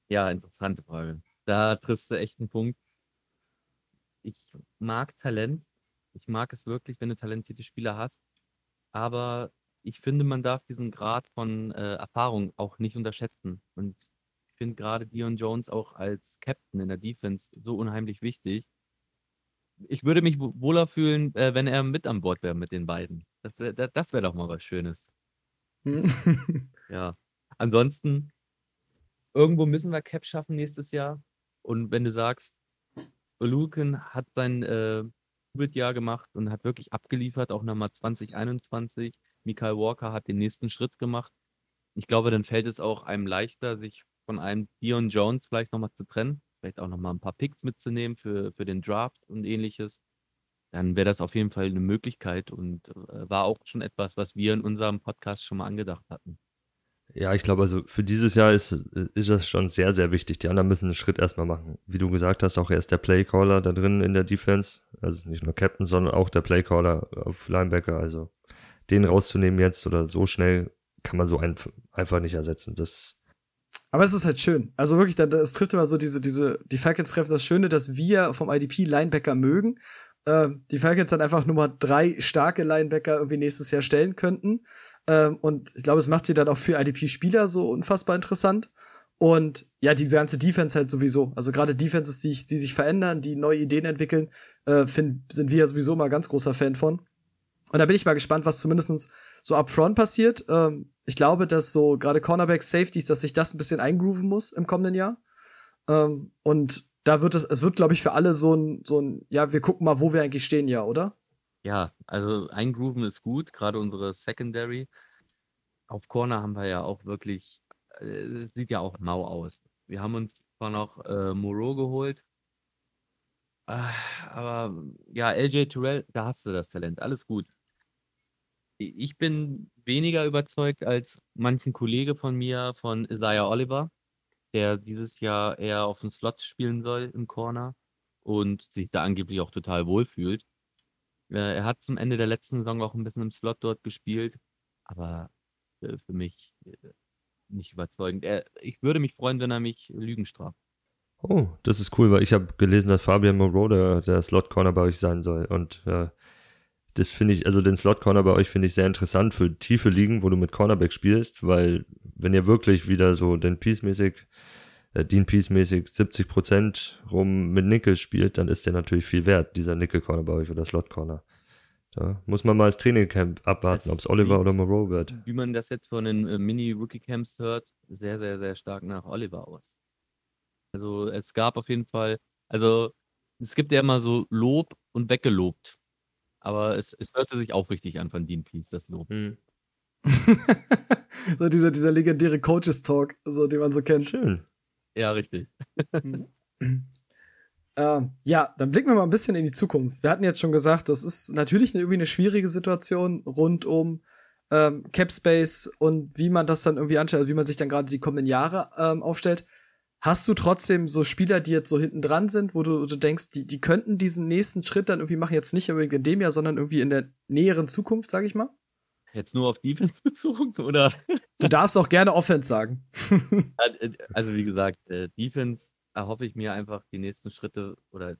Ja, interessante Frage. Da triffst du echt einen Punkt. Ich mag Talent. Ich mag es wirklich, wenn du talentierte Spieler hast. Aber ich finde, man darf diesen Grad von äh, Erfahrung auch nicht unterschätzen. Und ich finde gerade Dion Jones auch als Captain in der Defense so unheimlich wichtig. Ich würde mich wo- wohler fühlen, äh, wenn er mit an Bord wäre mit den beiden. Das wäre das wär doch mal was Schönes. Hm? *laughs* Ja. Ansonsten, irgendwo müssen wir Cap schaffen nächstes Jahr. Und wenn du sagst, Luken hat sein äh, Jahr gemacht und hat wirklich abgeliefert, auch nochmal 2021. Michael Walker hat den nächsten Schritt gemacht. Ich glaube, dann fällt es auch einem leichter, sich von einem Dion Jones vielleicht nochmal zu trennen. Vielleicht auch nochmal ein paar Picks mitzunehmen für, für den Draft und ähnliches. Dann wäre das auf jeden Fall eine Möglichkeit und äh, war auch schon etwas, was wir in unserem Podcast schon mal angedacht hatten. Ja, ich glaube, also für dieses Jahr ist, ist das schon sehr, sehr wichtig. Die anderen müssen einen Schritt erstmal machen. Wie du gesagt hast, auch er ist der Playcaller da drin in der Defense. Also nicht nur Captain, sondern auch der Playcaller auf Linebacker. Also den rauszunehmen jetzt oder so schnell kann man so ein, einfach nicht ersetzen. Das, Aber es ist halt schön. Also wirklich, es trifft immer so diese, diese, die Falcons treffen das Schöne, dass wir vom IDP Linebacker mögen. Ähm, die Falcons dann einfach Nummer drei starke Linebacker irgendwie nächstes Jahr stellen könnten. Ähm, und ich glaube, es macht sie dann auch für IDP-Spieler so unfassbar interessant. Und ja, die ganze Defense halt sowieso. Also gerade Defenses, die, die sich verändern, die neue Ideen entwickeln, äh, find, sind wir ja sowieso mal ganz großer Fan von. Und da bin ich mal gespannt, was zumindest so upfront passiert. Ähm, ich glaube, dass so gerade Cornerbacks, Safeties, dass sich das ein bisschen eingrooven muss im kommenden Jahr. Ähm, und da wird es, es wird, glaube ich, für alle so ein, so ein, ja, wir gucken mal, wo wir eigentlich stehen, ja, oder? Ja, also eingrooven ist gut, gerade unsere Secondary. Auf Corner haben wir ja auch wirklich, äh, sieht ja auch mau aus. Wir haben uns zwar noch äh, Moreau geholt, äh, aber ja, LJ Terrell, da hast du das Talent, alles gut. Ich bin weniger überzeugt als manchen Kollege von mir, von Isaiah Oliver, der dieses Jahr eher auf dem Slot spielen soll im Corner und sich da angeblich auch total wohlfühlt. Äh, er hat zum Ende der letzten Saison auch ein bisschen im Slot dort gespielt, aber äh, für mich äh, nicht überzeugend. Er, ich würde mich freuen, wenn er mich Lügen straft. Oh, das ist cool, weil ich habe gelesen, dass Fabian Moreau der, der Slot-Corner bei euch sein soll und äh, das finde ich, also den Slot-Corner bei euch finde ich sehr interessant für tiefe Ligen, wo du mit Cornerback spielst, weil wenn ihr wirklich wieder so den Peace-mäßig, äh, Dean Peace-mäßig 70 Prozent rum mit Nickel spielt, dann ist der natürlich viel wert, dieser Nickel-Corner bei euch oder Slot-Corner. Da muss man mal das Trainingcamp abwarten, ob es Oliver oder Moreau wird. Wie man das jetzt von den äh, Mini-Rookie-Camps hört, sehr, sehr, sehr stark nach Oliver aus. Also es gab auf jeden Fall, also es gibt ja immer so Lob und weggelobt. Aber es, es hörte sich aufrichtig an von Dean Peace, das Lob. Hm. *laughs* so dieser, dieser legendäre Coaches-Talk, so, den man so kennt. Schön. Ja, richtig. *laughs* Ähm, ja, dann blicken wir mal ein bisschen in die Zukunft. Wir hatten jetzt schon gesagt, das ist natürlich eine, irgendwie eine schwierige Situation rund um ähm, Cap Space und wie man das dann irgendwie anstellt, also wie man sich dann gerade die kommenden Jahre ähm, aufstellt. Hast du trotzdem so Spieler, die jetzt so hinten dran sind, wo du, du denkst, die, die könnten diesen nächsten Schritt dann irgendwie machen, jetzt nicht unbedingt in dem Jahr, sondern irgendwie in der näheren Zukunft, sag ich mal? Jetzt nur auf Defense bezogen, *laughs* oder? Du darfst auch gerne Offense sagen. *laughs* Äh, also, wie gesagt, äh, Defense erhoffe ich mir einfach die nächsten Schritte oder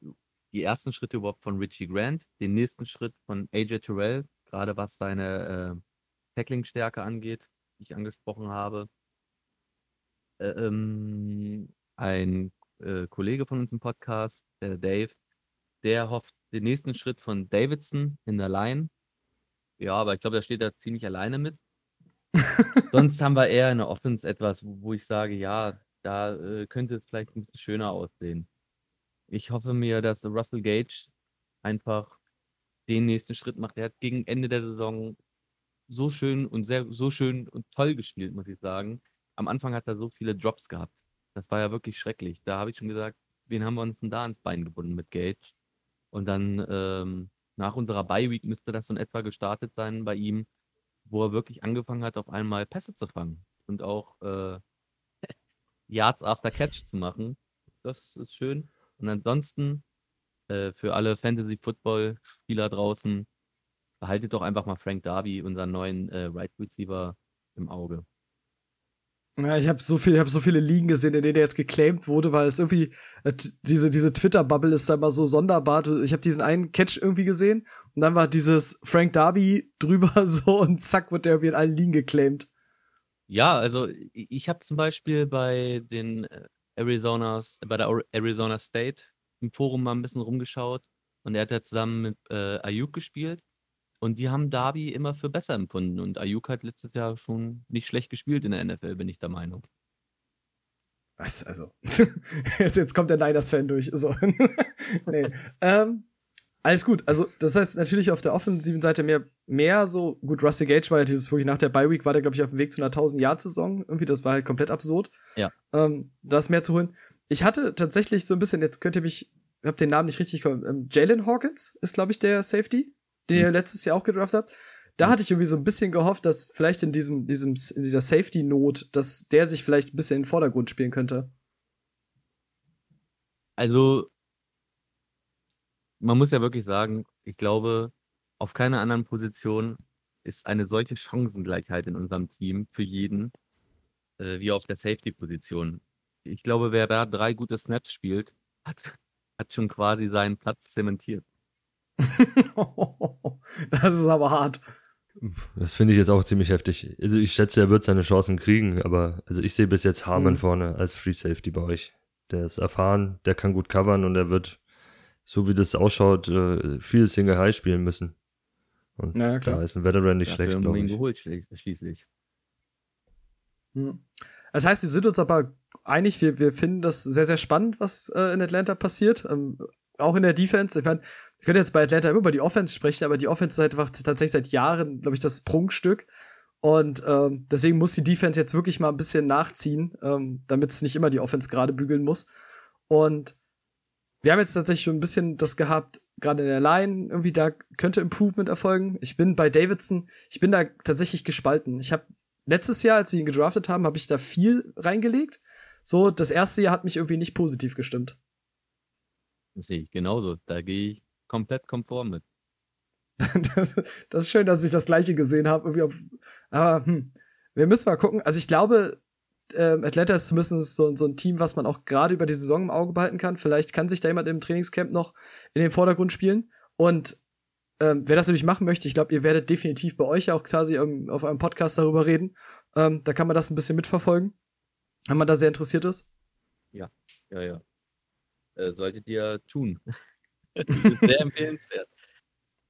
die ersten Schritte überhaupt von Richie Grant, den nächsten Schritt von AJ Terrell, gerade was seine äh, Tackling-Stärke angeht, die ich angesprochen habe. Äh, ähm, ein äh, Kollege von uns im Podcast, der Dave, der hofft den nächsten Schritt von Davidson in der Line. Ja, aber ich glaube, der steht da ziemlich alleine mit. Sonst haben wir eher in der Offense etwas, wo ich sage, ja, da äh, könnte es vielleicht ein bisschen schöner aussehen. Ich hoffe mir, dass Russell Gage einfach den nächsten Schritt macht. Er hat gegen Ende der Saison so schön und sehr so schön und toll gespielt, muss ich sagen am Anfang hat er so viele Drops gehabt. Das war ja wirklich schrecklich. Da habe ich schon gesagt, wen haben wir uns denn da ans Bein gebunden mit Gage? Und dann ähm, nach unserer Bye-Week müsste das so in etwa gestartet sein bei ihm, wo er wirklich angefangen hat, auf einmal Pässe zu fangen und auch äh, *laughs* Yards after Catch zu machen. Das ist schön. Und ansonsten äh, für alle Fantasy-Football-Spieler draußen, behaltet doch einfach mal Frank Darby, unseren neuen äh, Right Receiver, im Auge. Ja, ich habe so viel, ich habe so viele Ligen gesehen, in denen der jetzt geclaimed wurde, weil es irgendwie äh, diese diese Twitter-Bubble ist da immer so sonderbar. Ich habe diesen einen Catch irgendwie gesehen und dann war dieses Frank Darby *laughs* drüber so und zack wird der irgendwie in allen Ligen geclaimed. Ja, also ich habe zum Beispiel bei den äh, Arizonas, bei der Arizona State im Forum mal ein bisschen rumgeschaut und er hat ja zusammen mit äh, Ayuk gespielt und die haben Darby immer für besser empfunden. Und Ayuk hat letztes Jahr schon nicht schlecht gespielt in der NFL, bin ich der Meinung. Was? Also, *laughs* jetzt, jetzt kommt der Niners-Fan durch. So. *laughs* nee. ähm, alles gut. Also, das heißt natürlich auf der offensiven Seite mehr, mehr so, gut, Rusty Gage war ja dieses wirklich nach der Bye-Week, war der, glaube ich, auf dem Weg zu einer 1000-Jahr-Saison. Irgendwie, das war halt komplett absurd. Ja. Ähm, das mehr zu holen. Ich hatte tatsächlich so ein bisschen, jetzt könnt ihr mich, ich habe den Namen nicht richtig kommen. Ähm, Jalen Hawkins ist, glaube ich, der Safety den ihr letztes Jahr auch gedraft habt. Da hatte ich irgendwie so ein bisschen gehofft, dass vielleicht in diesem, diesem, in dieser Safety-Not, dass der sich vielleicht ein bisschen in den Vordergrund spielen könnte. Also, man muss ja wirklich sagen, ich glaube, auf keiner anderen Position ist eine solche Chancengleichheit in unserem Team für jeden. äh, wie auf der Safety-Position. Ich glaube, wer da drei gute Snaps spielt, hat, hat schon quasi seinen Platz zementiert. *laughs* das ist aber hart. Das finde ich jetzt auch ziemlich heftig. Also ich schätze, er wird seine Chancen kriegen, aber also ich sehe bis jetzt Harmon Mhm. vorne als Free Safety bei euch. Der ist erfahren, der kann gut covern und er wird, so wie das ausschaut, äh, viel Single High spielen müssen. Und Ja, da klar. ist ein Veteran nicht Dafür schlecht, glaube ihn ich. geholt, schli- schließlich. Hm. Das heißt, wir sind uns aber einig, wir, wir finden das sehr, sehr spannend, was äh, in Atlanta passiert. Ähm, auch in der Defense. Ich meine, wir können jetzt bei Atlanta immer über die Offense sprechen, aber die Offense ist einfach tatsächlich seit Jahren, glaube ich, das Prunkstück. Und ähm, deswegen muss die Defense jetzt wirklich mal ein bisschen nachziehen, ähm, damit es nicht immer die Offense gerade bügeln muss. Und wir haben jetzt tatsächlich schon ein bisschen das gehabt, gerade in der Line, irgendwie da könnte Improvement erfolgen. Ich bin bei Davidson, ich bin da tatsächlich gespalten. Ich habe letztes Jahr, als sie ihn gedraftet haben, habe ich da viel reingelegt. So, das erste Jahr hat mich irgendwie nicht positiv gestimmt. Das sehe ich genauso. Da gehe ich komplett konform mit. *laughs* das, das ist schön, dass ich das gleiche gesehen habe. Aber hm, wir müssen mal gucken. Also ich glaube, ähm, Atlanta ist zumindest so, so ein Team, was man auch gerade über die Saison im Auge behalten kann. Vielleicht kann sich da jemand im Trainingscamp noch in den Vordergrund spielen. Und ähm, wer das natürlich machen möchte, ich glaube, ihr werdet definitiv bei euch auch quasi ähm, auf einem Podcast darüber reden. Ähm, da kann man das ein bisschen mitverfolgen, wenn man da sehr interessiert ist. Ja, ja. Äh, solltet ihr tun. sehr empfehlenswert.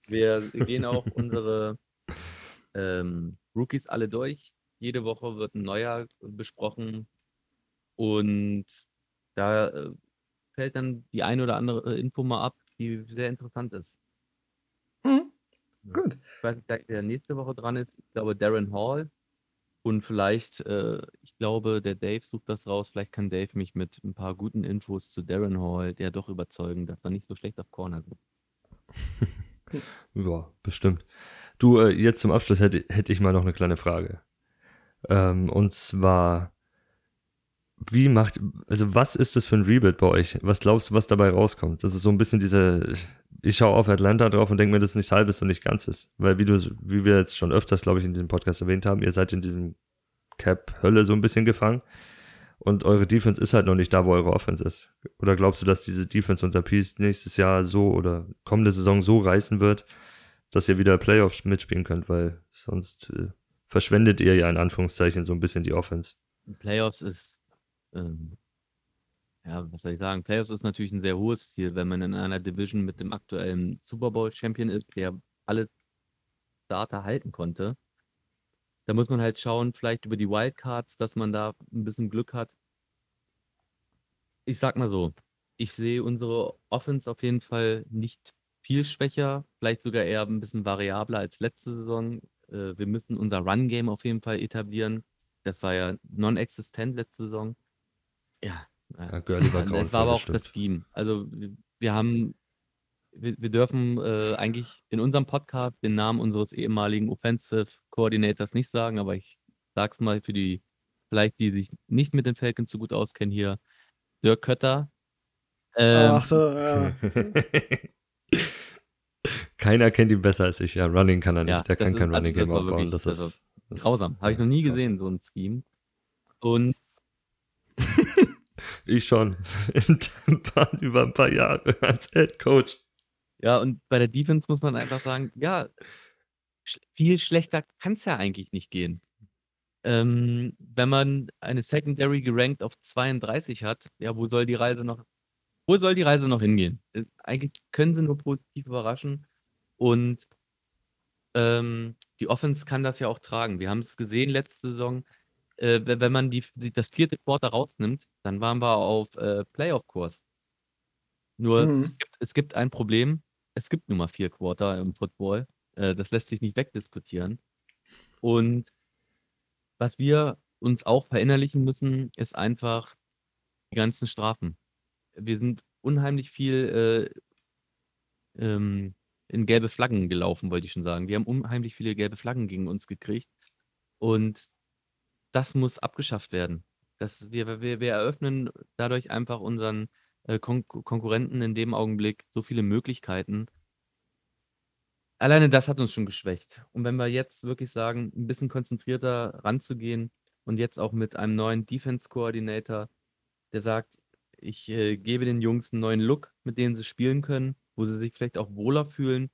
Wir gehen auch unsere ähm, Rookies alle durch. Jede Woche wird ein neuer besprochen. Und da äh, fällt dann die eine oder andere Info mal ab, die sehr interessant ist. Mhm. Gut. Ich weiß nicht, wer nächste Woche dran ist. Ich glaube, Darren Hall. Und vielleicht, äh, ich glaube, der Dave sucht das raus. Vielleicht kann Dave mich mit ein paar guten Infos zu Darren Hall, der doch überzeugen, dass er nicht so schlecht auf Corner ist. Ja, bestimmt. Du, äh, jetzt zum Abschluss hätte, hätte ich mal noch eine kleine Frage. Ähm, und zwar, wie macht, also was ist das für ein Rebuild bei euch? Was glaubst du, was dabei rauskommt? Das ist so ein bisschen diese, ich schaue auf Atlanta drauf und denke mir, das ist nicht halbes und nicht ganzes. Weil wie du, wie wir jetzt schon öfters, glaube ich, in diesem Podcast erwähnt haben, ihr seid in diesem Cap-Hölle so ein bisschen gefangen. Und eure Defense ist halt noch nicht da, wo eure Offense ist. Oder glaubst du, dass diese Defense unter Peace nächstes Jahr so oder kommende Saison so reißen wird, dass ihr wieder Playoffs mitspielen könnt? Weil sonst äh, verschwendet ihr ja in Anführungszeichen so ein bisschen die Offense. Playoffs ist, ähm, ja, was soll ich sagen? Playoffs ist natürlich ein sehr hohes Ziel, wenn man in einer Division mit dem aktuellen Super Bowl Champion ist, der alle Starter halten konnte. Da muss man halt schauen, vielleicht über die Wildcards, dass man da ein bisschen Glück hat. Ich sag mal so, ich sehe unsere Offense auf jeden Fall nicht viel schwächer, vielleicht sogar eher ein bisschen variabler als letzte Saison. Äh, wir müssen unser Run-Game auf jeden Fall etablieren. Das war ja non-existent letzte Saison. Ja, Ja, Gurley war *laughs* es grauenvoll, war aber das auch das. Scheme. Also wir, haben, wir, wir dürfen äh, eigentlich in unserem Podcast den Namen unseres ehemaligen Offensive Coordinators nicht sagen, aber ich sag's mal für die, vielleicht die sich nicht mit den Falcons so gut auskennen hier, Dirk Kötter. Ähm, Ach so, ja. *laughs* Keiner kennt ihn besser als ich. Ja, Running kann er nicht. Ja, Der das kann ist- kein also Running das Game aufbauen. wirklich- Das das ist das ist- grausam. Habe ich noch nie gesehen, so ein Scheme. Und *laughs* Ich schon. In Tampa über ein paar Jahre als Head Coach. Ja, und bei der Defense muss man einfach sagen, ja, viel schlechter kann es ja eigentlich nicht gehen. Ähm, wenn man eine Secondary gerankt auf 32 hat, ja, wo soll die Reise noch wo soll die Reise noch hingehen? Äh, eigentlich können sie nur positiv überraschen und ähm, die Offense kann das ja auch tragen. Wir haben es gesehen letzte Saison, äh, we wenn man die die das 4. Quarter rausnimmt, dann waren wir auf, äh, Playoff-Kurs. Nur Mhm. es gibt, es gibt ein Problem. Es gibt nun mal vier Quarter im Football. Äh, das lässt sich nicht wegdiskutieren. Und was wir uns auch verinnerlichen müssen, ist einfach die ganzen Strafen. Wir sind unheimlich viel äh, ähm, in gelbe Flaggen gelaufen, wollte ich schon sagen. Wir haben unheimlich viele gelbe Flaggen gegen uns gekriegt. Und das muss abgeschafft werden. Das, wir, wir, wir eröffnen dadurch einfach unseren äh, Kon Konkurrenten in dem Augenblick so viele Möglichkeiten. Alleine das hat uns schon geschwächt. Und wenn wir jetzt wirklich sagen, ein bisschen konzentrierter ranzugehen, und jetzt auch mit einem neuen Defense-Coordinator, der sagt, ich äh, gebe den Jungs einen neuen Look, mit dem sie spielen können, wo sie sich vielleicht auch wohler fühlen.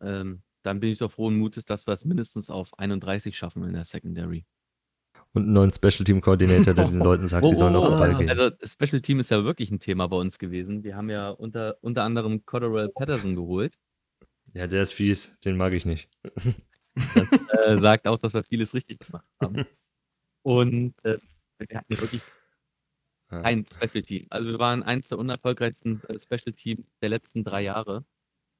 Ähm, dann bin ich doch frohen Mutes, dass wir es mindestens auf 31 schaffen in der Secondary. Und einen neuen Special Team Coordinator, der *laughs* den Leuten sagt, die sollen auf den Ball gehen. Also Special Team ist ja wirklich ein Thema bei uns gewesen. Wir haben ja unter, unter anderem Cotterell Patterson geholt. Ja, der ist fies, den mag ich nicht. Das äh, sagt auch, dass wir vieles richtig gemacht haben. Und äh, wir hatten wirklich Ja. ein Special Team. Also wir waren eins der unerfolgreichsten äh, Special Team der letzten drei Jahre.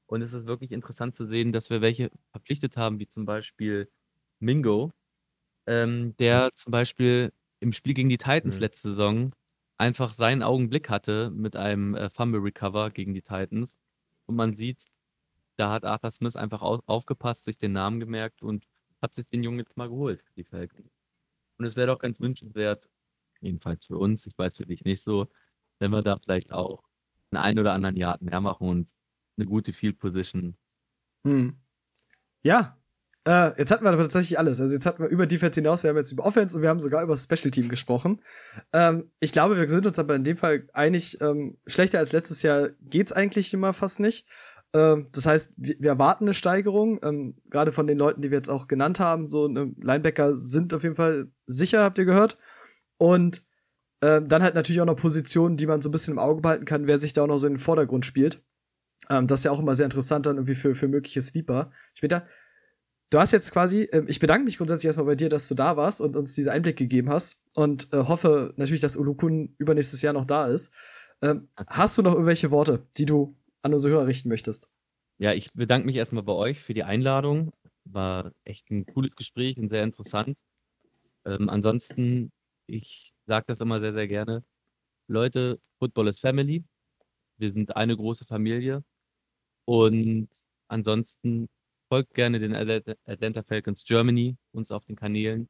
Und es ist wirklich interessant zu sehen, dass wir welche verpflichtet haben, wie zum Beispiel Mingo, ähm, der zum Beispiel im Spiel gegen die Titans Mhm. letzte Saison einfach seinen Augenblick hatte mit einem äh, Fumble Recover gegen die Titans. Und man sieht, da hat Arthur Smith einfach au aufgepasst, sich den Namen gemerkt und hat sich den Jungen jetzt mal geholt, die Falcons. Und es wäre doch ganz wünschenswert, jedenfalls für uns, ich weiß für dich nicht so, wenn wir da vielleicht auch einen ein oder anderen Yard mehr machen und eine gute Field Position. Hm. Ja. Äh, jetzt hatten wir aber tatsächlich alles. Also jetzt hatten wir über Defense hinaus, wir haben jetzt über Offense und wir haben sogar über das Special Team gesprochen. Ähm, ich glaube, wir sind uns aber in dem Fall einig, ähm, schlechter als letztes Jahr geht's eigentlich immer fast nicht. Ähm, das heißt, wir, wir erwarten eine Steigerung, ähm, gerade von den Leuten, die wir jetzt auch genannt haben. So ne, Linebacker sind auf jeden Fall sicher, habt ihr gehört. Und ähm, dann halt natürlich auch noch Positionen, die man so ein bisschen im Auge behalten kann, wer sich da auch noch so in den Vordergrund spielt. Ähm, das ist ja auch immer sehr interessant dann irgendwie für, für mögliche Sleeper später. Du hast jetzt quasi, ähm, ich bedanke mich grundsätzlich erstmal bei dir, dass du da warst und uns diese Einblick gegeben hast und äh, hoffe natürlich, dass Ulukun übernächstes Jahr noch da ist. Ähm, hast du noch irgendwelche Worte, die du an unsere Hörer richten möchtest? Ja, ich bedanke mich erstmal bei euch für die Einladung. War echt ein cooles Gespräch und sehr interessant. Ähm, ansonsten, ich sage das immer sehr, sehr gerne. Leute, Football ist Family. Wir sind eine große Familie. Und ansonsten folgt gerne den Atla- Atlanta Falcons Germany, uns auf den Kanälen.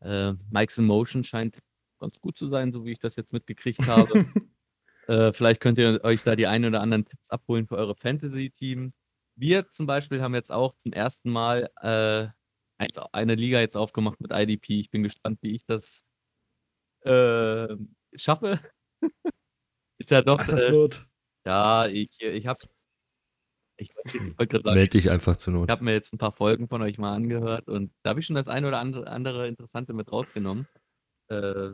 Äh, Mike's in Motion scheint ganz gut zu sein, so wie ich das jetzt mitgekriegt *laughs* habe. Äh, vielleicht könnt ihr euch da die ein oder anderen Tipps abholen für eure Fantasy-Team. Wir zum Beispiel haben jetzt auch zum ersten Mal äh, eine Liga jetzt aufgemacht mit IDP. Ich bin gespannt, wie ich das äh, schaffe. *laughs* Ist ja doch, Ach, das äh, wird. ja, ich, ich habe, ich wollte sagen, Meld dich einfach zur Not. ich habe mir jetzt ein paar Folgen von euch mal angehört und da habe ich schon das eine oder andere, Interessante mit rausgenommen. Äh,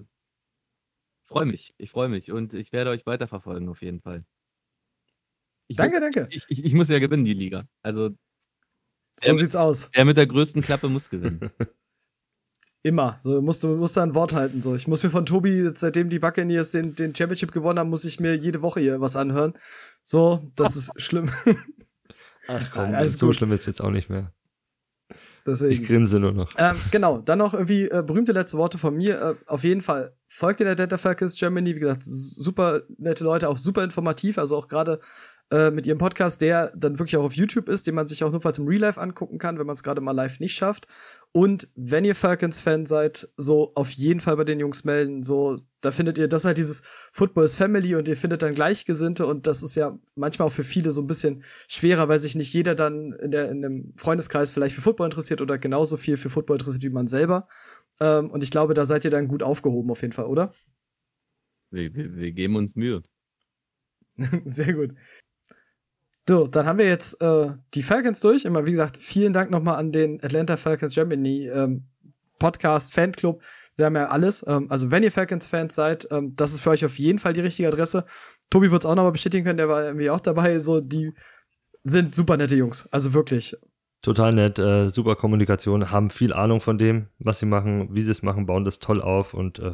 freue mich, ich freue mich und ich werde euch weiterverfolgen auf jeden Fall. Ich Danke, danke. Ich, ich, ich muss ja gewinnen, die Liga. Also So Ähm, sieht's aus. der mit der größten Klappe muss gewinnen. *laughs* Immer. So musst du musst da ein Wort halten. So, ich muss mir von Tobi, seitdem die Buccaneers den, den Championship gewonnen haben, muss ich mir jede Woche hier was anhören. So, das ist schlimm. *laughs* Ach komm, Alles so gut. schlimm ist jetzt auch nicht mehr. Ich Deswegen. grinse nur noch. Ähm, genau, dann noch irgendwie äh, berühmte letzte Worte von mir. Äh, auf jeden Fall folgt ihr der Data Falcons Germany. Wie gesagt, super nette Leute, auch super informativ. Also auch gerade äh, mit ihrem Podcast, der dann wirklich auch auf YouTube ist, den man sich auch notfalls im Real Life angucken kann, wenn man es gerade mal live nicht schafft. Und wenn ihr Falcons-Fan seid, so auf jeden Fall bei den Jungs melden. So, da findet ihr, das ist halt dieses Football is Family und ihr findet dann Gleichgesinnte und das ist ja manchmal auch für viele so ein bisschen schwerer, weil sich nicht jeder dann in, der, in einem Freundeskreis vielleicht für Football interessiert oder genauso viel für Football interessiert wie man selber. Ähm, und ich glaube, da seid ihr dann gut aufgehoben auf jeden Fall, oder? Wir, wir, wir geben uns Mühe. *laughs* Sehr gut. So, dann haben wir jetzt äh, die Falcons durch. Immer wie gesagt, vielen Dank nochmal an den Atlanta Falcons Germany ähm, Podcast, Fanclub. Sie haben ja alles. Ähm, also, wenn ihr Falcons-Fans seid, ähm, das ist für euch auf jeden Fall die richtige Adresse. Tobi wird es auch nochmal bestätigen können, der war irgendwie auch dabei. So, die sind super nette Jungs. Also wirklich. Total nett, äh, super Kommunikation, haben viel Ahnung von dem, was sie machen, wie sie es machen, bauen das toll auf und äh,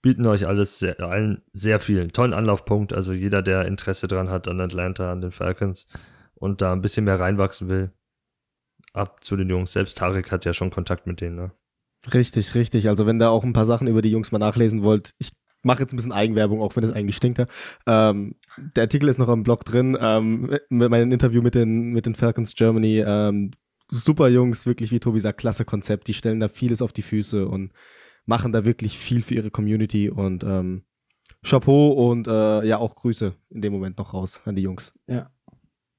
bieten euch alles sehr, allen sehr viel. Einen tollen Anlaufpunkt. Also jeder, der Interesse dran hat an Atlanta, an den Falcons und da ein bisschen mehr reinwachsen will, ab zu den Jungs. Selbst Tarek hat ja schon Kontakt mit denen. Ne? Richtig, richtig. Also wenn da auch ein paar Sachen über die Jungs mal nachlesen wollt, ich mache jetzt ein bisschen Eigenwerbung, auch wenn es eigentlich stinkt. Ähm, der Artikel ist noch am Blog drin. Ähm, mit meinem Interview mit den, mit den Falcons Germany. Ähm, super Jungs, wirklich, wie Tobi sagt, klasse Konzept. Die stellen da vieles auf die Füße und machen da wirklich viel für ihre Community und ähm, Chapeau und äh, ja auch Grüße in dem Moment noch raus an die Jungs. Ja.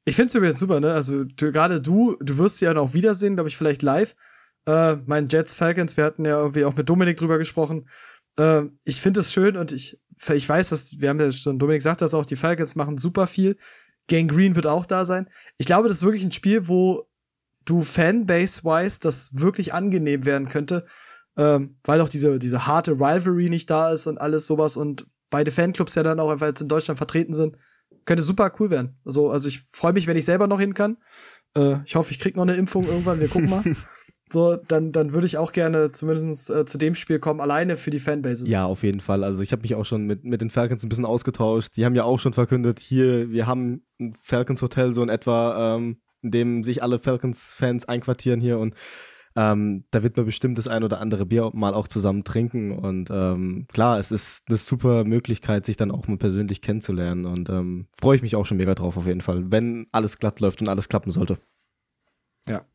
Ich finde es übrigens super, ne? Also gerade du, du wirst sie ja noch wiedersehen, glaube ich, vielleicht live. Äh, mein Jets Falcons, wir hatten ja irgendwie auch mit Dominik drüber gesprochen. Äh, ich finde es schön und ich, ich weiß, dass, wir haben ja schon, Dominik sagt das auch, die Falcons machen super viel. Gang Green wird auch da sein. Ich glaube, das ist wirklich ein Spiel, wo du Fanbase-wise das wirklich angenehm werden könnte, ähm, weil auch diese, diese harte Rivalry nicht da ist und alles sowas und beide Fanclubs ja dann auch einfach jetzt in Deutschland vertreten sind. Könnte super cool werden. Also, also ich freue mich, wenn ich selber noch hin kann. Äh, ich hoffe, ich krieg noch eine Impfung irgendwann. Wir gucken mal. *laughs* so, dann, dann würde ich auch gerne zumindest äh, zu dem Spiel kommen, alleine für die Fanbases. Ja, auf jeden Fall. Also ich habe mich auch schon mit, mit den Falcons ein bisschen ausgetauscht. Die haben ja auch schon verkündet, hier, wir haben ein Falcons Hotel so in etwa, ähm, in dem sich alle Falcons-Fans einquartieren hier und ähm, da wird man bestimmt das ein oder andere Bier mal auch zusammen trinken. Und ähm, klar, es ist eine super Möglichkeit, sich dann auch mal persönlich kennenzulernen. Und ähm, freue ich mich auch schon mega drauf auf jeden Fall, wenn alles glatt läuft und alles klappen sollte. Ja,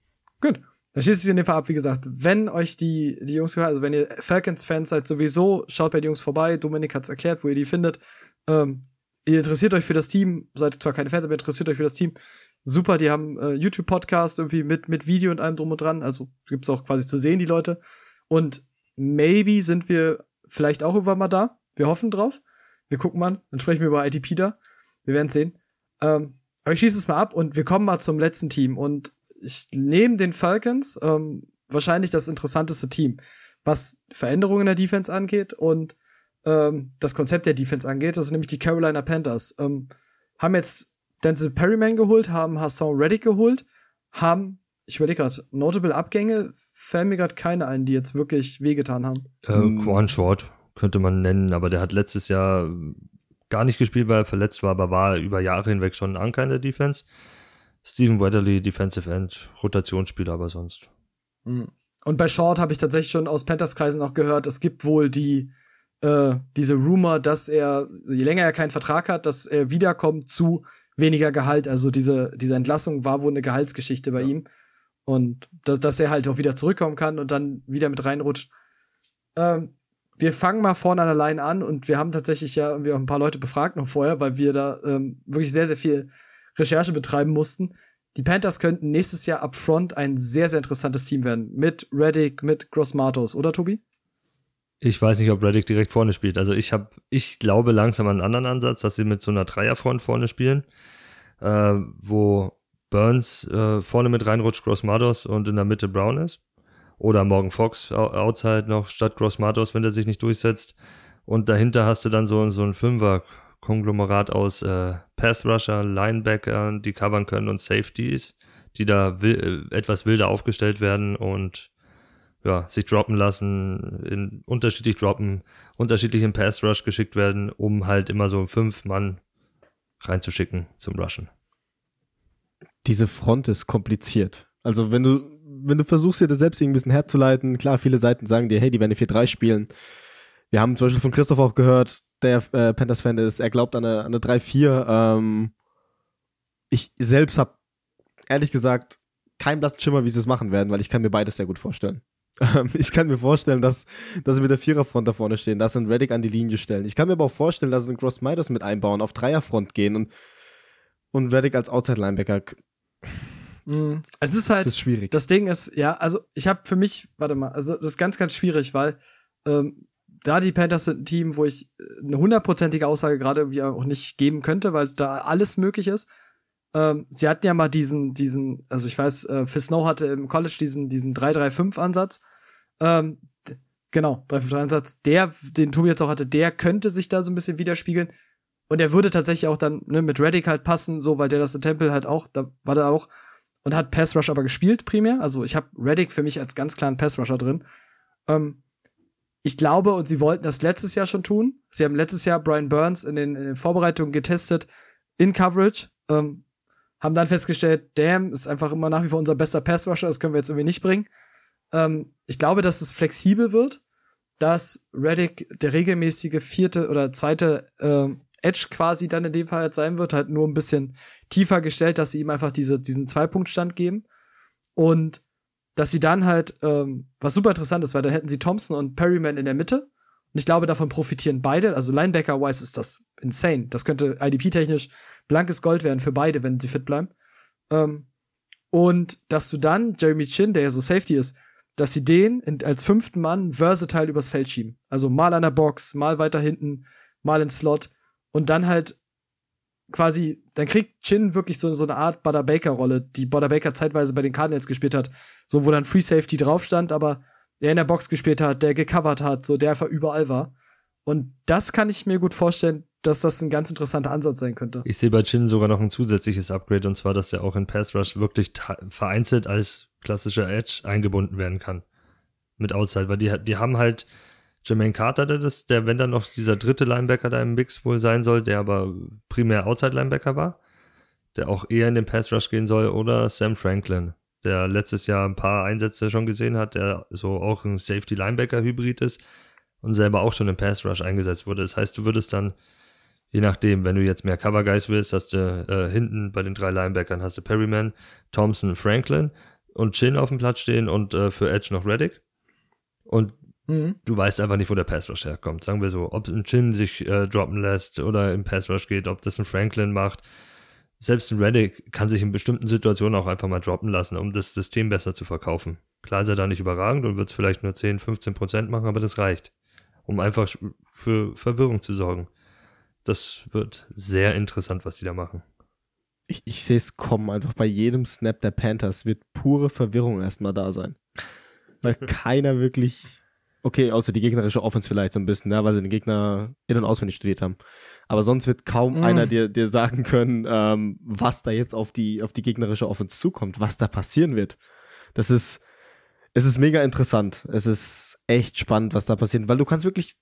gut. Dann schließt sich in dem Fall ab, wie gesagt, wenn euch die, die Jungs gefallen, also wenn ihr Falcons-Fans seid, sowieso, schaut bei den Jungs vorbei. Dominik hat es erklärt, wo ihr die findet. Ähm, ihr interessiert euch für das Team, seid zwar keine Fans, aber interessiert euch für das Team. Super, die haben äh, YouTube-Podcast irgendwie mit, mit Video und allem drum und dran. Also gibt's auch quasi zu sehen, die Leute. Und maybe sind wir vielleicht auch irgendwann mal da. Wir hoffen drauf. Wir gucken mal. Dann sprechen wir über ITP da. Wir werden sehen. Ähm, aber ich schieße es mal ab und wir kommen mal zum letzten Team. Und ich nehme den Falcons ähm, wahrscheinlich das interessanteste Team, was Veränderungen in der Defense angeht und ähm, das Konzept der Defense angeht. Das sind nämlich die Carolina Panthers. Ähm, haben jetzt Denzel Perryman geholt, haben Hassan Reddick geholt, haben, ich überlege gerade, notable Abgänge, fällen mir gerade keine ein, die jetzt wirklich wehgetan haben. Äh, Quan Short könnte man nennen, aber der hat letztes Jahr gar nicht gespielt, weil er verletzt war, aber war über Jahre hinweg schon ein Anker in der Defense. Stephen Weatherly, Defensive End, Rotationsspieler, aber sonst. Hm. Und bei Short habe ich tatsächlich schon aus Panthers-Kreisen auch gehört, es gibt wohl die, äh, diese Rumor, dass er, je länger er keinen Vertrag hat, dass er wiederkommt zu weniger Gehalt. Also diese, diese Entlassung war wohl eine Gehaltsgeschichte bei ja. ihm. Und dass, dass er halt auch wieder zurückkommen kann und dann wieder mit reinrutscht. Ähm, wir fangen mal vorne an der Line an und wir haben tatsächlich ja irgendwie auch ein paar Leute befragt noch vorher, weil wir da ähm, wirklich sehr, sehr viel Recherche betreiben mussten. Die Panthers könnten nächstes Jahr up front ein sehr, sehr interessantes Team werden. Mit Reddick, mit Gross Matos, oder Tobi? Ich weiß nicht, ob Reddick direkt vorne spielt. Also ich habe, ich glaube langsam an einen anderen Ansatz, dass sie mit so einer Dreierfront vorne spielen, äh, wo Burns äh, vorne mit reinrutscht, Gross Matos und in der Mitte Brown ist. Oder Morgan Fox outside noch statt Gross Matos, wenn der sich nicht durchsetzt. Und dahinter hast du dann so, so ein Fünfer Konglomerat aus äh, Pass-Rusher, Linebackern, die covern können und Safeties, die da will, äh, etwas wilder aufgestellt werden und ja, sich droppen lassen, in unterschiedlich droppen, unterschiedlich im Pass-Rush geschickt werden, um halt immer so fünf Mann reinzuschicken zum Rushen. Diese Front ist kompliziert. Also wenn du, wenn du versuchst, dir das selbst irgendwie ein bisschen herzuleiten, klar, viele Seiten sagen dir, hey, die werden 4-3 spielen. Wir haben zum Beispiel von Christoph auch gehört, der äh, Panthers-Fan ist, er glaubt an eine, eine 3-4. Ähm, ich selbst habe ehrlich gesagt keinen blassen Schimmer, wie sie es machen werden, weil ich kann mir beides sehr gut vorstellen. *laughs* Ähm, ich kann mir vorstellen, dass, dass sie mit der Viererfront da vorne stehen, dass sie einen Reddick an die Linie stellen. Ich kann mir aber auch vorstellen, dass sie einen Cross Midas mit einbauen, auf Dreierfront gehen und, und Reddick als Outside-Linebacker. Mm. Es ist halt, das ist schwierig. Das Ding ist, ja, also ich habe für mich, warte mal, also das ist ganz, ganz schwierig, weil ähm, da die Panthers sind ein Team, wo ich äh, eine hundertprozentige Aussage gerade irgendwie auch nicht geben könnte, weil da alles möglich ist. Ähm, sie hatten ja mal diesen, diesen, also ich weiß, äh, Snow hatte im College diesen, diesen 3-3-5-Ansatz. Ähm, genau, 3-5-3-Ansatz. Der, den Tobi jetzt auch hatte, der könnte sich da so ein bisschen widerspiegeln. Und er würde tatsächlich auch dann ne, mit Reddick halt passen, so, weil der das in Temple halt auch, da war der auch. Und hat Pass Rush aber gespielt primär. Also ich habe Reddick für mich als ganz klaren Pass Rusher drin. Ähm, ich glaube, und sie wollten das letztes Jahr schon tun. Sie haben letztes Jahr Brian Burns in den, in den Vorbereitungen getestet in Coverage. Ähm, haben dann festgestellt, damn, ist einfach immer nach wie vor unser bester Passrusher, das können wir jetzt irgendwie nicht bringen. Ähm, ich glaube, dass es flexibel wird, dass Reddick der regelmäßige vierte oder zweite äh, Edge quasi dann in dem Fall halt sein wird, halt nur ein bisschen tiefer gestellt, dass sie ihm einfach diese, diesen Zwei-Punkt-Stand geben. Und dass sie dann halt, ähm, was super interessant ist, weil dann hätten sie Thompson und Perryman in der Mitte. Und ich glaube, davon profitieren beide. Also Linebacker-wise ist das insane. Das könnte IDP-technisch blankes Gold werden für beide, wenn sie fit bleiben. Ähm, und dass du dann Jeremy Chin, der ja so Safety ist, dass sie den in, als fünften Mann versatile übers Feld schieben. Also mal an der Box, mal weiter hinten, mal in Slot und dann halt quasi, dann kriegt Chin wirklich so, so eine Art Butter Baker-Rolle, die Butter Baker zeitweise bei den Cardinals gespielt hat. So, wo dann Free Safety drauf stand, aber der in der Box gespielt hat, der gecovert hat, so der einfach überall war. Und das kann ich mir gut vorstellen, dass das ein ganz interessanter Ansatz sein könnte. Ich sehe bei Chin sogar noch ein zusätzliches Upgrade und zwar, dass er auch in Pass Rush wirklich vereinzelt als klassischer Edge eingebunden werden kann. Mit Outside, weil die, die haben halt Jermaine Carter, der, das, der, wenn dann noch dieser dritte Linebacker da im Mix wohl sein soll, der aber primär Outside-Linebacker war, der auch eher in den Pass Rush gehen soll, oder Sam Franklin, der letztes Jahr ein paar Einsätze schon gesehen hat, der so auch ein Safety-Linebacker-Hybrid ist und selber auch schon im Pass Rush eingesetzt wurde. Das heißt, du würdest dann, je nachdem, wenn du jetzt mehr Cover Guys willst, hast du äh, hinten bei den drei Linebackern hast du Perryman, Thompson, Franklin und Chin auf dem Platz stehen und äh, für Edge noch Reddick. Und mhm. du weißt einfach nicht, wo der Pass Rush herkommt. Sagen wir so, ob ein Chin sich äh, droppen lässt oder im Pass Rush geht, ob das ein Franklin macht. Selbst ein Reddick kann sich in bestimmten Situationen auch einfach mal droppen lassen, um das System besser zu verkaufen. Klar ist er da nicht überragend und wird es vielleicht nur 10, 15 Prozent machen, aber das reicht um einfach für Verwirrung zu sorgen. Das wird sehr interessant, was die da machen. Ich, ich sehe es kommen, einfach bei jedem Snap der Panthers wird pure Verwirrung erstmal da sein. Weil *laughs* keiner wirklich, okay, außer die gegnerische Offense vielleicht so ein bisschen, ne, weil sie den Gegner in- und auswendig studiert haben. Aber sonst wird kaum mm. einer dir, dir sagen können, ähm, was da jetzt auf die, auf die gegnerische Offense zukommt, was da passieren wird. Das ist, es ist mega interessant. Es ist echt spannend, was da passiert, weil du kannst wirklich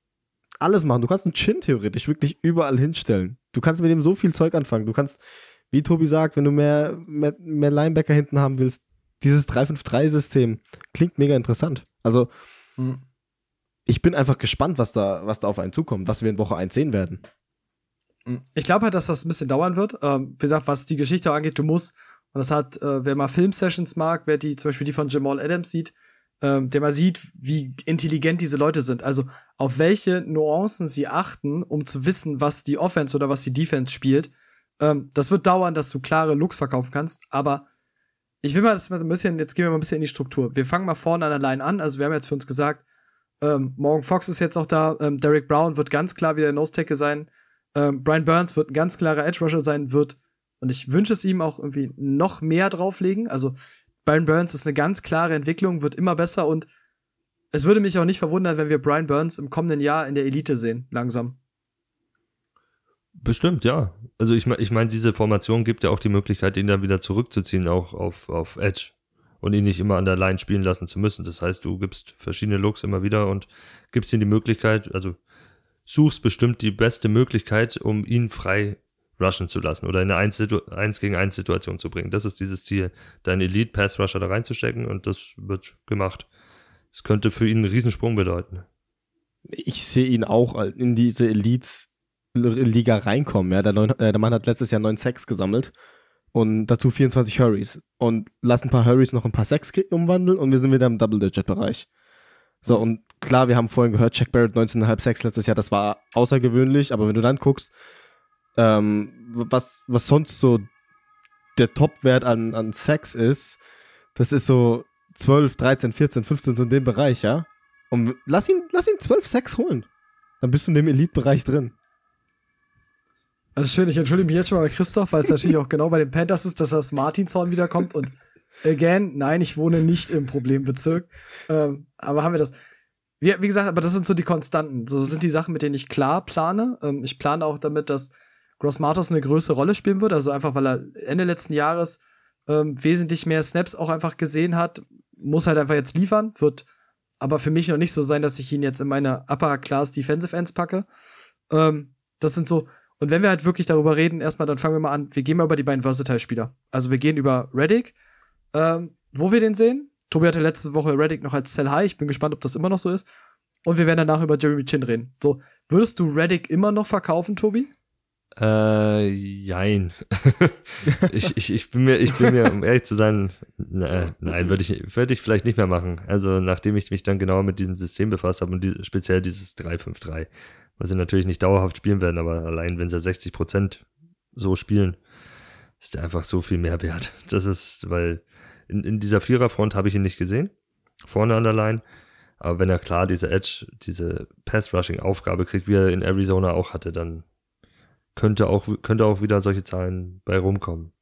alles machen. Du kannst einen Chin theoretisch wirklich überall hinstellen. Du kannst mit dem so viel Zeug anfangen. Du kannst, wie Tobi sagt, wenn du mehr, mehr, mehr Linebacker hinten haben willst, dieses 3-5-3-System klingt mega interessant. Also, mhm. Ich bin einfach gespannt, was da, was da auf einen zukommt, was wir in Woche 1 sehen werden. Mhm. Ich glaube halt, dass das ein bisschen dauern wird. Ähm, wie gesagt, was die Geschichte angeht, du musst, und das hat, äh, wer mal Filmsessions mag, wer die zum Beispiel die von Jamal Adams sieht, ähm, der mal sieht, wie intelligent diese Leute sind. Also auf welche Nuancen sie achten, um zu wissen, was die Offense oder was die Defense spielt. Ähm, das wird dauern, dass du klare Looks verkaufen kannst, aber ich will mal das mal ein bisschen, jetzt gehen wir mal ein bisschen in die Struktur. Wir fangen mal vorne an der Line an. Also wir haben jetzt für uns gesagt, ähm, Morgan Fox ist jetzt auch da, ähm, Derek Brown wird ganz klar wieder Nose-Tackle sein, ähm, Brian Burns wird ein ganz klarer Edge-Rusher sein, wird, und ich wünsche es ihm auch irgendwie noch mehr drauflegen. Also Brian Burns ist eine ganz klare Entwicklung, wird immer besser und es würde mich auch nicht verwundern, wenn wir Brian Burns im kommenden Jahr in der Elite sehen, langsam. Bestimmt, ja. Also ich meine, ich mein, diese Formation gibt ja auch die Möglichkeit, ihn dann wieder zurückzuziehen, auch auf, auf Edge. Und ihn nicht immer an der Line spielen lassen zu müssen. Das heißt, du gibst verschiedene Looks immer wieder und gibst ihm die Möglichkeit, also suchst bestimmt die beste Möglichkeit, um ihn frei rushen zu lassen oder in eine 1, 1 gegen 1 Situation zu bringen. Das ist dieses Ziel, deinen Elite Pass Rusher da reinzustecken und das wird gemacht. Es könnte für ihn einen Riesensprung bedeuten. Ich sehe ihn auch in diese Elite-Liga reinkommen. Ja, der, neun, äh, der Mann hat letztes Jahr 9 Sacks gesammelt und dazu 24 Hurries. Und lass ein paar Hurries noch ein paar Sacks umwandeln und wir sind wieder im Double-Digit-Bereich. So, und klar, wir haben vorhin gehört, Jack Barrett 19,5 Sacks letztes Jahr, das war außergewöhnlich, aber wenn du dann guckst, ähm, was, was sonst so der Topwert an, an Sex ist, das ist so 12, 13, 14, 15, so in dem Bereich, ja? Und lass ihn, lass ihn 12 Sex holen. Dann bist du in dem Elite-Bereich drin. Also schön, ich entschuldige mich jetzt schon mal bei Christoph, weil es natürlich auch genau bei den Panthers ist, dass das Martinshorn wiederkommt und again, nein, ich wohne nicht im Problembezirk. Ähm, aber haben wir das. Wie, wie, gesagt, aber das sind so die Konstanten. So sind die Sachen, mit denen ich klar plane. Ähm, ich plane auch damit, dass Gross Matos eine größere Rolle spielen wird. Also einfach, weil er Ende letzten Jahres ähm, wesentlich mehr Snaps auch einfach gesehen hat. Muss halt einfach jetzt liefern. Wird aber für mich noch nicht so sein, dass ich ihn jetzt in meine Upper Class Defensive Ends packe. Ähm, das sind so. Und wenn wir halt wirklich darüber reden, erstmal, dann fangen wir mal an. Wir gehen mal über die beiden Versatile-Spieler. Also wir gehen über Reddick, ähm, wo wir den sehen. Tobi hatte letzte Woche Reddick noch als Cell High. Ich bin gespannt, ob das immer noch so ist. Und wir werden danach über Jeremy Chin reden. So, würdest du Reddick immer noch verkaufen, Tobi? Äh, jein. *laughs* ich, ich, ich bin mir, ich bin mir, um ehrlich zu sein, ne, nein, würde ich, würde ich vielleicht nicht mehr machen. Also, nachdem ich mich dann genau mit diesem System befasst habe und die, speziell dieses 3-5-3, was sie natürlich nicht dauerhaft spielen werden, aber allein wenn sie 60 Prozent so spielen, ist der einfach so viel mehr wert. *laughs* Das ist, weil in, in dieser Viererfront habe ich ihn nicht gesehen. vorne an der Line. Aber wenn er klar diese Edge, diese Pass-Rushing-Aufgabe kriegt, wie er in Arizona auch hatte, dann könnte auch, könnte auch wieder solche Zahlen bei rumkommen.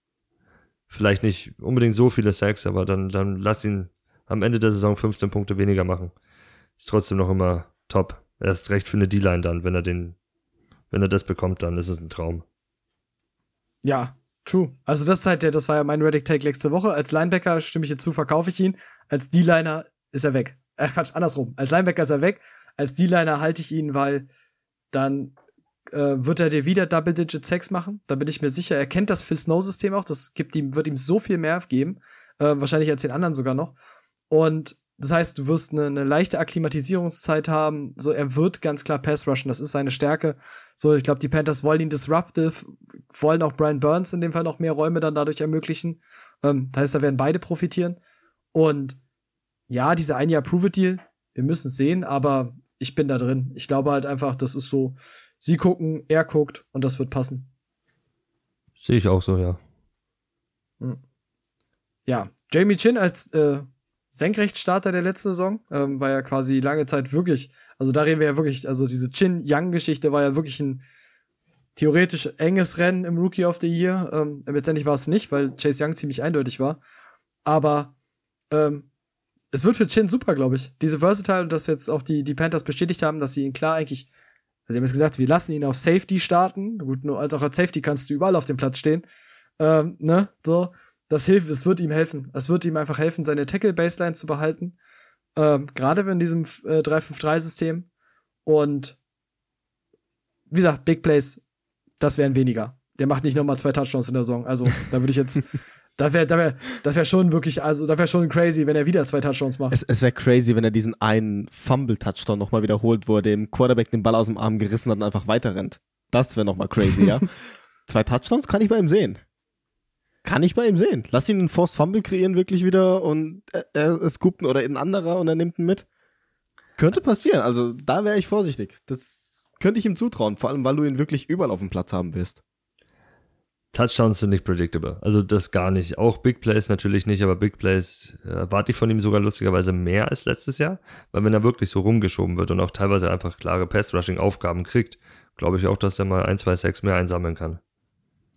Vielleicht nicht unbedingt so viele Sacks, aber dann, dann lass ihn am Ende der Saison 15 Punkte weniger machen. Ist trotzdem noch immer top. Erst recht für eine D-Line dann, wenn er den, wenn er das bekommt, dann ist es ein Traum. Ja, true. Also das ist halt der, das war ja mein Reddick-Take letzte Woche. Als Linebacker stimme ich jetzt zu, verkaufe ich ihn. Als D-Liner ist er weg. Äh, Quatsch, andersrum. Als Linebacker ist er weg. Als D-Liner halte ich ihn, weil dann äh, wird er dir wieder Double-Digit Sex machen. Da bin ich mir sicher. Er kennt das Phil Snow-System auch. Das gibt ihm, wird ihm so viel mehr geben. Äh, wahrscheinlich als den anderen sogar noch. Und das heißt, du wirst eine, eine, leichte Akklimatisierungszeit haben. So, er wird ganz klar Pass rushen. Das ist seine Stärke. So, ich glaube, die Panthers wollen ihn disruptive, wollen auch Brian Burns in dem Fall noch mehr Räume dann dadurch ermöglichen. Ähm, das heißt, da werden beide profitieren. Und ja, dieser ein Jahr Prove It Deal, wir müssen es sehen, aber ich bin da drin. Ich glaube halt einfach, das ist so, sie gucken, er guckt und das wird passen. Sehe ich auch so, ja. Hm. Ja, Jamie Chin als äh, Senkrechtstarter der letzten Saison. Ähm, war ja quasi lange Zeit wirklich, also da reden wir ja wirklich, also diese Chin-Young-Geschichte war ja wirklich ein theoretisch enges Rennen im Rookie of the Year. Ähm, letztendlich war es nicht, weil Chase Young ziemlich eindeutig war. Aber ähm, es wird für Chin super, glaube ich. Diese Versatile, dass jetzt auch die, die Panthers bestätigt haben, dass sie ihn klar eigentlich, also sie haben jetzt gesagt, wir lassen ihn auf Safety starten. Gut, nur als auch als Safety kannst du überall auf dem Platz stehen. Ähm, ne, so das hilft, es wird ihm helfen. Es wird ihm einfach helfen, seine Tackle-Baseline zu behalten. Ähm, Gerade in diesem äh, 3-5-3-System. Und wie gesagt, Big Plays, das wären weniger. Der macht nicht nochmal zwei Touchdowns in der Saison. Also, da würde ich jetzt. *laughs* da wäre da wär, das wär schon wirklich, also da wäre schon crazy, wenn er wieder zwei Touchdowns macht. Es, es wäre crazy, wenn er diesen einen Fumble-Touchdown nochmal wiederholt, wo er dem Quarterback den Ball aus dem Arm gerissen hat und einfach weiter rennt. Das wäre nochmal crazy, ja. *laughs* zwei Touchdowns kann ich bei ihm sehen. Kann ich bei ihm sehen. Lass ihn einen Forced Fumble kreieren wirklich wieder und er, er scoopt oder ein anderer und er nimmt ihn mit. Könnte passieren. Also da wäre ich vorsichtig. Das könnte ich ihm zutrauen. Vor allem, weil du ihn wirklich überall auf dem Platz haben wirst. Touchdowns sind nicht predictable. Also das gar nicht. Auch Big Plays natürlich nicht, aber Big Plays erwarte ich von ihm sogar lustigerweise mehr als letztes Jahr. Weil wenn er wirklich so rumgeschoben wird und auch teilweise einfach klare Pass-Rushing-Aufgaben kriegt, glaube ich auch, dass er mal ein, zwei Sacks mehr einsammeln kann.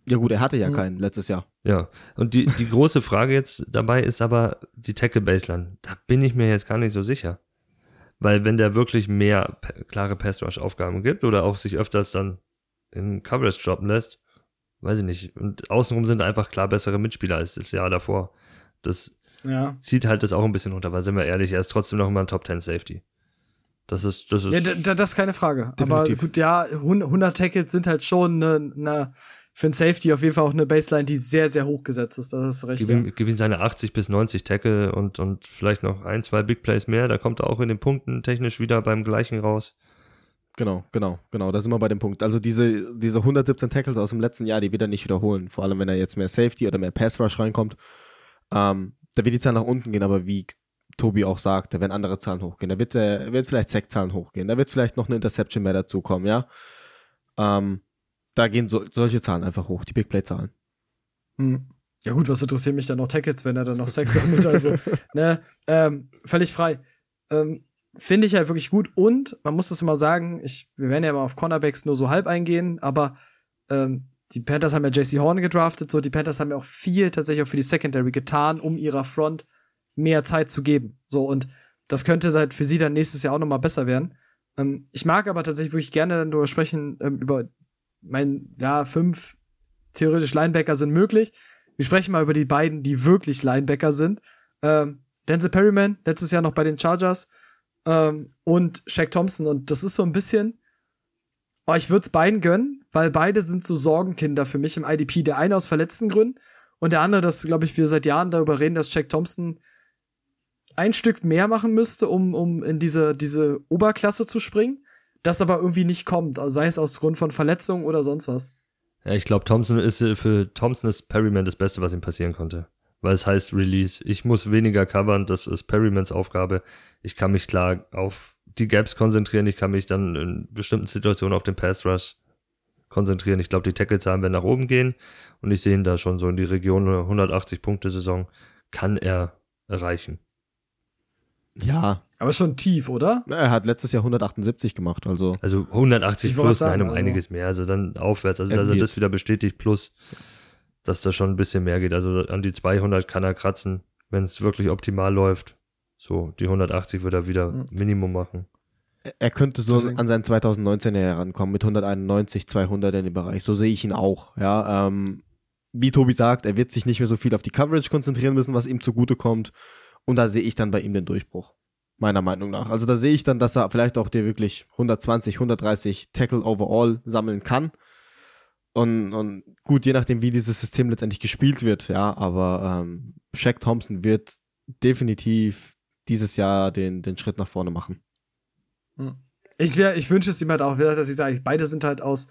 Ja gut, er hatte ja mhm. keinen letztes Jahr. Ja, und die, die große Frage jetzt dabei ist aber die Tackle-Baseline. Da bin ich mir jetzt gar nicht so sicher. Weil wenn der wirklich mehr klare Pass-Rush-Aufgaben gibt oder auch sich öfters dann in Coverage droppen lässt, weiß ich nicht. Und außenrum sind einfach klar bessere Mitspieler als das Jahr davor. Das ja. zieht halt das auch ein bisschen runter, weil sind wir ehrlich, er ist trotzdem noch immer ein Top 10 Safety. Das ist, das ist. Ja, das ist keine Frage. Definitiv. Aber gut, ja, 100 Tackles sind halt schon eine, eine finde Safety auf jeden Fall auch eine Baseline, die sehr, sehr hoch gesetzt ist. Das ist recht. Gib ihm, ja. gib ihm seine 80 bis 90 Tackle und, und vielleicht noch ein, zwei Big Plays mehr. Da kommt er auch in den Punkten technisch wieder beim gleichen raus. Genau, genau, genau. Da sind wir bei dem Punkt. Also diese, diese 117 Tackles aus dem letzten Jahr, die wird er nicht wiederholen. Vor allem, wenn er jetzt mehr Safety oder mehr Pass Rush reinkommt. Ähm, da wird die Zahl nach unten gehen, aber wie Tobi auch sagt, da werden andere Zahlen hochgehen. Da wird, äh, wird vielleicht Sack-Zahlen hochgehen. Da wird vielleicht noch eine Interception mehr dazukommen, ja. Ähm, da gehen so, solche Zahlen einfach hoch, die Big Play-Zahlen. Hm. Ja gut, was interessieren mich dann noch Tackets, wenn er dann noch Sex sammelt? Also, *laughs* ne, ähm, völlig frei. Ähm, Finde ich halt wirklich gut und man muss das immer sagen, ich, wir werden ja mal auf Cornerbacks nur so halb eingehen, aber ähm, die Panthers haben ja JC Horn gedraftet, so die Panthers haben ja auch viel tatsächlich auch für die Secondary getan, um ihrer Front mehr Zeit zu geben. So und das könnte halt für sie dann nächstes Jahr auch noch mal besser werden. Ähm, ich mag aber tatsächlich wirklich gerne dann darüber sprechen, ähm, über mein, ja, fünf theoretisch Linebacker sind möglich. Wir sprechen mal über die beiden, die wirklich Linebacker sind. Ähm, Denzel Perryman, letztes Jahr noch bei den Chargers, ähm, und Shaq Thompson. Und das ist so ein bisschen, oh, ich würde es beiden gönnen, weil beide sind so Sorgenkinder für mich im IDP. Der eine aus verletzten Gründen und der andere, dass, glaube ich, wir seit Jahren darüber reden, dass Shaq Thompson ein Stück mehr machen müsste, um, um in diese, diese Oberklasse zu springen das aber irgendwie nicht kommt, also sei es aus Grund von Verletzungen oder sonst was. Ja, ich glaube, Thompson ist äh, für Thompson ist Perryman das Beste, was ihm passieren konnte. Weil es heißt Release. Ich muss weniger covern, das ist Perrymans Aufgabe. Ich kann mich klar auf die Gaps konzentrieren, ich kann mich dann in bestimmten Situationen auf den Pass Rush konzentrieren. Ich glaube, die Tackle-Zahlen werden nach oben gehen und ich sehe ihn da schon so in die Region 180 Punkte Saison kann er erreichen. Ja, Aber schon tief, oder? er hat letztes Jahr 178 gemacht, also Also 180 Ich wollte plus, sagen, nein, um also- einiges mehr. Also dann aufwärts. Also, dass er Irgendwie- das wieder bestätigt, plus, dass da schon ein bisschen mehr geht. Also an die 200 kann er kratzen, wenn es wirklich optimal läuft. So, die 180 wird er wieder Mhm. Minimum machen. er könnte so Deswegen- an seinen 2019er herankommen mit 191, 200 in dem Bereich. So sehe ich ihn auch. Ja, ähm, wie Tobi sagt, er wird sich nicht mehr so viel auf die Coverage konzentrieren müssen, was ihm zugutekommt. Und da sehe ich dann bei ihm den Durchbruch. Meiner Meinung nach. Also da sehe ich dann, dass er vielleicht auch dir wirklich 120, 130 Tackle overall sammeln kann. Und, und gut, je nachdem, wie dieses System letztendlich gespielt wird, ja, aber ähm, Shaq Thompson wird definitiv dieses Jahr den, den Schritt nach vorne machen. Ich, wär, ich wünsche es ihm halt auch. Wie gesagt, beide sind halt aus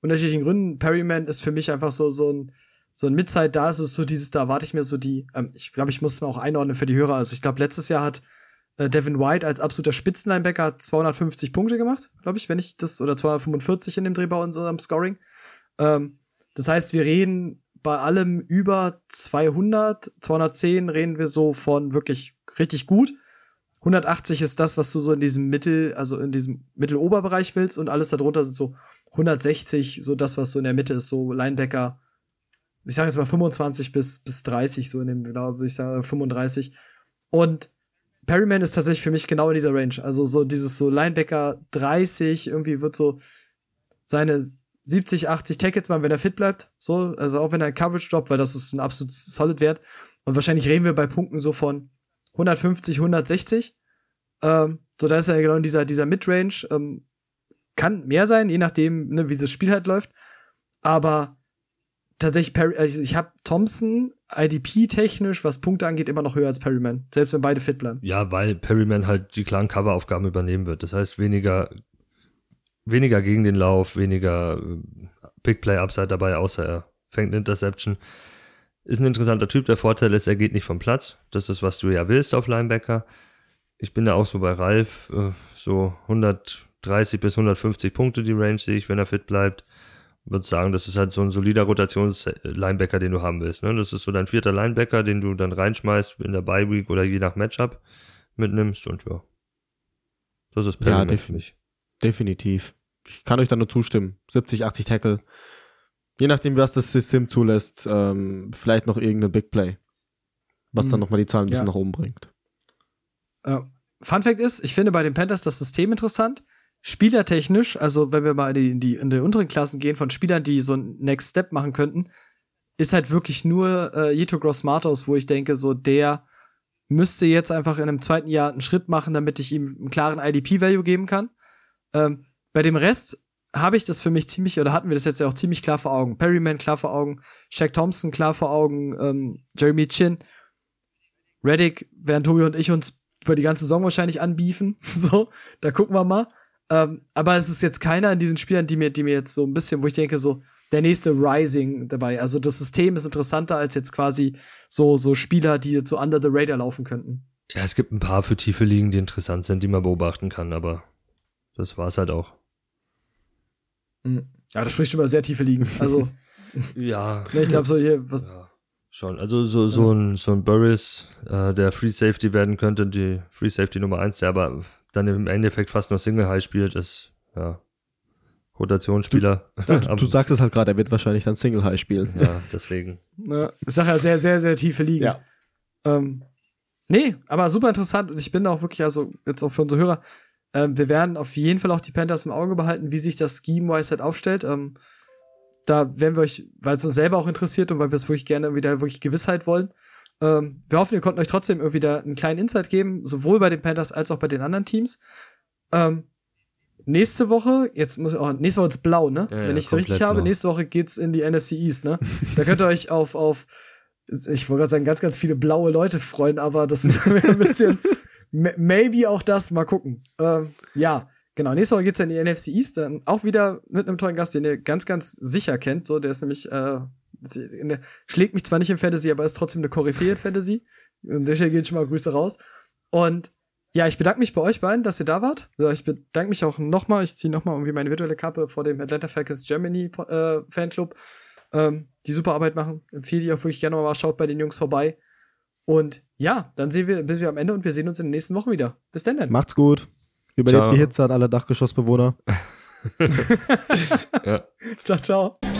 unterschiedlichen Gründen. Perryman ist für mich einfach so, so ein, so ein Midzeit. Da ist es so dieses, da erwarte ich mir so die, ähm, ich glaube, ich muss es mir auch einordnen für die Hörer. Also ich glaube, letztes Jahr hat äh, Devin White als absoluter Spitzenlinebacker 250 Punkte gemacht, glaube ich, wenn ich das, oder 245 in dem Dreh bei unserem Scoring. Ähm, das heißt, wir reden bei allem über 200, 210 reden wir so von wirklich richtig gut. 180 ist das, was du so in diesem Mittel, also in diesem Mitteloberbereich willst und alles darunter sind so 160, so das, was so in der Mitte ist, so Linebacker. Ich sage jetzt mal 25 bis, bis 30, so in dem, glaube ich, sage 35. Und Perryman ist tatsächlich für mich genau in dieser Range. Also so dieses so Linebacker 30, irgendwie wird so seine 70, 80 Tackles mal, wenn er fit bleibt. So, also auch wenn er Coverage droppt, weil das ist ein absolut solid Wert. Und wahrscheinlich reden wir bei Punkten so von 150, 160. Ähm, so, da ist er genau in dieser, dieser Midrange. Ähm, kann mehr sein, je nachdem, ne, wie das Spiel halt läuft. Aber tatsächlich, Perry, also ich habe Thompson IDP-technisch, was Punkte angeht, immer noch höher als Perryman. Selbst wenn beide fit bleiben. Ja, weil Perryman halt die klaren Coveraufgaben übernehmen wird. Das heißt, weniger, weniger gegen den Lauf, weniger äh, Big Play Upside dabei, außer er fängt eine Interception. Ist ein interessanter Typ. Der Vorteil ist, er geht nicht vom Platz. Das ist, was du ja willst auf Linebacker. Ich bin ja auch so bei Ralf, äh, so 130 bis 150 Punkte die Range sehe ich, wenn er fit bleibt. Würde sagen, das ist halt so ein solider Rotations-Linebacker, den du haben willst. Ne? Das ist so dein vierter Linebacker, den du dann reinschmeißt in der Bye Week oder je nach Matchup mitnimmst und ja. Das ist Ja, Perryman def- für mich. Definitiv. Ich kann euch da nur zustimmen. 70, 80 Tackle. Je nachdem, was das System zulässt, ähm, vielleicht noch irgendein Big Play. Was dann Mhm. nochmal die Zahlen ein bisschen Ja. nach oben bringt. Äh, Fun Fact ist, ich finde bei den Panthers das System interessant. Spielertechnisch, also wenn wir mal in die, in die, in die unteren Klassen gehen von Spielern, die so einen Next Step machen könnten, ist halt wirklich nur äh, Jito Gross Matos, wo ich denke, so der müsste jetzt einfach in einem zweiten Jahr einen Schritt machen, damit ich ihm einen klaren IDP-Value geben kann. Ähm, bei dem Rest habe ich das für mich ziemlich, oder hatten wir das jetzt ja auch ziemlich klar vor Augen. Perryman klar vor Augen, Shaq Thompson klar vor Augen, ähm, Jeremy Chin, Reddick, während Tobi und ich uns über die ganze Saison wahrscheinlich anbiefen. *laughs* So, da gucken wir mal. Ähm, aber es ist jetzt keiner in diesen Spielern, die mir, die mir jetzt so ein bisschen, wo ich denke, so, der nächste Rising dabei. Also das System ist interessanter als jetzt quasi so, so Spieler, die jetzt so under the radar laufen könnten. Ja, es gibt ein paar für tiefe Ligen, die interessant sind, die man beobachten kann, aber das war's halt auch. Ja, das spricht über sehr tiefe Ligen. Also, *laughs* *laughs* Ja. ne, ich glaube so hier, was. Ja, schon. Also so, so ein, so ein Burris, äh, der Free Safety werden könnte, die Free Safety Nummer 1, der aber dann im Endeffekt fast nur Single High spielt, ist, ja, Rotationsspieler. Aber- *laughs* Du sagst es halt gerade, er wird wahrscheinlich dann Single High spielen. Ja, deswegen. Ne, ich sag ja sehr, sehr, sehr tiefe Ligen. Ja. Ähm, nee, aber super interessant und ich bin auch wirklich, also jetzt auch für unsere Hörer, ähm, wir werden auf jeden Fall auch die Panthers im Auge behalten, wie sich das Scheme-wise halt aufstellt. Ähm, da werden wir euch, weil es uns selber auch interessiert und weil wir es wirklich gerne wieder wirklich Gewissheit wollen. Ähm, wir hoffen, wir konnten euch trotzdem irgendwie da einen kleinen Insight geben, sowohl bei den Panthers als auch bei den anderen Teams. Ähm, nächste Woche, jetzt muss ich auch, nächste Woche ist blau, ne? Ja, ja, Wenn ich es richtig habe, blau. nächste Woche geht's in die NFC East, ne? da könnt ihr euch auf, auf ich wollte gerade sagen, ganz, ganz viele blaue Leute freuen, aber das ist *laughs* ein bisschen, ma- maybe auch das, mal gucken. Ähm, ja, genau. Nächste Woche geht's dann in die NFC East, dann auch wieder mit einem tollen Gast, den ihr ganz, ganz sicher kennt. So, der ist nämlich, äh, in der, schlägt mich zwar nicht im Fantasy, aber ist trotzdem eine Koryphäe in Fantasy. An der Stelle gehen schon mal Grüße raus. Und ja, ich bedanke mich bei euch beiden, dass ihr da wart. Ich bedanke mich auch nochmal, ich ziehe nochmal irgendwie meine virtuelle Kappe vor dem Atlanta Falcons Germany äh, Fanclub, ähm, die super Arbeit machen. Empfehle ich auch wirklich gerne mal, schaut bei den Jungs vorbei. Und ja, dann sehen wir, sind wir am Ende und wir sehen uns in den nächsten Wochen wieder. Bis dann. dann. Macht's gut. Überlebt Ciao. die Hitze an alle Dachgeschossbewohner. *laughs* *laughs* Ja. ciao, ciao.